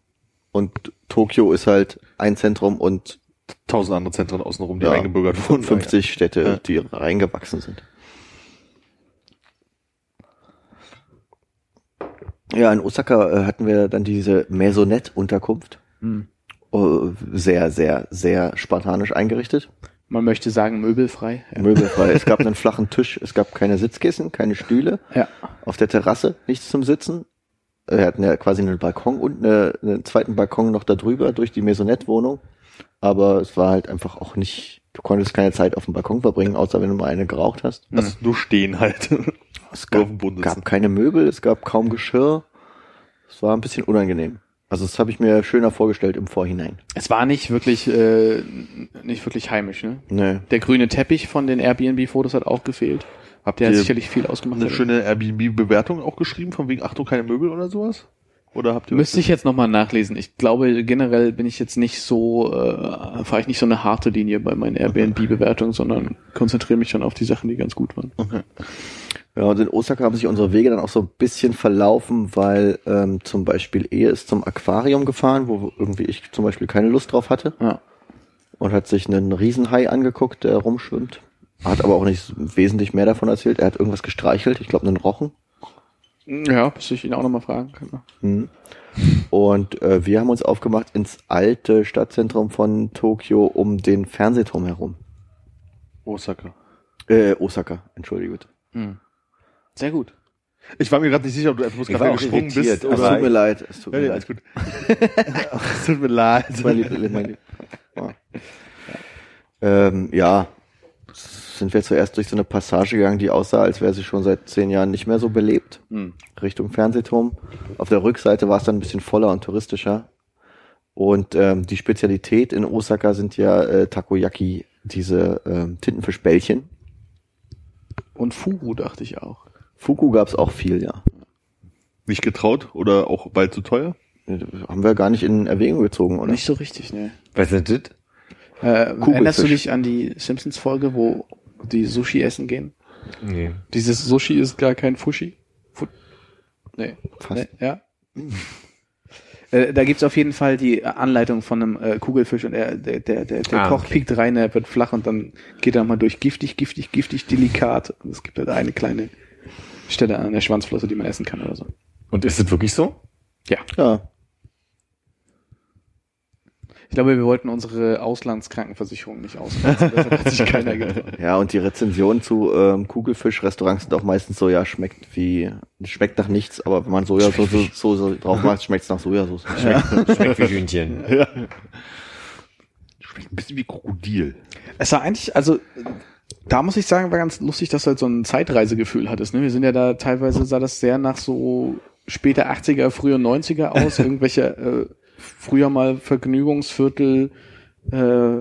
Und Tokio ist halt ein Zentrum und Tausend andere Zentren außenrum, die ja, eingebürgert wurden. 50 Städte, Ja. die reingewachsen sind. Ja, in Osaka äh, hatten wir dann diese Maisonette-Unterkunft. Hm. Äh, Sehr, sehr, sehr spartanisch eingerichtet. Man möchte sagen, möbelfrei. Ja. Möbelfrei. es gab einen flachen Tisch, es gab keine Sitzkissen, keine Stühle. ja. Auf der Terrasse nichts zum Sitzen. Wir hatten ja quasi einen Balkon und eine, einen zweiten Balkon noch da drüber durch die Maisonette-Wohnung. Aber es war halt einfach auch nicht, du konntest keine Zeit auf dem Balkon verbringen, außer wenn du mal eine geraucht hast. Also nur stehen halt. Es gab, gab keine Möbel, es gab kaum Geschirr. Es war ein bisschen unangenehm. Also das habe ich mir schöner vorgestellt im Vorhinein. Es war nicht wirklich, äh, nicht wirklich heimisch, ne? Nee. Der grüne Teppich von den Airbnb-Fotos hat auch gefehlt. Habt ihr sicherlich viel ausgemacht. eine schöne Airbnb-Bewertung auch geschrieben, von wegen Achtung, keine Möbel oder sowas? Oder habt ihr Müsste ich jetzt nochmal nachlesen. Ich glaube, generell bin ich jetzt nicht so, äh, fahre ich nicht so eine harte Linie bei meinen Airbnb-Bewertungen, sondern konzentriere mich schon auf die Sachen, die ganz gut waren. Ja, und in Osaka haben sich unsere Wege dann auch so ein bisschen verlaufen, weil ähm, zum Beispiel er ist zum Aquarium gefahren, wo irgendwie ich zum Beispiel keine Lust drauf hatte Ja. und hat sich einen Riesenhai angeguckt, der rumschwimmt. Hat aber auch nicht wesentlich mehr davon erzählt. Er hat irgendwas gestreichelt, ich glaube einen Rochen. Ja, bis ich ihn auch nochmal fragen kann. Mhm. Und äh, wir haben uns aufgemacht ins alte Stadtzentrum von Tokio um den Fernsehturm herum. Osaka. Äh, Osaka, entschuldige bitte. Sehr gut. Ich war mir gerade nicht sicher, ob du Ich gerade gesprungen bist. Es aber tut mir leid, es tut Ja, mir ja, leid. alles gut. es tut mir leid. Mein Lieb, mein Lieb. Ja. Ähm, ja, sind wir zuerst durch so eine Passage gegangen, die aussah, als wäre sie schon seit zehn Jahren nicht mehr so belebt. Richtung Fernsehturm. Auf der Rückseite war es dann ein bisschen voller und touristischer. Und ähm, die Spezialität in Osaka sind ja äh, Takoyaki, diese ähm, Tintenfischbällchen. Und Fugu dachte ich auch. Fuku gab's auch viel, ja. Nicht getraut oder auch bald zu teuer? Haben wir gar nicht in Erwägung gezogen, oder? Nicht so richtig, ne. Was sind das? Äh, Kugelfisch. erinnerst du dich an die Simpsons-Folge, wo die Sushi essen gehen? Nee. Dieses Sushi ist gar kein Fushi? Fu nee. Fast. Nee, ja. Äh, da gibt's auf jeden Fall die Anleitung von einem äh, Kugelfisch und er, der, der, der, der Ah, Koch okay. piekt rein, er wird flach und dann geht er mal durch giftig, giftig, giftig, delikat. Und es gibt halt eine kleine Stelle an der Schwanzflosse, die man essen kann oder so. Und ist es wirklich so? Ja. Ja. Ich glaube, wir wollten unsere Auslandskrankenversicherung nicht auslassen. Das hat sich keiner getraut. Ja, und die Rezensionen zu ähm, Kugelfisch-Restaurants sind auch meistens so, ja, schmeckt wie, schmeckt nach nichts, aber wenn man Sojasauce so, so drauf macht, schmeckt's nach Sojasauce. Schmeckt wie Hühnchen. Schmeckt ein bisschen wie Krokodil. Es war eigentlich, also da muss ich sagen, war ganz lustig, dass du halt so ein Zeitreisegefühl hattest. Ne? Wir sind ja da teilweise sah das sehr nach so später 80er, früher 90er aus, irgendwelche äh, früher mal Vergnügungsviertel äh,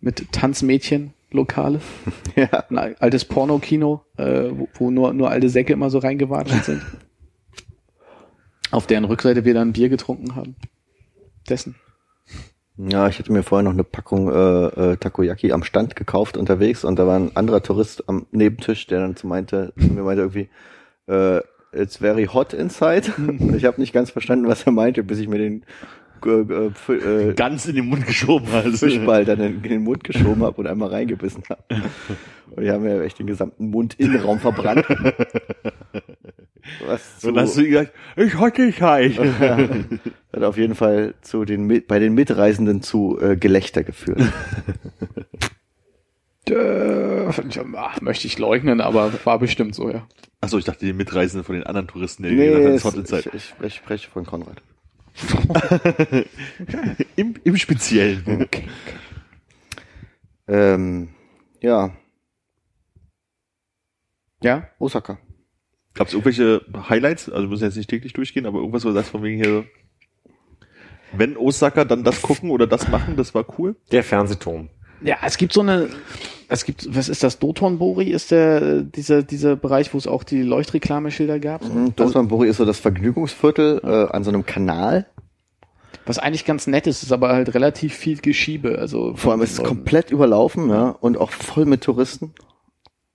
mit Tanzmädchen. Lokale, ja. ein al- altes Pornokino, äh, wo, wo nur, nur alte Säcke immer so reingewatscht sind. Auf deren Rückseite wir dann Bier getrunken haben. Dessen. Ja, ich hatte mir vorher noch eine Packung äh, äh, Takoyaki am Stand gekauft unterwegs und da war ein anderer Tourist am Nebentisch, der dann zu meinte, zu mir meinte irgendwie, äh, it's very hot inside. Und ich habe nicht ganz verstanden, was er meinte, bis ich mir den äh, äh, äh, Ganz in den Mund geschoben hast. Fischball dann in, den Mund geschoben habe und einmal reingebissen habe. Und die haben mir echt den gesamten Mundinnenraum verbrannt. Was zu, Und dann hast du gesagt, ich hatte dich halt. hat auf jeden Fall zu den bei den Mitreisenden zu äh, Gelächter geführt. Äh, möchte ich leugnen, aber war bestimmt so, ja. Achso, ich dachte die Mitreisenden von den anderen Touristen, die Nee, gesagt haben, es, ich, ich, spreche, spreche von Konrad. Im, Im Speziellen. Ähm, ja, Ja? Osaka. Gab es irgendwelche Highlights? Also wir müssen jetzt nicht täglich durchgehen, aber irgendwas, wo du sagst von wegen hier, wenn Osaka, dann das gucken oder das machen, das war cool. Der Fernsehturm. Ja, es gibt so eine, es gibt, was ist das? Dotonbori ist der, dieser, dieser Bereich, wo es auch die Leuchtreklameschilder gab. Mhm, Dotonbori ist so das Vergnügungsviertel äh, an so einem Kanal. Was eigentlich ganz nett ist, ist aber halt relativ viel Geschiebe. Also Vor allem ist es komplett überlaufen, ja, und auch voll mit Touristen.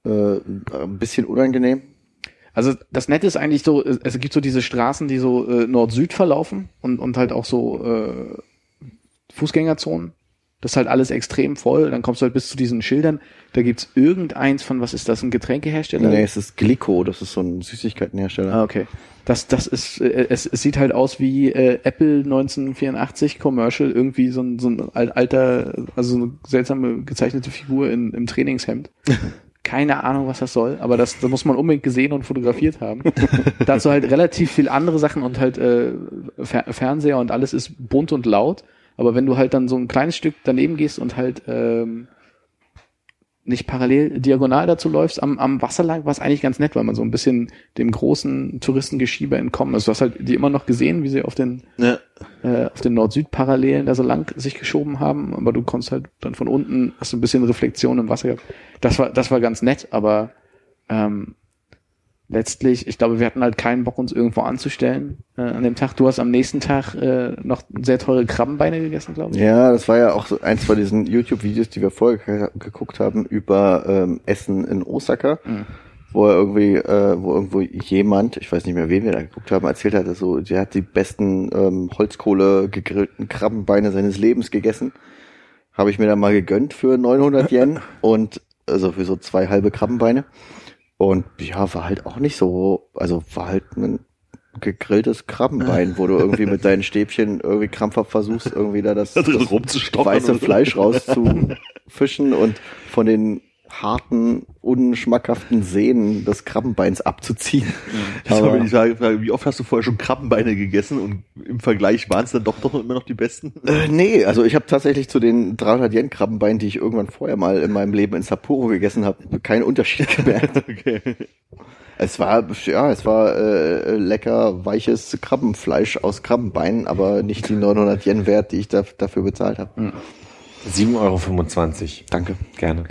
Äh, ein bisschen unangenehm. Also das Nette ist eigentlich so, es es gibt so diese Straßen, die so äh, Nord-Süd verlaufen und, und halt auch so äh, Fußgängerzonen. Das ist halt alles extrem voll. Dann kommst du halt bis zu diesen Schildern. Da gibt's irgendeins von, was ist das, ein Getränkehersteller? Nee, es ist Glico, das ist so ein Süßigkeitenhersteller. Ah, okay. Das, das ist, äh, es, es sieht halt aus wie äh, Apple 1984 Commercial, irgendwie so ein, so ein al- alter, also so eine seltsame gezeichnete Figur in, im Trainingshemd. Keine Ahnung, was das soll, aber das, das muss man unbedingt gesehen und fotografiert haben. Dazu halt relativ viel andere Sachen und halt äh, Fer Fernseher und alles ist bunt und laut. Aber wenn du halt dann so ein kleines Stück daneben gehst und halt ähm, nicht parallel diagonal dazu läufst am, am Wasser lang, war es eigentlich ganz nett, weil man so ein bisschen dem großen Touristengeschiebe entkommen ist. Du hast halt die immer noch gesehen, wie sie auf den Ja. äh, auf den Nord-Süd-Parallelen da so lang sich geschoben haben, aber du konntest halt dann von unten, hast du ein bisschen Reflexion im Wasser gehabt. Das war, das war ganz nett, aber ähm, letztlich, ich glaube, wir hatten halt keinen Bock, uns irgendwo anzustellen äh, an dem Tag. Du hast am nächsten Tag äh, noch sehr teure Krabbenbeine gegessen, glaube ich. Ja, das war ja auch so eins von diesen YouTube-Videos, die wir vorher ge- geguckt haben über ähm, Essen in Osaka, Mhm. wo er irgendwie, äh, wo irgendwo jemand, ich weiß nicht mehr, wen wir da geguckt haben, erzählt hat, so, der hat die besten ähm, Holzkohle gegrillten Krabbenbeine seines Lebens gegessen. Habe ich mir dann mal gegönnt für 900 Yen und also für so zwei halbe Krabbenbeine. Und ja, war halt auch nicht so, also war halt ein gegrilltes Krabbenbein, wo du irgendwie mit deinen Stäbchen irgendwie krampfhaft versuchst, irgendwie da das, Da drin das weiße. Fleisch rauszufischen und von den harten, unschmackhaften Sehnen des Krabbenbeins abzuziehen. Das Aber- die Frage, wie oft hast du vorher schon Krabbenbeine gegessen und im Vergleich waren es dann doch doch immer noch die besten? Äh, nee, also ich habe tatsächlich zu den 300 Yen Krabbenbeinen, die ich irgendwann vorher mal in meinem Leben in Sapporo gegessen habe, keinen Unterschied gemerkt. Okay. Es war ja, es war äh, lecker weiches Krabbenfleisch aus Krabbenbeinen, aber nicht die 900 Yen wert, die ich da, dafür bezahlt habe. 7,25 Euro. Danke. Gerne.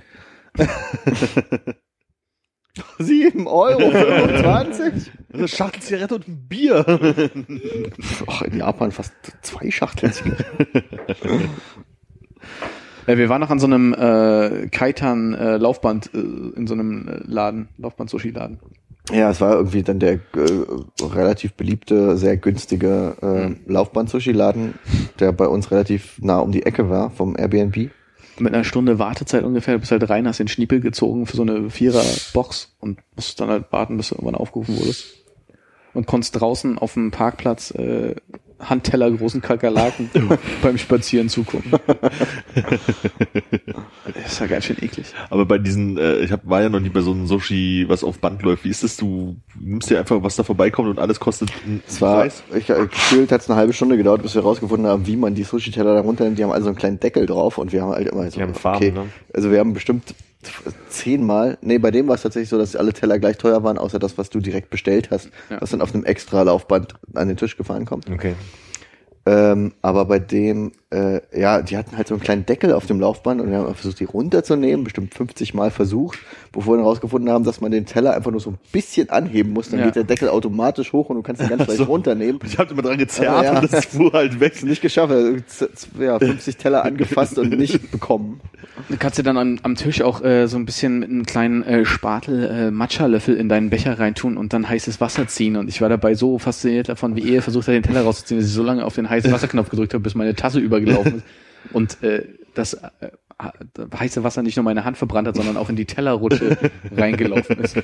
7 Euro 25? Eine Schachtel Zigarette und ein Bier. Ach, in Japan fast zwei Schachteln. Äh, wir waren noch an so einem äh, Kaitan äh, Laufband äh, in so einem äh, Laden, Laufband-Sushi-Laden. Ja, es war irgendwie dann der äh, relativ beliebte, sehr günstige äh, Laufband-Sushi-Laden, der bei uns relativ nah um die Ecke war vom Airbnb. Mit einer Stunde Wartezeit ungefähr, du bist halt rein, hast den Schniepel gezogen für so eine Vierer-Box und musst dann halt warten, bis du irgendwann aufgerufen wurdest. Und konntest draußen auf dem Parkplatz äh, Handteller großen Kakerlaken beim Spazieren zugucken. Das ist ja ganz schön eklig. Aber bei diesen, äh, ich hab, war ja noch nie bei so einem Sushi, was auf Band läuft. Wie ist das? Du nimmst dir einfach, was da vorbeikommt und alles kostet einen Es war, Preis? ich, äh, gefühlt hat es eine halbe Stunde gedauert, bis wir rausgefunden haben, wie man die Sushi-Teller da runternimmt. Die haben also einen kleinen Deckel drauf und wir haben halt immer so, Die haben Farben, ne? Also wir haben bestimmt zehnmal, nee, bei dem war es tatsächlich so, dass alle Teller gleich teuer waren, außer das, was du direkt bestellt hast, Ja. was dann auf einem extra Laufband an den Tisch gefahren kommt. Okay. Ähm, aber bei dem, äh, ja, die hatten halt so einen kleinen Deckel auf dem Laufband und wir haben versucht, die runterzunehmen, bestimmt 50 Mal versucht, bevor wir dann rausgefunden haben, dass man den Teller einfach nur so ein bisschen anheben muss, dann Ja. geht der Deckel automatisch hoch und du kannst ihn ganz leicht so. runternehmen. Ich hab immer dran gezerrt Aber ja. und das fuhr halt weg. Nicht geschafft, also ja, 50 Teller angefasst und nicht bekommen. Du kannst dir dann an, am Tisch auch äh, so ein bisschen mit einem kleinen äh, Spatel äh, Matcha-Löffel in deinen Becher reintun und dann heißes Wasser ziehen. Und ich war dabei so fasziniert davon, wie ihr versucht hat, den Teller rauszuziehen, dass ich so lange auf den heißen Wasserknopf gedrückt habe, bis meine Tasse übergelaufen ist. Und äh, das äh, heiße Wasser nicht nur meine Hand verbrannt hat, sondern auch in die Tellerrutsche reingelaufen ist.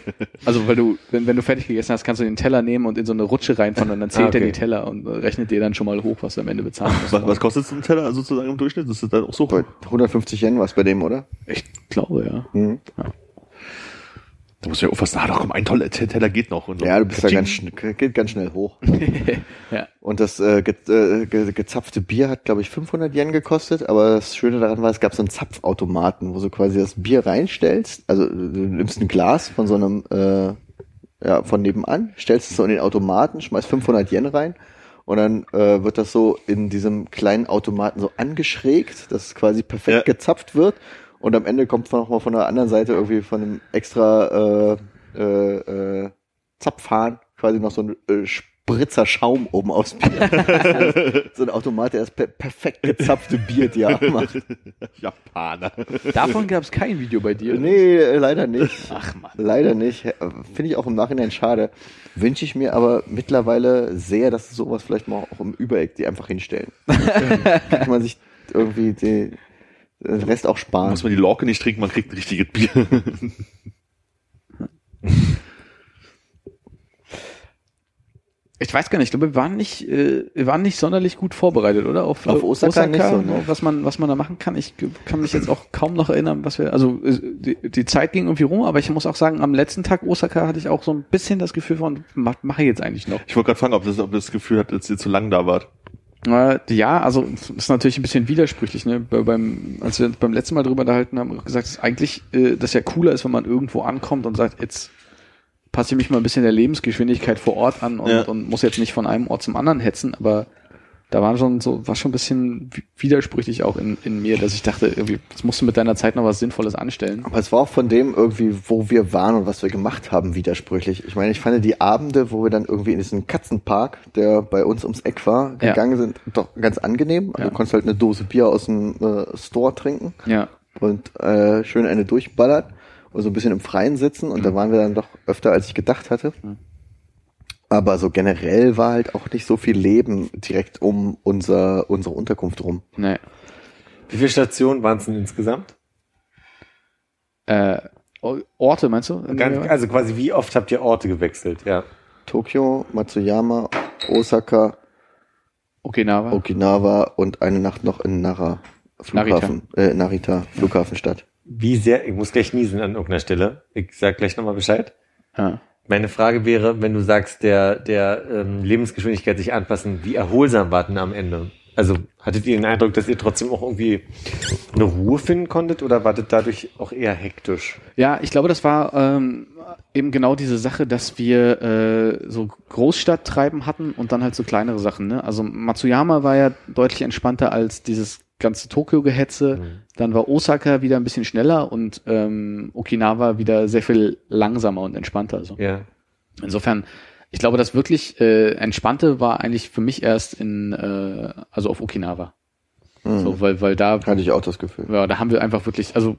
Also weil du, wenn, wenn du fertig gegessen hast, kannst du den Teller nehmen und in so eine Rutsche reinfahren und dann zählt Ah, okay. er die Teller und äh, rechnet dir dann schon mal hoch, was du am Ende bezahlen musst. Was, was kostet so ein Teller sozusagen im Durchschnitt? Das ist dann auch so. Bei 150 Yen war es bei dem, oder? Ich glaube, ja. Mhm. Da muss ich ja aufpassen, ah doch, komm, ein toller Teller geht noch. Und so. Ja, du bist da ganz, geht ganz schnell hoch. ja. Und das äh, ge äh, ge gezapfte Bier hat, glaube ich, 500 Yen gekostet. Aber das Schöne daran war, es gab so einen Zapfautomaten, wo du quasi das Bier reinstellst. Also du nimmst ein Glas von so einem, äh, ja, von nebenan, stellst es so in den Automaten, schmeißt 500 Yen rein. Und dann äh, wird das so in diesem kleinen Automaten so angeschrägt, dass es quasi perfekt Ja. gezapft wird. Und am Ende kommt noch mal von der anderen Seite irgendwie von einem extra äh, äh, äh, Zapfhahn quasi noch so ein äh, Spritzer Schaum oben aufs Bier. so ein Automat, der das per perfekt gezapfte Bier dir macht. Japaner. Davon gab es kein Video bei dir. Nee, äh, leider nicht. Ach man. Leider nicht. Äh, Finde ich auch im Nachhinein schade. Wünsche ich mir aber mittlerweile sehr, dass sowas vielleicht mal auch im Übereck die einfach hinstellen. Kann man sich irgendwie die, den Rest auch sparen. Muss man die Lorke nicht trinken, man kriegt ein richtiges Bier. Ich weiß gar nicht, ich glaube, wir waren nicht, äh, wir waren nicht sonderlich gut vorbereitet, oder? Auf, Auf äh, Osaka nicht so, ne? was man, was man da machen kann. Ich kann mich jetzt auch kaum noch erinnern, was wir, also äh, die, die Zeit ging irgendwie rum, aber ich muss auch sagen, am letzten Tag Osaka hatte ich auch so ein bisschen das Gefühl von, mach, mache ich jetzt eigentlich noch. Ich wollte gerade fragen, ob das, ob das Gefühl hat, dass ihr zu lang da wart. Ja, also es ist natürlich ein bisschen widersprüchlich. Ne? Bei, beim, als wir uns beim letzten Mal drüber unterhalten haben, haben gesagt, dass eigentlich äh, das ja cooler ist, wenn man irgendwo ankommt und sagt, jetzt passe ich mich mal ein bisschen der Lebensgeschwindigkeit vor Ort an und, Ja. und muss jetzt nicht von einem Ort zum anderen hetzen. Aber da war schon so, war schon ein bisschen wi- widersprüchlich auch in, in mir, dass ich dachte, irgendwie, jetzt musst du mit deiner Zeit noch was Sinnvolles anstellen. Aber es war auch von dem irgendwie, wo wir waren und was wir gemacht haben, widersprüchlich. Ich meine, ich fand die Abende, wo wir dann irgendwie in diesen Katzenpark, der bei uns ums Eck war, Ja. gegangen sind, doch ganz angenehm. Also Ja. du konntest halt eine Dose Bier aus dem äh, Store trinken Ja. und äh, schön eine durchballern und so ein bisschen im Freien sitzen. Und da Mhm. waren wir dann doch öfter, als ich gedacht hatte. Aber so generell war halt auch nicht so viel Leben direkt um unser, unsere Unterkunft rum. Nee. Wie viele Stationen waren es denn insgesamt? Äh, Orte, meinst du? Ganz, also quasi wie oft habt ihr Orte gewechselt? Ja. Tokio, Matsuyama, Osaka, Okinawa. Okinawa und eine Nacht noch in Nara. Flughafen, Äh, Narita, Flughafenstadt. Wie sehr, ich muss gleich niesen an irgendeiner Stelle. Ich sag gleich nochmal Bescheid. Ja. Meine Frage wäre, wenn du sagst, der, der ähm, Lebensgeschwindigkeit sich anpassen, wie erholsam war denn am Ende? Also hattet ihr den Eindruck, dass ihr trotzdem auch irgendwie eine Ruhe finden konntet oder wartet dadurch auch eher hektisch? Ja, ich glaube, das war ähm, eben genau diese Sache, dass wir äh, so Großstadttreiben hatten und dann halt so kleinere Sachen. Ne? Also Matsuyama war ja deutlich entspannter als dieses ganze Tokio-Gehetze. Dann war Osaka wieder ein bisschen schneller und ähm, Okinawa wieder sehr viel langsamer und entspannter. So. Ja. Insofern, ich glaube, das wirklich äh, Entspannte war eigentlich für mich erst in, äh, also auf Okinawa. Mhm. So, weil, weil da, Hatte ich auch das Gefühl. ja, da haben wir einfach wirklich, also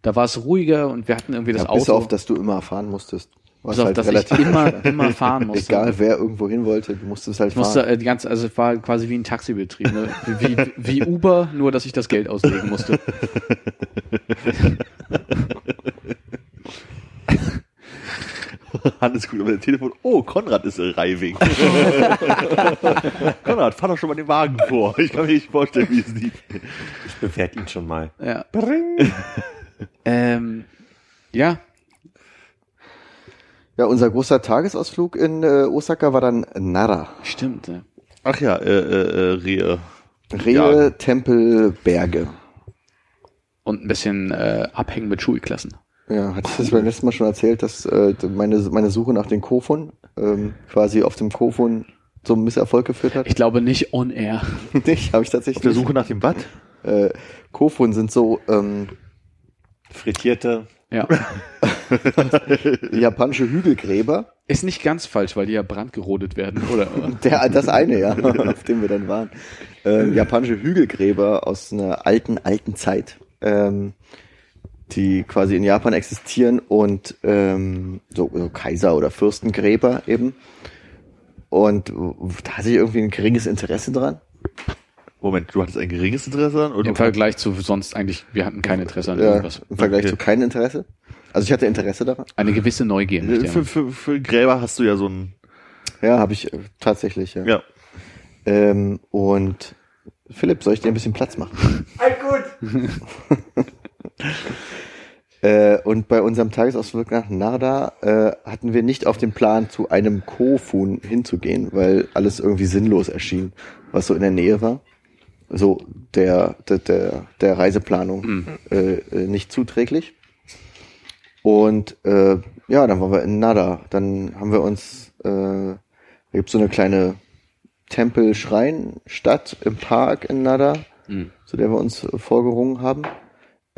da war es ruhiger und wir hatten irgendwie das Ja, bis Auto. auf, dass du immer fahren musstest. Was auf, halt dass ich relativ, immer, immer fahren musste. egal wer irgendwo hin wollte, du musstest halt Ich musste fahren. äh, die ganze, also es war quasi wie ein Taxibetrieb, ne? wie, wie, wie Uber, nur dass ich das Geld auslegen musste. Hannes guckt über das Telefon. Oh, Konrad ist in Reiving. Konrad, fahr doch schon mal den Wagen vor. Ich kann mir nicht vorstellen, wie es lief. Ich bewerte ihn schon mal. Ja. ähm, ja, Ja, unser großer Tagesausflug in äh, Osaka war dann Nara. stimmt. Ja. Ach ja, äh, äh, äh, Rehe. Rehe, Ja. Tempel, Berge. Und ein bisschen äh, abhängen mit Schulklassen. Ja, hatte ich das beim letzten Mal schon erzählt, dass äh, meine, meine Suche nach den Kofun ähm, quasi auf dem Kofun zum Misserfolg geführt hat? Ich glaube nicht on air. Nicht, habe ich tatsächlich Auf der. Suche nach dem Watt? Äh, Kofun sind so ähm, Frittierte. Ja. japanische Hügelgräber. Ist nicht ganz falsch, weil die ja brandgerodet werden, oder? Der, das eine, ja, auf dem wir dann waren. Ähm, japanische Hügelgräber aus einer alten, alten Zeit, ähm, die quasi in Japan existieren und ähm, so, so Kaiser- oder Fürstengräber eben. Und da hatte ich irgendwie ein geringes Interesse dran. Moment, du hattest ein geringes Interesse daran? Oder Im Vergleich zu sonst eigentlich, wir hatten kein Interesse an Ja, irgendwas. Im Vergleich Okay. zu kein Interesse. Also ich hatte Interesse daran. Eine gewisse Neugier. für, für, für Gräber hast du ja so ein, Ja, habe ich äh, tatsächlich, ja. ja. Ähm, und Philipp, soll ich dir ein bisschen Platz machen? gut. Äh, und bei unserem Tagesausflug nach Narda äh, hatten wir nicht auf dem Plan, zu einem Kofun hinzugehen, weil alles irgendwie sinnlos erschien, was so in der Nähe war. So der, der, der, der Reiseplanung äh, äh, nicht zuträglich. Und äh, ja, dann waren wir in Nada. Dann haben wir uns, äh, da gibt's so eine kleine Tempel-Schrein-Stadt im Park in Nada, zu der wir uns vorgerungen haben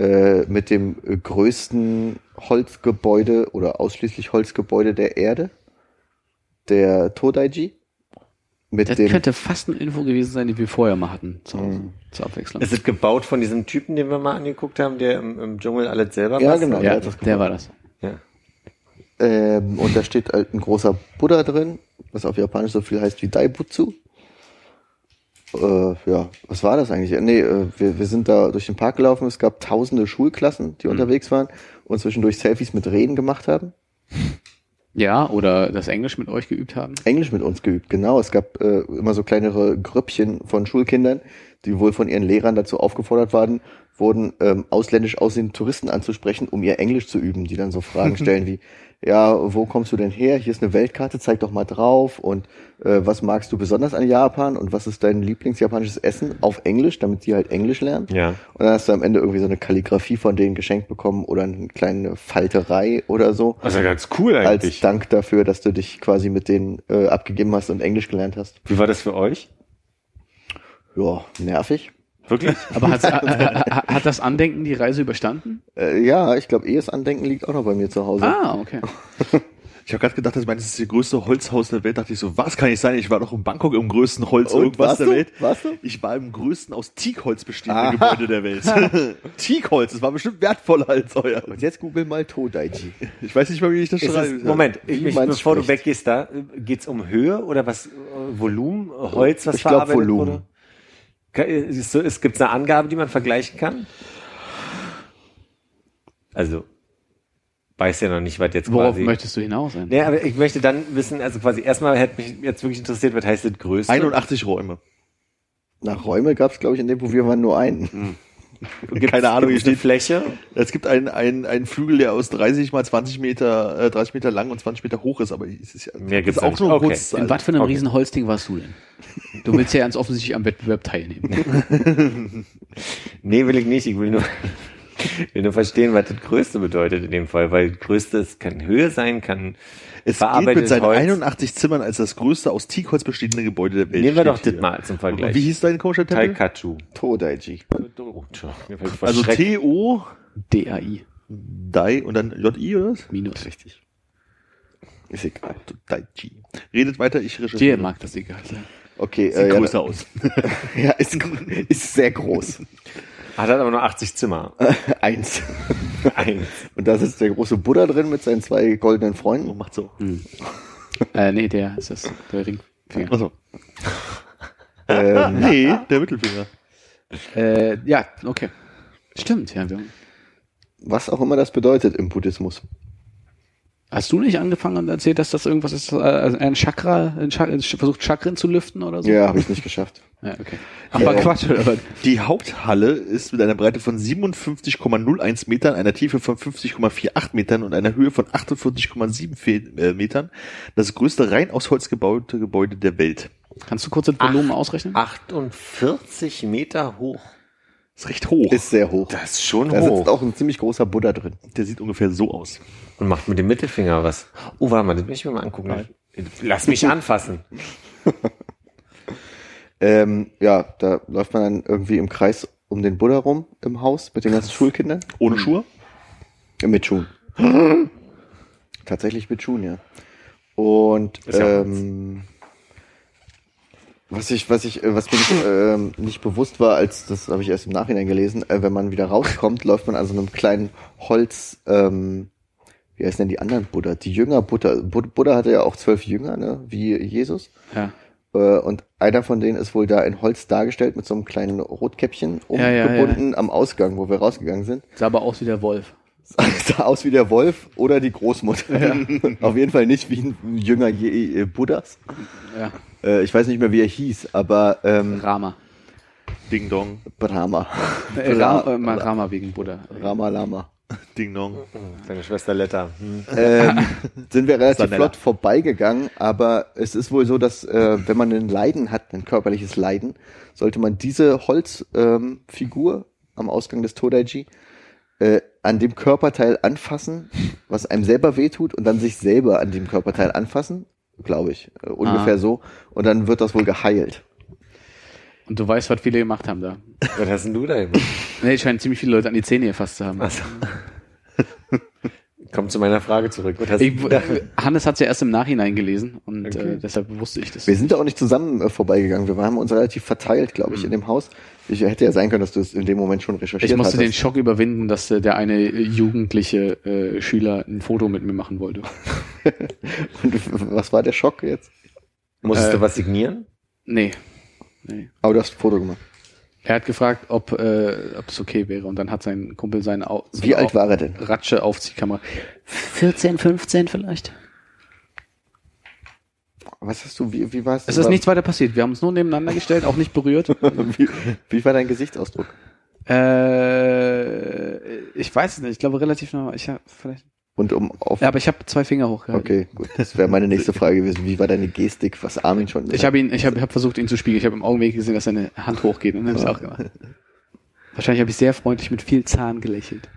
äh, mit dem größten Holzgebäude oder ausschließlich Holzgebäude der Erde, der Todaiji. Mit Das dem, könnte fast eine Info gewesen sein, die wir vorher mal hatten, zu Hause, zur Abwechslung. Es ist gebaut von diesem Typen, den wir mal angeguckt haben, der im, im Dschungel alles selber Ja, bastelt. genau. ja, der gebaut. war das. Ja. ähm, und da steht halt ein großer Buddha drin, was auf Japanisch so viel heißt wie Daibutsu. Äh, ja, was war das eigentlich? Nee, äh, wir, wir sind da durch den Park gelaufen, es gab tausende Schulklassen, die unterwegs waren und zwischendurch Selfies mit Reden gemacht haben. Ja, oder das Englisch mit euch geübt haben. Englisch mit uns geübt, genau. Es gab äh, immer so kleinere Grüppchen von Schulkindern, die wohl von ihren Lehrern dazu aufgefordert waren, wurden ähm, ausländisch aussehende Touristen anzusprechen, um ihr Englisch zu üben, die dann so Fragen stellen wie, ja, wo kommst du denn her? Hier ist eine Weltkarte, zeig doch mal drauf und äh, was magst du besonders an Japan und was ist dein Lieblingsjapanisches Essen auf Englisch, damit die halt Englisch lernen. Ja. Und dann hast du am Ende irgendwie so eine Kalligrafie von denen geschenkt bekommen oder eine kleine Falterei oder so Also ganz cool als eigentlich. Dank dafür, dass du dich quasi mit denen äh, abgegeben hast und Englisch gelernt hast. Wie war das für euch? Ja, nervig. Wirklich? Aber hat, hat, hat das Andenken die Reise überstanden? Äh, ja, ich glaube, ehes Andenken liegt auch noch bei mir zu Hause. Ah, okay. Ich habe gerade gedacht, meines ist das größte Holzhaus der Welt. Dachte ich so, was kann ich sein? Ich war doch in Bangkok im größten Holz Und, irgendwas der du? Welt. Warst du? Ich war im größten aus Teakholz bestehenden Aha. Gebäude der Welt. Teakholz, das war bestimmt wertvoller als euer. Und jetzt google mal Todaiji. Ich weiß nicht mal, wie ich das schreibe. Moment, ich, ich, bevor du spricht. weggehst da, geht's um Höhe oder was, äh, Volumen, äh, Holz, was Ich glaub, verarbeitet Volumen. wurde? Äh, Ist so, es gibt eine Angabe, die man vergleichen kann? Also, weiß ja noch nicht, was jetzt Worauf quasi... möchtest du hinaus? Sein? Nee, aber ich möchte dann wissen, also quasi erstmal hätte mich jetzt wirklich interessiert, was heißt das größte? 81 Räume. Nach Räume gab es, glaube ich, in dem, wo wir waren, nur einen. Gibt's- keine Ahnung, gibt's eine Fläche. Es gibt einen, einen, einen Flügel, der aus 30 mal 20 Meter, äh, 30 Meter lang und 20 Meter hoch ist, aber es ist ja Mehr gibt's ist auch nicht. nur Okay. kurz. In was für einem Okay. riesen Holzding warst du denn? Du willst ja ganz offensichtlich am Wettbewerb teilnehmen. Nee, will ich nicht. Ich will nur, will nur verstehen, was das Größte bedeutet in dem Fall, weil Größte es kann Höhe sein, kann Es geht verarbeitetes mit seinen Holz. 81 Zimmern als das größte aus Teakholz bestehende Gebäude der Welt. Nehmen wir doch das hier. mal zum Vergleich. Und wie hieß dein komischer Tempel? Taikachu. Todaiji. Oh, Also. T-O, DAI. Dai und dann J-I oder was? Minus. Richtig. Ist egal. Daichi. Redet weiter, ich Dir recherchiere. mag das egal sein. Okay, Sieht äh, ja, größer aus. ja ist, ist sehr groß. Hat halt aber nur 80 Zimmer. Eins. Eins. Und da sitzt der große Buddha drin mit seinen zwei goldenen Und Freunden. macht so. Äh, nee, der ist das, der Ringfinger. Also. Ähm, Nee, der Mittelfinger. Äh, ja, okay. Stimmt, ja. Wir, was auch immer das bedeutet im Buddhismus. Hast du nicht angefangen und erzählt, dass das irgendwas ist, äh, ein Chakra, ein Chakra versucht Chakren zu lüften oder so? Ja, habe ich nicht geschafft. Ja, okay. Aber Quatsch, oder? Die Haupthalle ist mit einer Breite von 57,01 Metern, einer Tiefe von 50,48 Metern und einer Höhe von 48,7 Fe- äh, Metern das größte rein aus Holz gebaute Gebäude der Welt. Kannst du kurz das Volumen ausrechnen? 48 Meter hoch. Ist recht hoch. Ist sehr hoch. Das ist schon Da hoch. sitzt auch ein ziemlich großer Buddha drin. Der sieht ungefähr so aus. Und macht mit dem Mittelfinger was. Oh, warte mal, das will ich mir mal angucken. Lass mich anfassen. Ähm, ja, da läuft man dann irgendwie im Kreis um den Buddha rum im Haus mit den ganzen Schulkindern. Ohne Schuhe? Mit Schuhen. Tatsächlich mit Schuhen, ja. Und Ist ja ähm, was ich, was ich, äh, was mir nicht, ähm, nicht bewusst war, als das habe ich erst im Nachhinein gelesen, äh, wenn man wieder rauskommt, läuft man an so einem kleinen Holz, ähm, wie heißen denn die anderen Buddha? Die Jünger Buddha. Bud- Buddha hatte ja auch zwölf Jünger, ne, wie Jesus. Ja. Äh, Und einer von denen ist wohl da in Holz dargestellt mit so einem kleinen Rotkäppchen Ja, ja, umgebunden am Ausgang, wo wir rausgegangen sind. Sah aber aus wie der Wolf. sah aus wie der Wolf oder die Großmutter. Auf jeden Fall nicht wie ein Jünger Je äh, Buddhas. Ja. Äh, ich weiß nicht mehr, wie er hieß, aber ähm, Rama. Ding Dong, Brahma. Äh, Rama, äh, mal Rama wegen Buddha. Rama Lama. Ding Dong. Deine Schwester Letta. Hm. Ähm, sind wir relativ Sanella. flott vorbeigegangen, aber es ist wohl so, dass äh, wenn man ein Leiden hat, ein körperliches Leiden, sollte man diese Holzfigur ähm, am Ausgang des Todaiji äh, an dem Körperteil anfassen, was einem selber wehtut und dann sich selber an dem Körperteil anfassen, glaube ich, äh, ungefähr Ah. so und dann wird das wohl geheilt. Und du weißt, was viele gemacht haben da. Was hast denn du da gemacht? Nee, scheinen ziemlich viele Leute an die Zähne gefasst zu haben. Also. Komm zu meiner Frage zurück. Ich, äh, Hannes hat es ja erst im Nachhinein gelesen und Okay. äh, deshalb wusste ich das. Wir sind da auch nicht zusammen äh, vorbeigegangen, wir haben uns relativ verteilt, glaube ich, in dem Haus. Ich hätte ja sein können, dass du es in dem Moment schon recherchiert Ich musste den hattest. Schock überwinden, dass äh, der eine äh, jugendliche äh, Schüler ein Foto mit mir machen wollte. Und was war der Schock jetzt? Musstest äh, du was signieren? Nee. nee. Aber du hast ein Foto gemacht. Er hat gefragt, ob äh, ob es okay wäre und dann hat sein Kumpel seine Au Wie alt war er denn? Ratsche Aufziehkamera. 14, 15 vielleicht. Was hast du, wie, wie war's? Es ist nichts weiter passiert. Wir haben uns nur nebeneinander gestellt, auch nicht berührt. wie, wie war dein Gesichtsausdruck? äh, ich weiß es nicht. Ich glaube relativ normal. Ich hab vielleicht. Und um auf. Ja, aber ich habe zwei Finger hochgehalten. okay, gut. Das wäre meine nächste Frage gewesen. Wie war deine Gestik, was Armin schon Ich habe ihn, ich habe hab versucht, ihn zu spiegeln. Ich habe im Augenblick gesehen, dass seine Hand hochgeht und dann habe ich auch gemacht. Wahrscheinlich habe ich sehr freundlich mit viel Zahn gelächelt.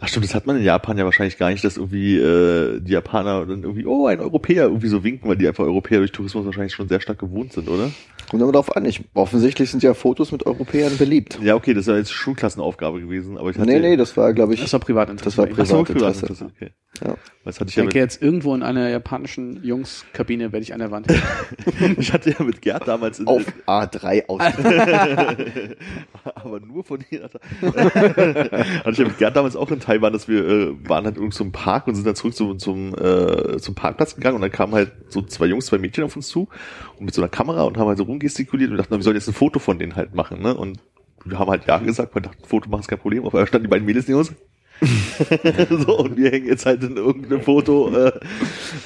Ach stimmt, das hat man in Japan ja wahrscheinlich gar nicht, dass irgendwie äh, die Japaner dann irgendwie, oh, ein Europäer irgendwie so winken, weil die einfach Europäer durch Tourismus wahrscheinlich schon sehr stark gewohnt sind, oder? Kommt aber drauf an. Ich, offensichtlich sind ja Fotos mit Europäern beliebt. Ja, okay, das war jetzt Schulklassenaufgabe gewesen, aber ich hatte... Nee, nee, das war, glaube ich, Das war Privatinteresse. Das war ihm. Ach so, Privatinteresse. Privatinteresse, okay. Ja. Das hatte ich Ich ja denke mit, jetzt irgendwo in einer japanischen Jungskabine werde ich an der Wand. hängen. ich hatte ja mit Gerd damals in, auf A3 aus. aber nur von hier. hatte ich ja mit Gerd damals auch in Taiwan, dass wir äh, waren halt irgendwo zum Park und sind dann zurück zum, zum, äh, zum Parkplatz gegangen und dann kamen halt so zwei Jungs, zwei Mädchen auf uns zu und mit so einer Kamera und haben halt so rumgestikuliert und dachten, wir sollen jetzt ein Foto von denen halt machen, ne? Und wir haben halt ja gesagt, man dachte, Foto machen ist kein Problem, auf einmal standen die beiden Mädels neben uns. so, und wir hängen jetzt halt in irgendeinem Foto, äh,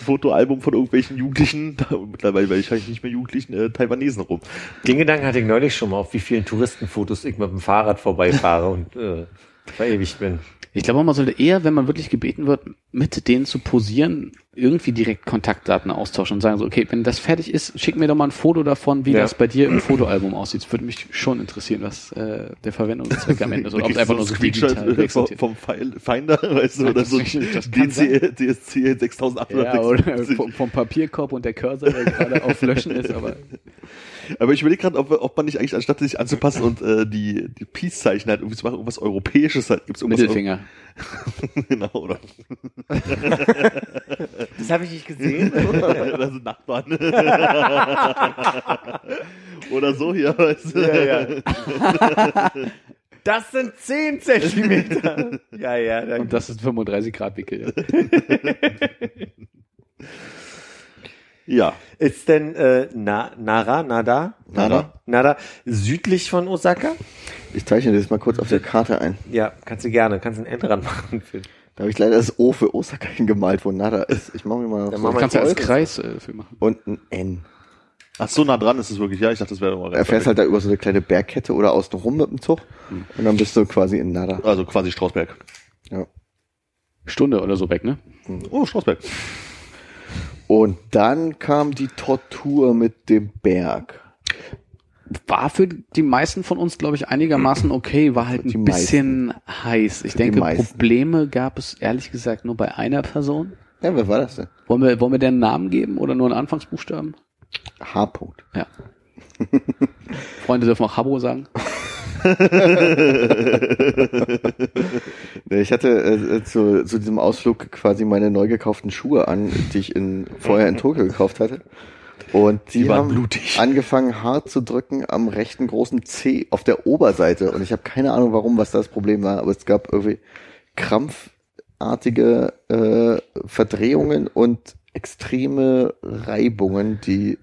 Fotoalbum von irgendwelchen Jugendlichen, da, mittlerweile werde ich eigentlich nicht mehr Jugendlichen, äh, Taiwanesen rum. Den Gedanken hatte ich neulich schon mal, auf wie vielen Touristenfotos ich mit dem Fahrrad vorbeifahre und äh, verewigt bin. Ich glaube, man sollte eher, wenn man wirklich gebeten wird, mit denen zu posieren, irgendwie direkt Kontaktdaten austauschen und sagen so, okay, wenn das fertig ist, schick mir doch mal ein Foto davon, wie Ja. das bei dir im Fotoalbum aussieht. Das würde mich schon interessieren, was äh, der Verwendungszweck am Ende ist. Oder ob es einfach nur so digital vom, existiert. vom Finder, weißt du, Ja, oder so DC, DSC 6800. Ja, oder vom, vom Papierkorb und der Cursor, der gerade auf Löschen ist, aber Aber ich überlege gerade, ob, ob man nicht eigentlich, anstatt sich anzupassen und äh, die, die Peace-Zeichen halt irgendwie zu machen, irgendwas Europäisches halt, gibt's irgendwas Mittelfinger. genau, oder, Das habe ich nicht gesehen. oder so Nachbarn. oder so hier, weißt du. Ja, ja. Das sind 10 Zentimeter. Ja, ja. Und Dann, das ist 35 Grad Wickel. Ja. Ja. ist denn äh, Na, Nara, Nada, Nara. Nada südlich von Osaka? Ich zeichne das mal kurz auf der Karte ein. Ja, kannst du gerne. Kannst ein N dran machen. Für, Da habe ich leider das O für Osaka hingemalt, wo Nada ist. Ich mache mir mal noch Dann so Kannst du als Kreis äh, für machen. und ein N. Ach, so nah dran ist es wirklich. Ja, ich dachte, das wäre mal Er fährt halt da über so eine kleine Bergkette oder außen rum mit dem Zug und dann bist du quasi in Nada. Also quasi Strausberg. Ja. Stunde oder so weg, ne? Oh, Strausberg. Und dann kam die Tortur mit dem Berg. War für die meisten von uns, glaube ich, einigermaßen okay, war halt ein bisschen heiß. Ich die denke, meisten. Probleme gab es ehrlich gesagt nur bei einer Person. Ja, wer war das denn? Wollen wir, wollen wir den Namen geben oder nur einen Anfangsbuchstaben? H. -Punkt. Ja. Freunde dürfen auch Habo sagen. Ich hatte äh, zu, zu diesem Ausflug quasi meine neu gekauften Schuhe an, die ich in, vorher in Tokio gekauft hatte. Und die, Die waren haben blutig. angefangen hart zu drücken am rechten großen C auf der Oberseite. Und ich habe keine Ahnung, warum, was das Problem war, aber es gab irgendwie krampfartige äh, Verdrehungen und extreme Reibungen, die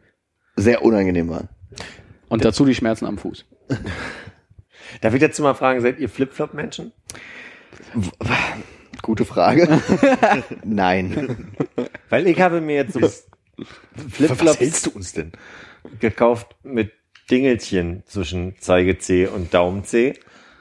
sehr unangenehm waren. Und dazu die Schmerzen am Fuß. Darf ich jetzt mal fragen, seid ihr Flipflop-Menschen? Gute Frage. Nein. Weil ich habe mir jetzt so Was Flipflops hältst du uns denn? gekauft mit Dingelchen zwischen Zeige C und Daumen C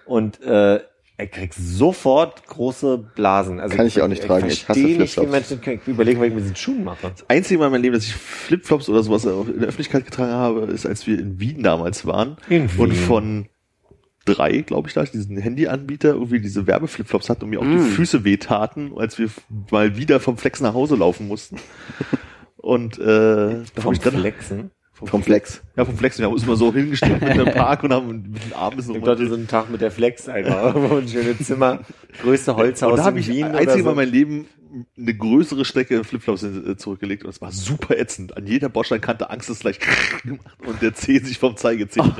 und äh, er kriegt sofort große Blasen. Also Kann ich auch nicht tragen. Ich hasse verstehe nicht, wie Flipflops. Menschen können. Ich überlege, was ich mit diesen Schuhen mache. Einzige Mal in meinem Leben, dass ich Flipflops oder sowas auch in der Öffentlichkeit getragen habe, ist, als wir in Wien damals waren. In Und Wien. von drei, glaube ich, da diesen Handy-Anbieter irgendwie diese Werbeflipflops hat und mir auch Mm. die Füße wehtaten, als wir mal wieder vom Flex nach Hause laufen mussten. Und äh, da habe Vom ich dann Flexen. Vom Flex. ja vom Flexen, wir haben uns immer so hingestellt mit dem Park und haben mit den Armen so Ich hatte so einen Tag mit der Flex einfach. Ein schönes Zimmer. Größte und Holzhaus da habe in ich Wien. einzige oder Mal so. mein Leben eine größere Strecke in Flipflops äh, zurückgelegt und es war super ätzend. An jeder Bordsteinkante Angst ist gleich gemacht und der Zeh sich vom Zeigezeh.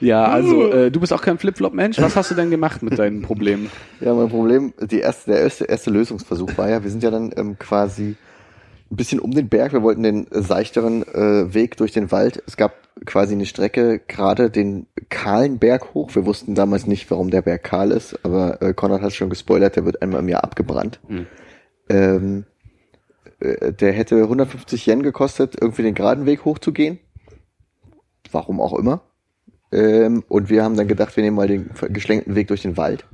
Ja, also äh, du bist auch kein Flipflop-Mensch. Was hast du denn gemacht mit deinen Problemen? Ja, mein Problem, die erste, der erste, erste Lösungsversuch war ja, wir sind ja dann ähm, quasi ein bisschen um den Berg. Wir wollten den äh, seichteren äh, Weg durch den Wald. Es gab quasi eine Strecke, gerade den kahlen Berg hoch. Wir wussten damals nicht, warum der Berg kahl ist, aber äh, Konrad hat schon gespoilert, der wird einmal im Jahr abgebrannt. Ähm, äh, der hätte 150 Yen gekostet, irgendwie den geraden Weg hochzugehen. Warum auch immer. Ähm, und wir haben dann gedacht, wir nehmen mal den geschlenkten Weg durch den Wald.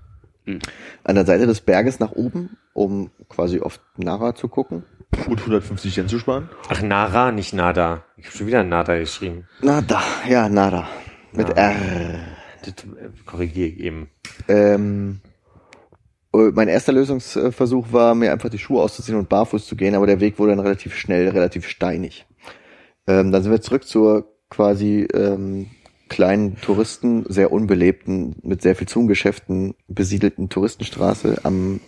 An der Seite des Berges nach oben, um quasi auf Nara zu gucken. Und 150 Yen zu sparen. Ach, Nara, nicht Nada. Ich habe schon wieder Nada geschrieben. Na da, ja, Nara. Mit Nara. R. Das äh, korrigiere ich eben. Ähm, äh, mein erster Lösungsversuch war, mir einfach die Schuhe auszuziehen und barfuß zu gehen, aber der Weg wurde dann relativ schnell, relativ steinig. Ähm, dann sind wir zurück zur quasi ähm, kleinen Touristen, sehr unbelebten, mit sehr viel Zungengeschäften besiedelten Touristenstraße am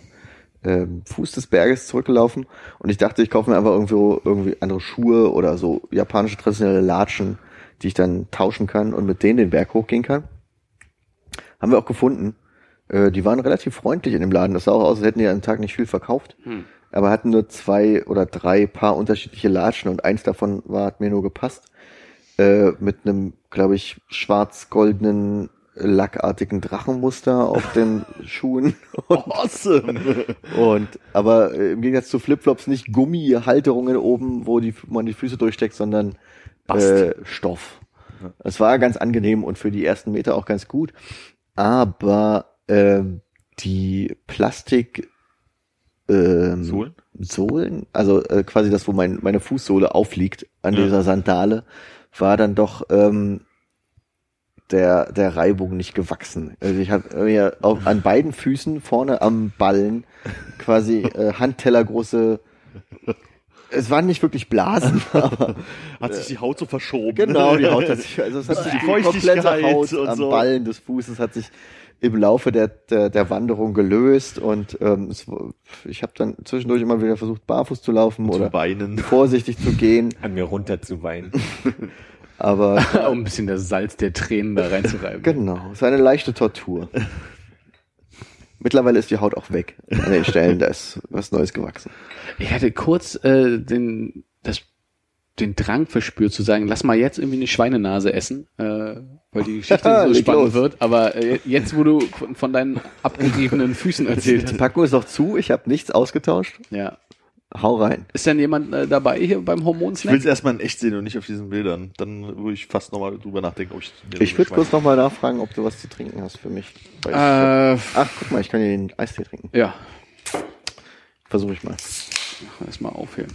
ähm, Fuß des Berges zurückgelaufen und ich dachte, ich kaufe mir einfach irgendwo irgendwie andere Schuhe oder so japanische traditionelle Latschen, die ich dann tauschen kann und mit denen den Berg hochgehen kann. Haben wir auch gefunden. Äh, die waren relativ freundlich in dem Laden. Das sah auch aus, als hätten die am Tag nicht viel verkauft. Aber hatten nur zwei oder drei Paar unterschiedliche Latschen und eins davon war, hat mir nur gepasst. Äh, mit einem, glaube ich, schwarz-goldenen lackartigen Drachenmuster auf den Schuhen. Awesome! Und aber äh, im Gegensatz zu Flipflops nicht Gummihalterungen oben, wo die, man die Füße durchsteckt, sondern äh, Stoff. Es war ganz angenehm und für die ersten Meter auch ganz gut. Aber ähm, die Plastik ähm, Sohlen? Sohlen, also äh, quasi das, wo mein, meine Fußsohle aufliegt an Ja. dieser Sandale, war dann doch ähm, der, der Reibung nicht gewachsen. Also ich habe mir auf, an beiden Füßen vorne am Ballen quasi äh, Handtellergroße es waren nicht wirklich Blasen, aber Hat sich die Haut so verschoben. genau, die Haut hat sich, also es hat Die sich die komplette Haut und am so. Ballen des Fußes hat sich im Laufe der, der, der Wanderung gelöst und ähm, es, ich habe dann zwischendurch immer wieder versucht, barfuß zu laufen Zu oder weinen. vorsichtig zu gehen, An mir runter zu weinen. aber um ein bisschen das Salz der Tränen da reinzureiben. genau, es war eine leichte Tortur. Mittlerweile ist die Haut auch weg. An den Stellen, da ist was Neues gewachsen. Ich hatte kurz äh, den, das, den Drang verspürt zu sagen, lass mal jetzt irgendwie eine Schweinenase essen, äh, weil die Geschichte so spannend los. wird. Aber äh, jetzt, wo du von, von deinen abgegebenen Füßen erzählt Die hast, Packung ist noch zu, ich habe nichts ausgetauscht. ja. Hau rein. Ist denn jemand äh, dabei hier beim Ich will Hormonsnack? es erstmal in echt sehen und nicht auf diesen Bildern. Dann würde ich fast nochmal drüber nachdenken, ob ich Ich würde kurz nochmal nachfragen, ob du was zu trinken hast für mich. Äh, ach, guck mal, ich kann hier den Eistee trinken. ja, Versuche ich mal. lass mal aufhören.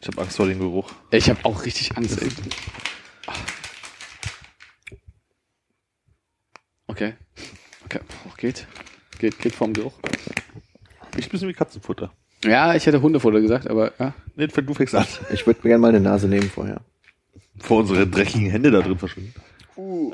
Ich habe Angst vor dem Geruch. Ich habe auch richtig Angst. Ey. Okay. Okay, Boah, geht. Geht, geht vom Geruch. Ich bisschen wie Katzenfutter. Ja, ich hätte Hundefutter gesagt, aber ja. Nee, du fängst an. Ich würde mir gerne mal eine Nase nehmen vorher. Vor unsere dreckigen Hände da drin verschwinden.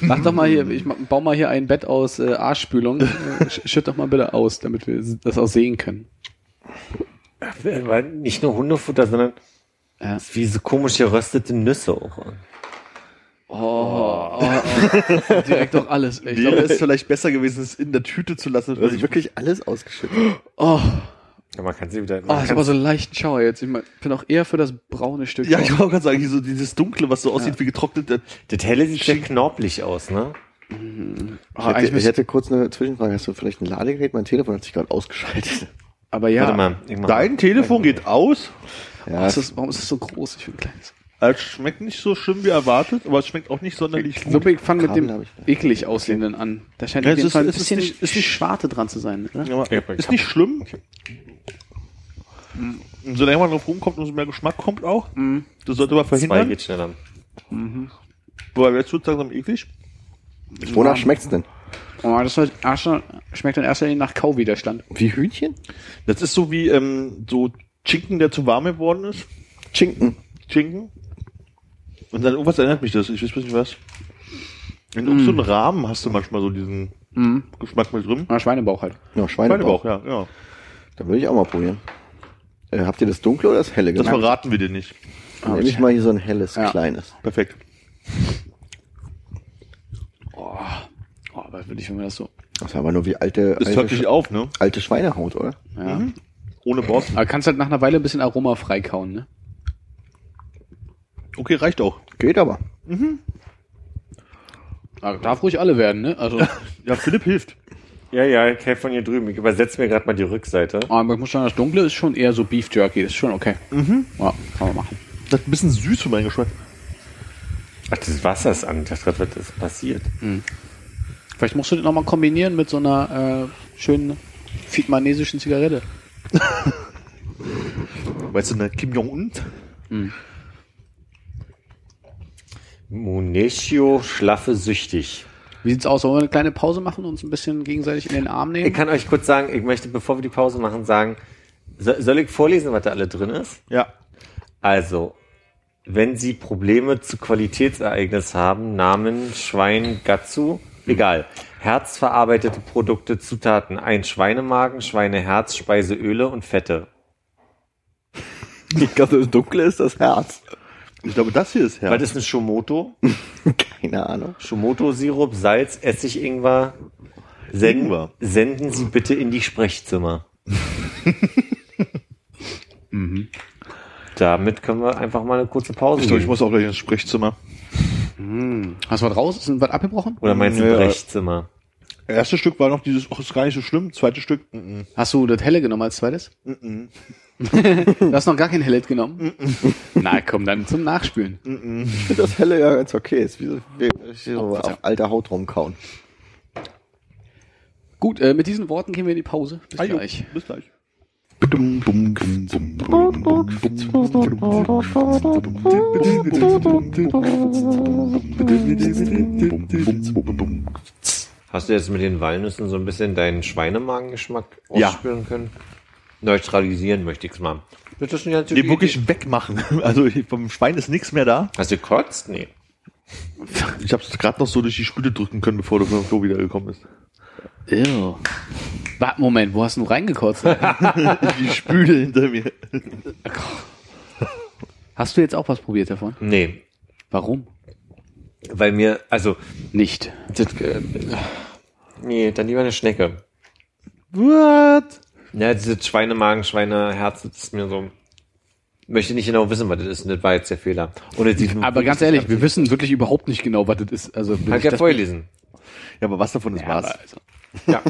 Mach doch mal hier, ich ma- bau mal hier ein Bett aus äh, Arschspülung. Sch- Schütt doch mal bitte aus, damit wir das auch sehen können. Weil nicht nur Hundefutter, sondern Ja. ist wie so komisch geröstete Nüsse auch. Oh, oh, oh. direkt doch alles. Ich Wäre glaub, es vielleicht besser gewesen, es in der Tüte zu lassen. Du hast wirklich alles ausgeschüttet. oh, Ja, man kann sie wieder. oh, Man ich habe aber so einen leichten Schauer jetzt. Ich mein, bin auch eher für das braune Stück. ja, ich wollte gerade sagen, so dieses Dunkle, was so aussieht wie getrocknete. das helle sieht sehr knorblich aus, ne? oh, Ich eigentlich hätte, ich hätte kurz eine Zwischenfrage. Hast du vielleicht ein Ladegerät? Mein Telefon hat sich gerade ausgeschaltet. aber ja. Warte mal. Ich Dein Telefon geht aus. Ja, Warum ist, das, warum ist das so groß? Ich will ein kleines. Es schmeckt nicht so schlimm wie erwartet, aber es schmeckt auch nicht sonderlich gut. Suppe, ich fange mit Kabel dem hab ich da. eklig aussehenden an. Da scheint Ja, auf es jeden ist- Fall ein es ist bisschen nicht- ist nicht- Schwarte dran zu sein. Oder? Ja, aber Ja, ist ich nicht schlimm. Und solange man drauf rumkommt, umso mehr Geschmack kommt auch. Das sollte man Zwei verhindern. geht schneller. Aber jetzt wird langsam eklig. Wonach schmeckt's denn? Oh, das erst- schmeckt in erster Linie nach Kauwiderstand. Wie Hühnchen? Das ist so wie ähm, so Schinken, der zu warm geworden ist. Schinken. Schinken. Und dann irgendwas erinnert mich das. Ich weiß nicht was. In mm. so einem Rahmen hast du manchmal so diesen Geschmack mit drin. Ah, Schweinebauch halt. Ja, Schweinebauch. Schweinebauch, ja, ja. Da will ich auch mal probieren. Äh, habt ihr das dunkle oder das helle Das gemacht? verraten wir dir nicht. Dann nehme ich mal hier so ein helles, Ja. kleines. Perfekt. Oh, aber würde ich, wenn man das so. Das ist aber nur wie alte, Das alte, hört dich auf, ne? alte Schweinehaut, oder? Ja. Ohne Borsten. Aber kannst halt nach einer Weile ein bisschen Aroma freikauen, ne? Okay, reicht auch. Geht aber. Aber darf ruhig alle werden, ne? Also, Ja, Philipp hilft. Ja, ja, ich helfe von hier drüben. Ich übersetze mir gerade mal die Rückseite. aber ich muss sagen, das Dunkle ist schon eher so Beef Jerky. Das ist schon okay. Ja, kann man machen. Das ist ein bisschen süß für meinen Geschmack. Ach, das Wasser ist an. Ich dachte gerade, was ist passiert? Vielleicht musst du das nochmal kombinieren mit so einer äh, schönen vietnamesischen Zigarette. Weißt du, eine Kim Jong-un? Munechio, schlaffe, süchtig. Wie sieht's aus? Wollen wir eine kleine Pause machen und uns ein bisschen gegenseitig in den Arm Ich nehmen? kann euch kurz sagen, ich möchte, bevor wir die Pause machen, sagen, so, soll ich vorlesen, was da alle drin ist? Ja. Also, wenn Sie Probleme zu Qualitätsereignis haben, Namen, Schwein, Gatsu, egal. Herzverarbeitete Produkte, Zutaten, ein Schweinemagen, Schweineherz, Speiseöle und Fette. Ich glaube, das dunkle ist das Herz. Ich glaube, das hier ist Was Herz. ist eine Shomoto? Keine Ahnung. Shomoto-Sirup, Salz, Essig, Ingwer. Senden, Ingwer. senden Sie bitte in die Sprechzimmer. Damit können wir einfach mal eine kurze Pause Ich glaube, ich muss auch gleich ins Sprechzimmer. Hast du was raus? Ist ein was abgebrochen? Oder meinst du Ja. Brechzimmer? Erste Stück war noch dieses, ach, ist gar nicht so schlimm. Zweites Stück, mm, Hast du das Helle genommen als zweites? Du hast noch gar kein Hellet genommen? Na komm, dann zum Nachspülen. Ich finde das helle ja ganz okay. Ist wie so, wie so auf alter Haut rumkauen. Gut, äh, mit diesen Worten gehen wir in die Pause. Bis mm. gleich. Bis gleich. Hast du jetzt mit den Walnüssen so ein bisschen deinen Schweinemagengeschmack Ja. ausspüren können? Neutralisieren möchte ich's mal. Das ist eine Nee, wirklich wegmachen. Also vom Schwein ist nichts mehr da. Idee. Hast du gekotzt? Nee. Ich habe es gerade noch so durch die Spüle drücken können, bevor du vom Klo wiedergekommen bist. Ew. Warte, Moment, wo hast du reingekotzt? Die Spüle hinter mir. Hast du jetzt auch was probiert davon? Nee. Warum? Weil mir, also, Nicht. das, äh, nee, dann lieber eine Schnecke. What? Ja, dieses Schweinemagen, Schweineherz, das ist mir so, Möchte nicht genau wissen, was das ist. Und das war jetzt der Fehler. Und es sieht Aber ganz ehrlich, wir wissen wirklich überhaupt nicht genau, was das ist. Also Kann ich ja das- vorlesen. Ja, aber was davon ist Ja, was? also. Ja.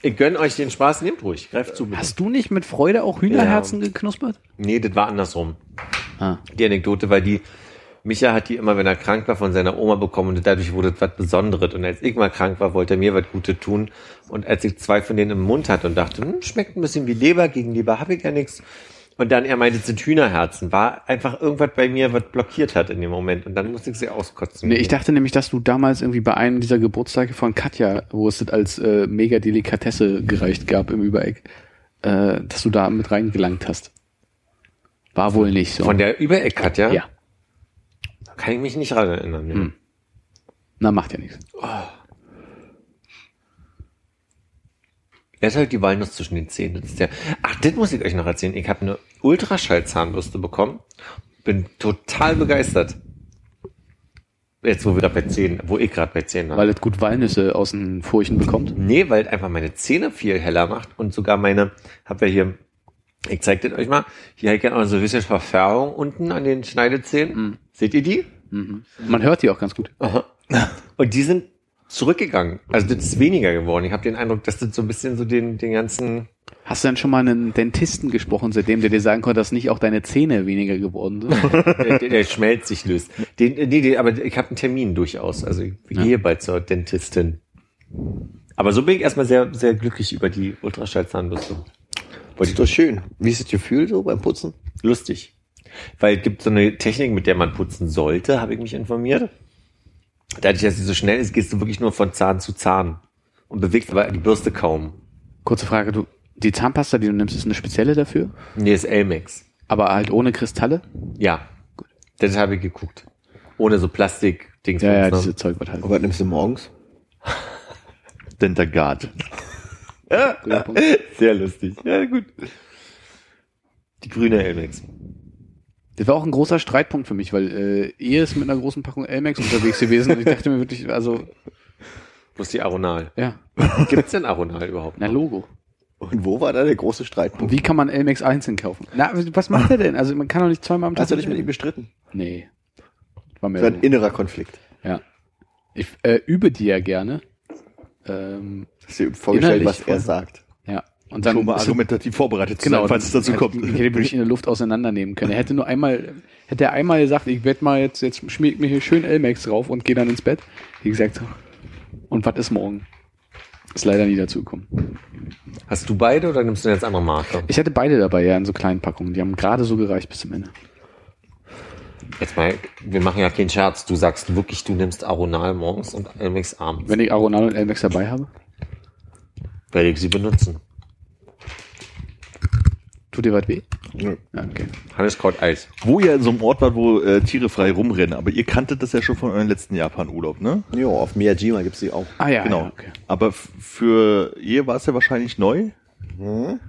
ich gönn euch den Spaß, nehmt ruhig. Greift zu. Bitte. Hast du nicht mit Freude auch Hühnerherzen geknuspert? Nee, das war andersrum. Ah. Die Anekdote, weil die, Micha hat die immer, wenn er krank war, von seiner Oma bekommen und dadurch wurde es was Besonderes. Und als ich mal krank war, wollte er mir was Gutes tun. Und als ich zwei von denen im Mund hatte und dachte, hm, schmeckt ein bisschen wie Leber, gegen Leber habe ich ja nichts. Und dann er meinte, es sind Hühnerherzen. War einfach irgendwas bei mir, was blockiert hat in dem Moment. Und dann musste ich sie auskotzen. Nee, ich dachte nämlich, dass du damals irgendwie bei einem dieser Geburtstage von Katja, wo es das als äh, mega Delikatesse gereicht gab im Übereck, äh, dass du da mit reingelangt hast. War wohl nicht so. Von der Übereck hat ja? Da kann ich mich nicht dran erinnern. Ja. Hm. Na, macht ja nichts. Er ist halt die Walnuss zwischen den Zähnen. Das ist der. Ach, das muss ich euch noch erzählen. Ich habe eine Ultraschallzahnbürste bekommen. Bin total begeistert. Jetzt, wo wir da bei Zähnen, wo ich gerade bei Zähnen war. Weil es gut Walnüsse aus den Furchen bekommt. nee, weil es einfach meine Zähne viel heller macht und sogar meine, hab ja hier, ich zeig das euch mal, hier ja noch so ein bisschen Verfärbung unten an den Schneidezähnen. Seht ihr die? Man hört die auch ganz gut. Aha. Und die sind zurückgegangen. Also das ist weniger geworden. Ich habe den Eindruck, dass das so ein bisschen so den, den ganzen Hast du denn schon mal einen Dentisten gesprochen, seitdem der dir sagen konnte, dass nicht auch deine Zähne weniger geworden sind? der, der, der Schmelz sich löst. Den, nee, den, aber ich habe einen Termin durchaus. Also ich gehe bald zur Dentistin. Aber so bin ich erstmal sehr, sehr glücklich über die Ultraschallzahnbürste. Das ist doch schön. Wie ist das Gefühl so beim Putzen? Lustig. Weil es gibt so eine Technik, mit der man putzen sollte, habe ich mich informiert. Dadurch, dass sie so schnell ist, gehst du wirklich nur von Zahn zu Zahn und bewegst aber die Bürste kaum. Kurze Frage, du, die Zahnpasta, die du nimmst, ist eine spezielle dafür? Nee, ist Elmex. Aber halt ohne Kristalle? Ja. Das habe ich geguckt. Ohne so Plastik-Dings. Ja, ja, ne? diese Zeug wird halt. Aber was nimmst du morgens? Dentagard. Sehr lustig. Ja, gut. Die grüne Elmex. Das war auch ein großer Streitpunkt für mich, weil äh, ihr ist mit einer großen Packung Elmex unterwegs gewesen und ich dachte mir wirklich, also, Plus die Aronal. ja, Gibt's denn Aronal überhaupt? na Logo. Und wo war da der große Und Streitpunkt? wie kann man Elmex einzeln kaufen? Na, was macht er denn? Also man kann doch nicht zweimal am Tag. Hast du dich mit ihm bestritten? Nee. War mir Das war ein innerer Konflikt. ja. Ich äh, übe die ja gerne. Ähm, Hast du dir vorgestellt, was er sagt? Und dann Schon mal argumentativ vorbereitet zu Genau, sein, falls es dazu kommt. Ich hätte wirklich in der Luft auseinandernehmen können. Er hätte nur einmal, hätte er einmal gesagt, ich werde mal jetzt, jetzt schmier ich mir hier schön Elmex drauf und gehe dann ins Bett. Wie gesagt, und was ist morgen? Ist leider nie dazu gekommen. Hast du beide oder nimmst du jetzt andere Marke? Ich hatte beide dabei, ja, in so kleinen Packungen. Die haben gerade so gereicht bis zum Ende. Jetzt mal, wir machen ja keinen Scherz. Du sagst wirklich, du nimmst Aronal morgens und Elmex abends. Wenn ich Aronal und Elmex dabei habe, Werde ich sie benutzen. Tut dir was weh? Nö. Ja, okay. Hanneskraut Eis. Wo ihr in so einem Ort wart, wo äh, Tiere frei rumrennen, aber ihr kanntet das ja schon von eurem letzten Japan-Urlaub, ne? Jo, auf Miyajima gibt's die auch. Ah ja, genau. ja, okay. Aber für ihr war es ja wahrscheinlich neu. Hm?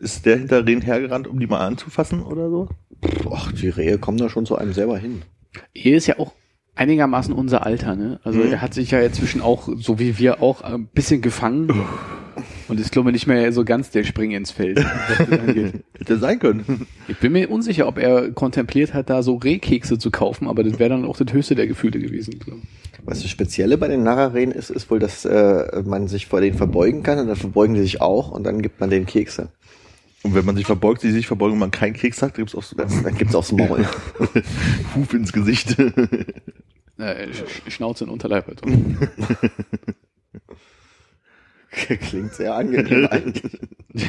Ist der hinter Rehen hergerannt, um die mal anzufassen oder so? Ach, die Rehe kommen da schon zu einem selber hin. Er ist ja auch einigermaßen unser Alter, ne? Also Mhm. er hat sich ja inzwischen auch, so wie wir auch, ein bisschen gefangen. Und ist, glaube ich, nicht mehr so ganz der Spring ins Feld. Hätte sein können. Ich bin mir unsicher, ob er kontempliert hat, da so Rehkekse zu kaufen, aber das wäre dann auch das höchste der Gefühle gewesen. Was das Spezielle bei den Narrarehen ist, ist wohl, dass äh, man sich vor denen verbeugen kann und dann verbeugen die sich auch und dann gibt man denen Kekse. Und wenn man sich verbeugt, sie sich verbeugen und man keinen Keks hat, gibt's auch so Das, dann gibt's aufs Maul. Huf ins Gesicht. Äh, Sch- Sch- Schnauze in Unterleib. Also. Klingt sehr angenehm eigentlich.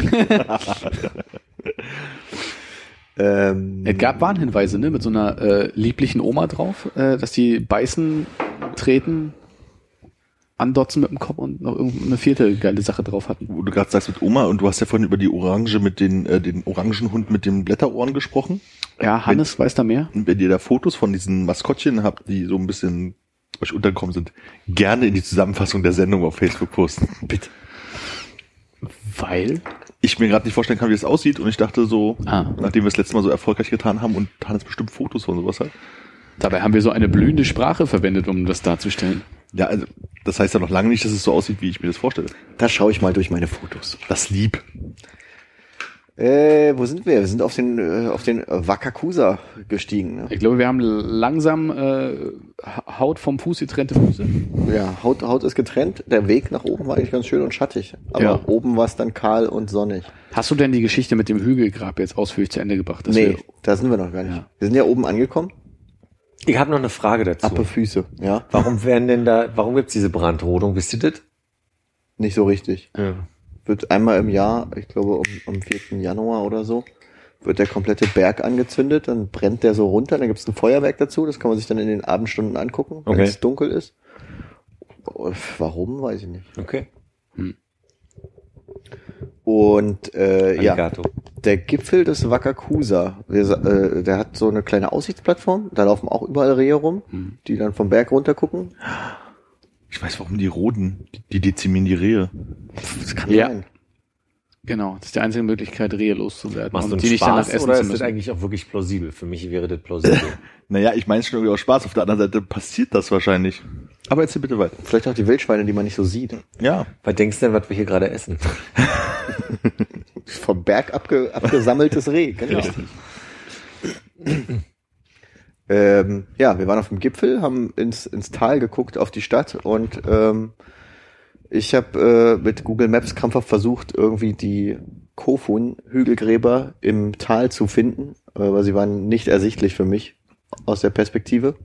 ähm, Es gab Warnhinweise, ne, mit so einer äh, lieblichen Oma drauf, äh, dass die beißen, treten, andotzen mit dem Kopf und noch irgendeine vierte geile Sache drauf hatten. Wo du gerade sagst mit Oma und du hast ja vorhin über die Orange mit den, äh, den Orangenhund mit den Blätterohren gesprochen. Ja, Hannes weiß da mehr. Wenn ihr da Fotos von diesen Maskottchen habt, die so ein bisschen euch untergekommen sind, gerne in die Zusammenfassung der Sendung auf Facebook posten. Bitte. Weil? Ich mir gerade nicht vorstellen kann, wie es aussieht und ich dachte so, Ah. nachdem wir es letztes Mal so erfolgreich getan haben und Hannes bestimmt Fotos von sowas hat. Dabei haben wir so eine blühende Sprache verwendet, um das darzustellen. Ja, also das heißt ja noch lange nicht, dass es so aussieht, wie ich mir das vorstelle. da schaue ich mal durch meine Fotos. Das lieb. Äh, wo sind wir? Wir sind auf den, äh, auf den Wakakusa gestiegen. Ne? Ich glaube, wir haben langsam äh, Haut vom Fuß getrennte Füße. Ja, Haut, Haut ist getrennt. Der Weg nach oben war eigentlich ganz schön und schattig. Aber Ja. oben war es dann kahl und sonnig. Hast du denn die Geschichte mit dem Hügelgrab jetzt ausführlich zu Ende gebracht? nee, wir- da sind wir noch gar nicht. Ja. Wir sind ja oben angekommen. Ich habe noch eine Frage dazu. Appe Füße. Ja, Warum werden denn da, warum gibt's diese Brandrodung? Wisst ihr das? nicht so richtig. Ja. Wird einmal im Jahr, ich glaube um, am 4. Januar oder so, wird der komplette Berg angezündet, dann brennt der so runter, dann gibt es ein Feuerwerk dazu, das kann man sich dann in den Abendstunden angucken, wenn Okay. es dunkel ist. Warum, weiß ich nicht. Okay. Und äh, ja, der Gipfel des Wakakusa, wir, sa- äh, der hat so eine kleine Aussichtsplattform, da laufen auch überall Rehe rum, die dann vom Berg runter gucken. Ich weiß, warum die roden. Die, die dezimieren die Rehe. Das kann Ja. sein. Genau, das ist die einzige Möglichkeit, Rehe loszuwerden. Machst du und einen die nicht danach Spaß essen oder ist das eigentlich auch wirklich plausibel? Für mich wäre das plausibel. Naja, ich meine schon irgendwie aus Spaß. Auf der anderen Seite passiert das wahrscheinlich. Aber erzähl bitte weiter. Vielleicht auch die Wildschweine, die man nicht so sieht. Ja. Was denkst du denn, was wir hier gerade essen? Vom Berg abge, abgesammeltes Reh, genau. Ähm, ja, wir waren auf dem Gipfel, haben ins, ins Tal geguckt, auf die Stadt und ähm, ich habe äh, mit Google Maps krampfhaft versucht, irgendwie die Kofun-Hügelgräber im Tal zu finden, äh, aber sie waren nicht ersichtlich für mich aus der Perspektive.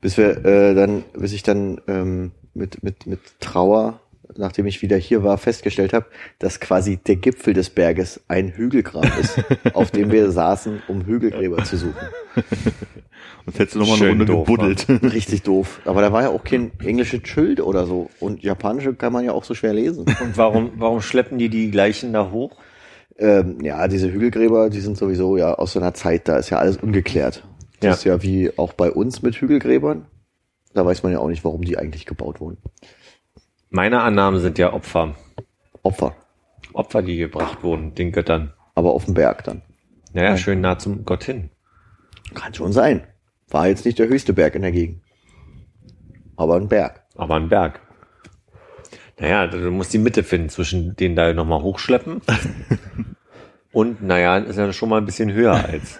Bis wir äh, dann, bis ich dann ähm, mit, mit, mit Trauer, nachdem ich wieder hier war, festgestellt habe, dass quasi der Gipfel des Berges ein Hügelgrab ist, auf dem wir saßen, um Hügelgräber zu suchen. Sonst hättest du noch mal eine Runde doof, gebuddelt. Richtig doof. Aber da war ja auch kein englisches Schild oder so. Und japanische kann man ja auch so schwer lesen. Und warum, warum schleppen die die gleichen da hoch? Ähm, ja, diese Hügelgräber, die sind sowieso ja aus so einer Zeit, da ist ja alles ungeklärt. Das Ja. ist ja wie auch bei uns mit Hügelgräbern. Da weiß man ja auch nicht, warum die eigentlich gebaut wurden. Meine Annahmen sind ja Opfer. Opfer. Opfer, die gebracht wurden, den Göttern. Aber auf dem Berg dann. Naja, schön nah zum Gott hin. Kann schon sein. War jetzt nicht der höchste Berg in der Gegend. Aber ein Berg. Aber ein Berg. Naja, du musst die Mitte finden zwischen den da nochmal hochschleppen. Und naja, ist ja schon mal ein bisschen höher als.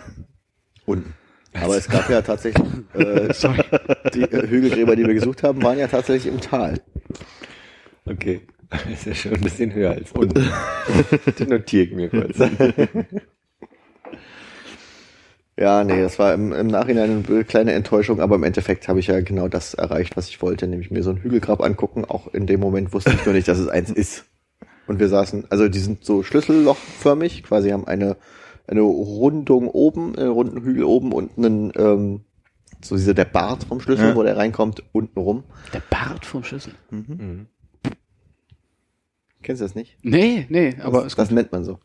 Unten. Aber es gab ja tatsächlich, äh, die äh, Hügelgräber, die wir gesucht haben, waren ja tatsächlich im Tal. Okay. Ist ja schon ein bisschen höher als unten. Das notiere ich mir kurz. Ja, nee, das war im, im Nachhinein eine kleine Enttäuschung, aber im Endeffekt habe ich ja genau das erreicht, was ich wollte, nämlich mir so ein Hügelgrab angucken. Auch in dem Moment wusste ich nur nicht, dass es eins ist. Und wir saßen, also die sind so schlüssellochförmig, quasi haben eine, eine Rundung oben, einen runden Hügel oben und einen, ähm, so dieser der Bart vom Schlüssel, Ja. wo der reinkommt, unten rum. Der Bart vom Schlüssel. Kennst du das nicht? Nee, nee, aber das, es das nennt man so.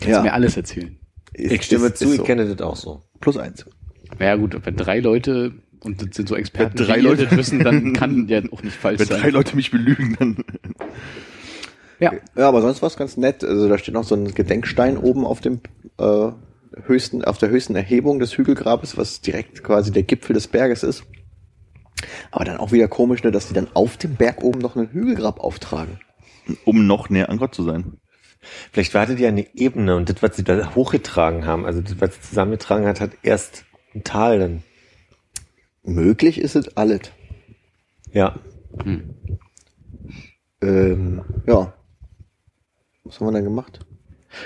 kannst du mir alles erzählen. Ist- Ich stimme ist- zu, ist ich so. kenne das auch so. Plus eins. Naja gut, wenn drei Leute und das sind so Experten, Wenn drei Leute- das wissen, dann kann ja auch nicht falsch Wenn sein. drei Leute mich belügen, dann. ja, Ja, aber sonst war es ganz nett. Also da steht noch so ein Gedenkstein oben auf dem äh, höchsten, auf der höchsten Erhebung des Hügelgrabes, was direkt quasi der Gipfel des Berges ist. Aber dann auch wieder komisch, ne, dass die dann auf dem Berg oben noch einen Hügelgrab auftragen. Um noch näher an Gott zu sein. Vielleicht wartet ja eine Ebene und das, was sie da hochgetragen haben, also das, was sie zusammengetragen hat, hat erst ein Tal dann. Möglich ist es alles. Ja. Ähm, ja. Was haben wir dann gemacht?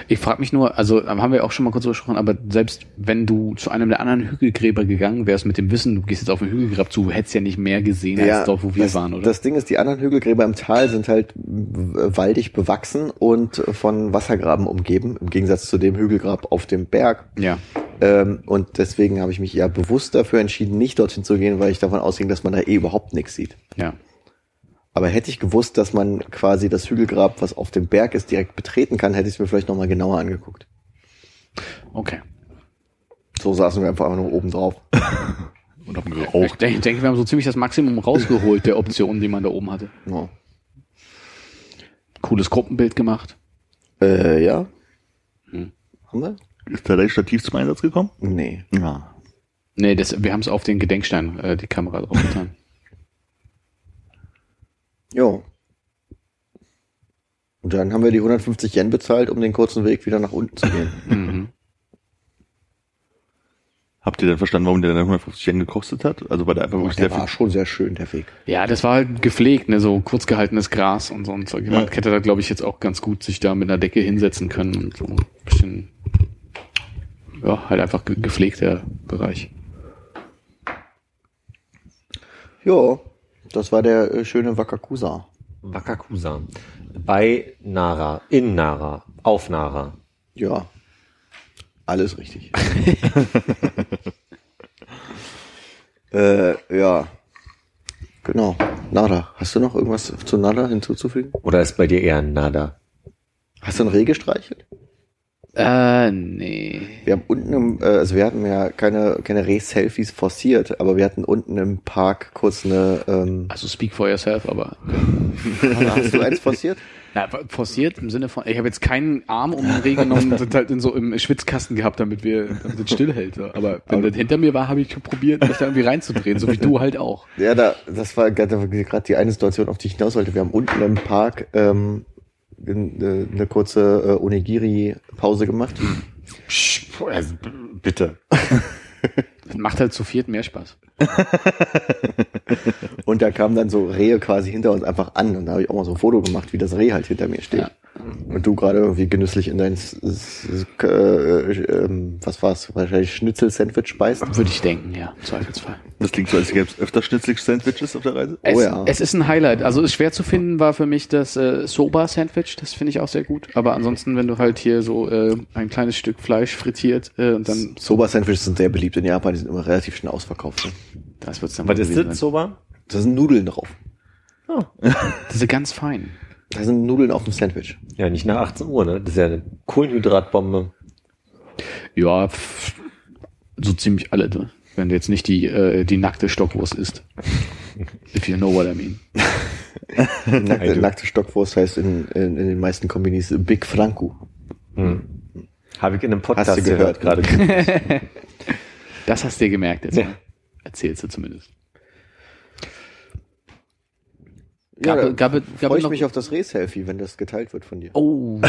Ich frage mich nur, also haben wir auch schon mal kurz gesprochen, aber selbst wenn du zu einem der anderen Hügelgräber gegangen wärst mit dem Wissen, du gehst jetzt auf den Hügelgrab zu, hättest ja nicht mehr gesehen als dort, wo wir das, waren, oder? Das Ding ist, die anderen Hügelgräber im Tal sind halt waldig bewachsen und von Wassergraben umgeben, im Gegensatz zu dem Hügelgrab auf dem Berg. ja. Ähm, und deswegen habe ich mich ja bewusst dafür entschieden, nicht dorthin zu gehen, weil ich davon ausging, dass man da eh überhaupt nichts sieht. Ja. Aber hätte ich gewusst, dass man quasi das Hügelgrab, was auf dem Berg ist, direkt betreten kann, hätte ich es mir vielleicht nochmal genauer angeguckt. Okay. So saßen wir einfach nur oben drauf. Und haben Ich geraucht. denke, ich denke, wir haben so ziemlich das Maximum rausgeholt der Optionen, die man da oben hatte. Ja, Cooles Gruppenbild gemacht. äh, ja. Hm. Haben wir? Ist da dein Stativ zum Einsatz gekommen? Nee. Ja. Nee, das, wir haben es auf den Gedenkstein, äh, die Kamera drauf getan. Jo. Und dann haben wir die 150 Yen bezahlt, um den kurzen Weg wieder nach unten zu gehen. Mhm. Habt ihr denn verstanden, warum der dann 150 Yen gekostet hat? Also weil der einfach wirklich der sehr war viel. schon sehr schön, der Weg. Ja, das war halt gepflegt, ne, so kurz gehaltenes Gras und so ein Zeug. Man hätte da, glaube ich, jetzt auch ganz gut sich da mit einer Decke hinsetzen können und so ein bisschen, ja, halt einfach ge gepflegter Bereich. Jo, das war der äh, schöne Wakakusa. Wakakusa. Bei Nara, in Nara, auf Nara. Ja, alles richtig. äh, ja, genau. Nada. Hast du noch irgendwas zu Nada hinzuzufügen? Oder ist bei dir eher ein Nada? Hast du ein Reh gestreichelt? Äh, nee. Wir haben unten im, äh, also wir hatten ja keine, keine Reh-Selfies forciert, aber wir hatten unten im Park kurz eine, ähm, Also speak for yourself, aber hast du eins forciert? ja, forciert im Sinne von, ich habe jetzt keinen Arm um den Reh genommen und das halt in so im Schwitzkasten gehabt, damit wir, damit das stillhält. Aber wenn das hinter mir war, habe ich probiert, mich da irgendwie reinzudrehen, so wie du halt auch. Ja, da, das war gerade die eine Situation, auf die ich hinaus wollte. Wir haben unten im Park ähm, eine, eine kurze äh, Onigiri-Pause gemacht. Also, bitte. Das macht halt zu viert mehr Spaß. Und da kamen dann so Rehe quasi hinter uns einfach an. Und da habe ich auch mal so ein Foto gemacht, wie das Reh halt hinter mir steht. Ja. Und du gerade irgendwie genüsslich in dein, äh, ähm, was war's, wahrscheinlich Schnitzel-Sandwich speist. Würde ich denken, ja, im Zweifelsfall. Das klingt so, als gäbe es öfter Schnitzlig-Sandwiches auf der Reise. Es, Oh ja. es ist ein Highlight. Also ist schwer zu finden war für mich das äh, Soba-Sandwich. Das finde ich auch sehr gut. Aber ansonsten, wenn du halt hier so äh, ein kleines Stück Fleisch frittiert äh, und dann Soba-Sandwiches sind sehr beliebt in Japan, die sind immer relativ schnell ausverkauft. Ne? das wird's dann Was ist das. Soba? Da sind Nudeln drauf. Diese ganz fein. Da sind Nudeln auf dem Sandwich. Ja, nicht nach 18 Uhr, ne? Das ist ja eine Kohlenhydratbombe. Ja, so ziemlich alle. Ne? Wenn du jetzt nicht die äh, die nackte Stockwurst isst. If you know what I mean. Nackte, nackte Stockwurst heißt in, in, in den meisten Kombinis Big Franco. Habe ich in einem Podcast Hast du gehört, gerade. Das hast du dir gemerkt jetzt. Ja. Ne? Erzählst du zumindest. Ja, Gab- gab- gab freue ich mich auf das Reh-Selfie, wenn das geteilt wird von dir. Oh,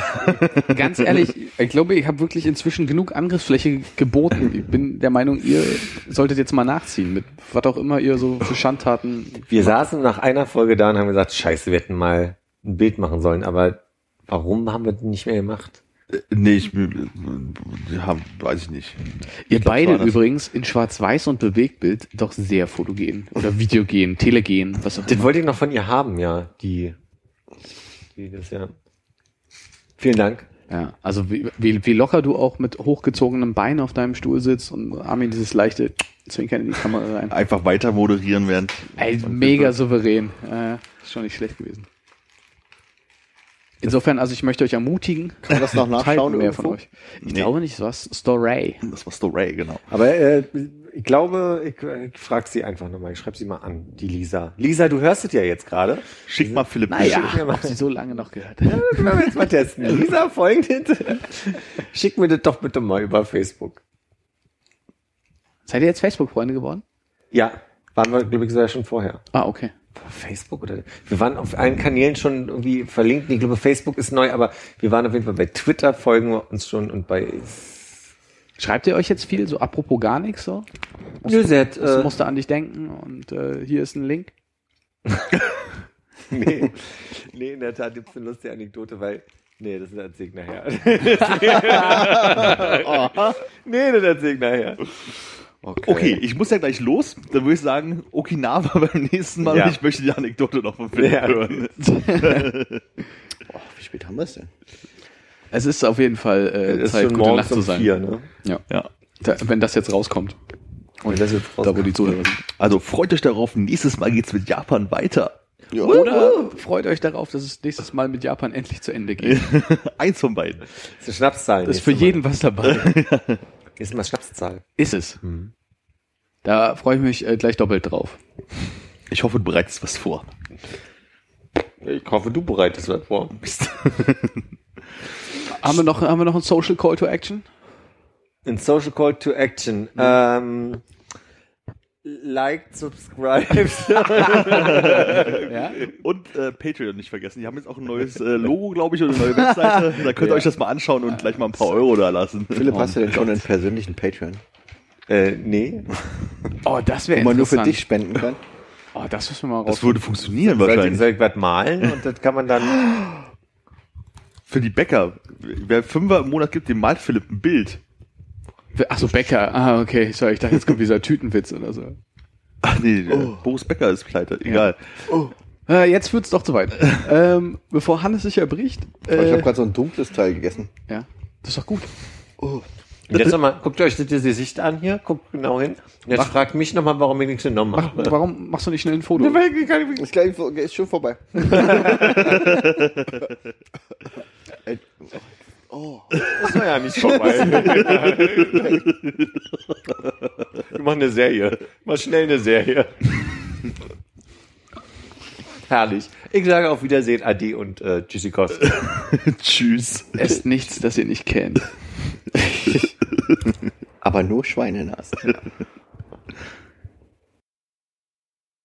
ganz ehrlich, ich glaube, ich habe wirklich inzwischen genug Angriffsfläche geboten. Ich bin der Meinung, ihr solltet jetzt mal nachziehen mit was auch immer ihr so für Schandtaten. Wir saßen nach einer Folge da und haben gesagt, scheiße, wir hätten mal ein Bild machen sollen, aber warum haben wir das nicht mehr gemacht? Nee, ich ja, weiß ich nicht. Ihr glaub, beide übrigens in Schwarz-Weiß und Bewegtbild doch sehr fotogen oder videogen, telegen, was auch Das immer. wollte ich noch von ihr haben, ja, die, die das ja. Vielen Dank. Ja, also wie, wie, wie locker du auch mit hochgezogenem Bein auf deinem Stuhl sitzt und Armin dieses leichte Zwinkern in die Kamera rein. Einfach weiter moderieren während. Ey, mega souverän. Äh, ist schon nicht schlecht gewesen. Insofern, also ich möchte euch ermutigen. Kann man das noch nachschauen mehr irgendwo? von euch. Ich Nee. glaube nicht, was Story. Das war Story, genau. Aber äh, ich glaube, ich, ich frage sie einfach nochmal, ich schreibe sie mal an, die Lisa. Lisa, du hörst es ja jetzt gerade. Schick mal Philipp. Naja. Schick- ob sie so lange noch gehört. Ja, können wir jetzt mal testen. Lisa, folgendes. Schick mir das doch bitte mal über Facebook. Seid ihr jetzt Facebook-Freunde geworden? Ja, waren wir, glaube ich, sogar schon vorher. Ah, okay. Facebook oder? Wir waren auf allen Kanälen schon irgendwie verlinkt. Ich glaube, Facebook ist neu, aber wir waren auf jeden Fall bei Twitter folgen wir uns schon und bei Schreibt ihr euch jetzt viel, so apropos gar nichts so? Nö, hat, Ich äh, musste an dich denken und äh, hier ist ein Link. nee, nee, in der Tat gibt's eine lustige Anekdote, weil Nee, das erzähl ich nachher. nee, das erzähl ich nachher. Okay, ich muss ja gleich los. Dann würde ich sagen, Okinawa beim nächsten Mal. Ja. Und ich möchte die Anekdote noch von Philipp Ja. hören. Boah, wie spät haben wir es denn? Es ist auf jeden Fall äh, Zeit, gute Nacht zu sein. vier, ne? Ja. Ja. Da, wenn das jetzt rauskommt. Und das jetzt Da, wo die Zuhörer sind. Also freut euch darauf. Nächstes Mal geht's mit Japan weiter. Ja. Oder freut euch darauf, dass es nächstes Mal mit Japan endlich zu Ende geht. Eins von beiden. Das ist eine Schnapszahl. Das ist für jeden was dabei. Ist mal Schnapszahl. Ist es. Da freue ich mich äh, gleich doppelt drauf. Ich hoffe, du bereitest was vor. Ich hoffe, du bereitest was vor. Haben wir noch, haben wir noch einen Social Call to Action? In Social Call to Action. Ähm, liked, subscribed. Ja? Und äh, Patreon nicht vergessen. Die haben jetzt auch ein neues äh, Logo, glaube ich, und eine neue Webseite. Da könnt ihr euch das mal anschauen und gleich mal ein paar Euro da lassen. Philipp, hast du denn schon einen persönlichen Patreon, äh, nee. Oh, das wäre wo man nur für interessant. dich spenden kann? Oh, das müssen wir mal Das raus. würde funktionieren Soll ich, wahrscheinlich. soll ich was malen und das kann man dann. Für die Bäcker. Wer Fünfer im Monat gibt, dem malt Philipp ein Bild. Ach so, Bäcker. Ah, okay. Sorry, ich dachte, jetzt kommt dieser Tütenwitz oder so. Ach nee, der Boris Becker ist pleite. Egal. Äh, jetzt wird's doch zu weit. ähm, bevor Hannes sich erbricht. Ich Äh, habe gerade so ein dunkles Teil gegessen. ja, das ist doch gut. Und jetzt nochmal, guckt euch das Gesicht an hier, guckt genau hin. Und jetzt fragt mich nochmal, warum ich nichts genommen Mach, habe. warum machst du nicht schnell ein Foto? Ist, gleich, ist schon vorbei. Ey, Das war ja nicht vorbei. Wir machen eine Serie. Mal schnell eine Serie. Herrlich. Ich sage auf Wiedersehen, Ade und äh, Tschüssikowski. Tschüss. Esst nichts, das ihr nicht kennt. Aber nur Schweinenasen.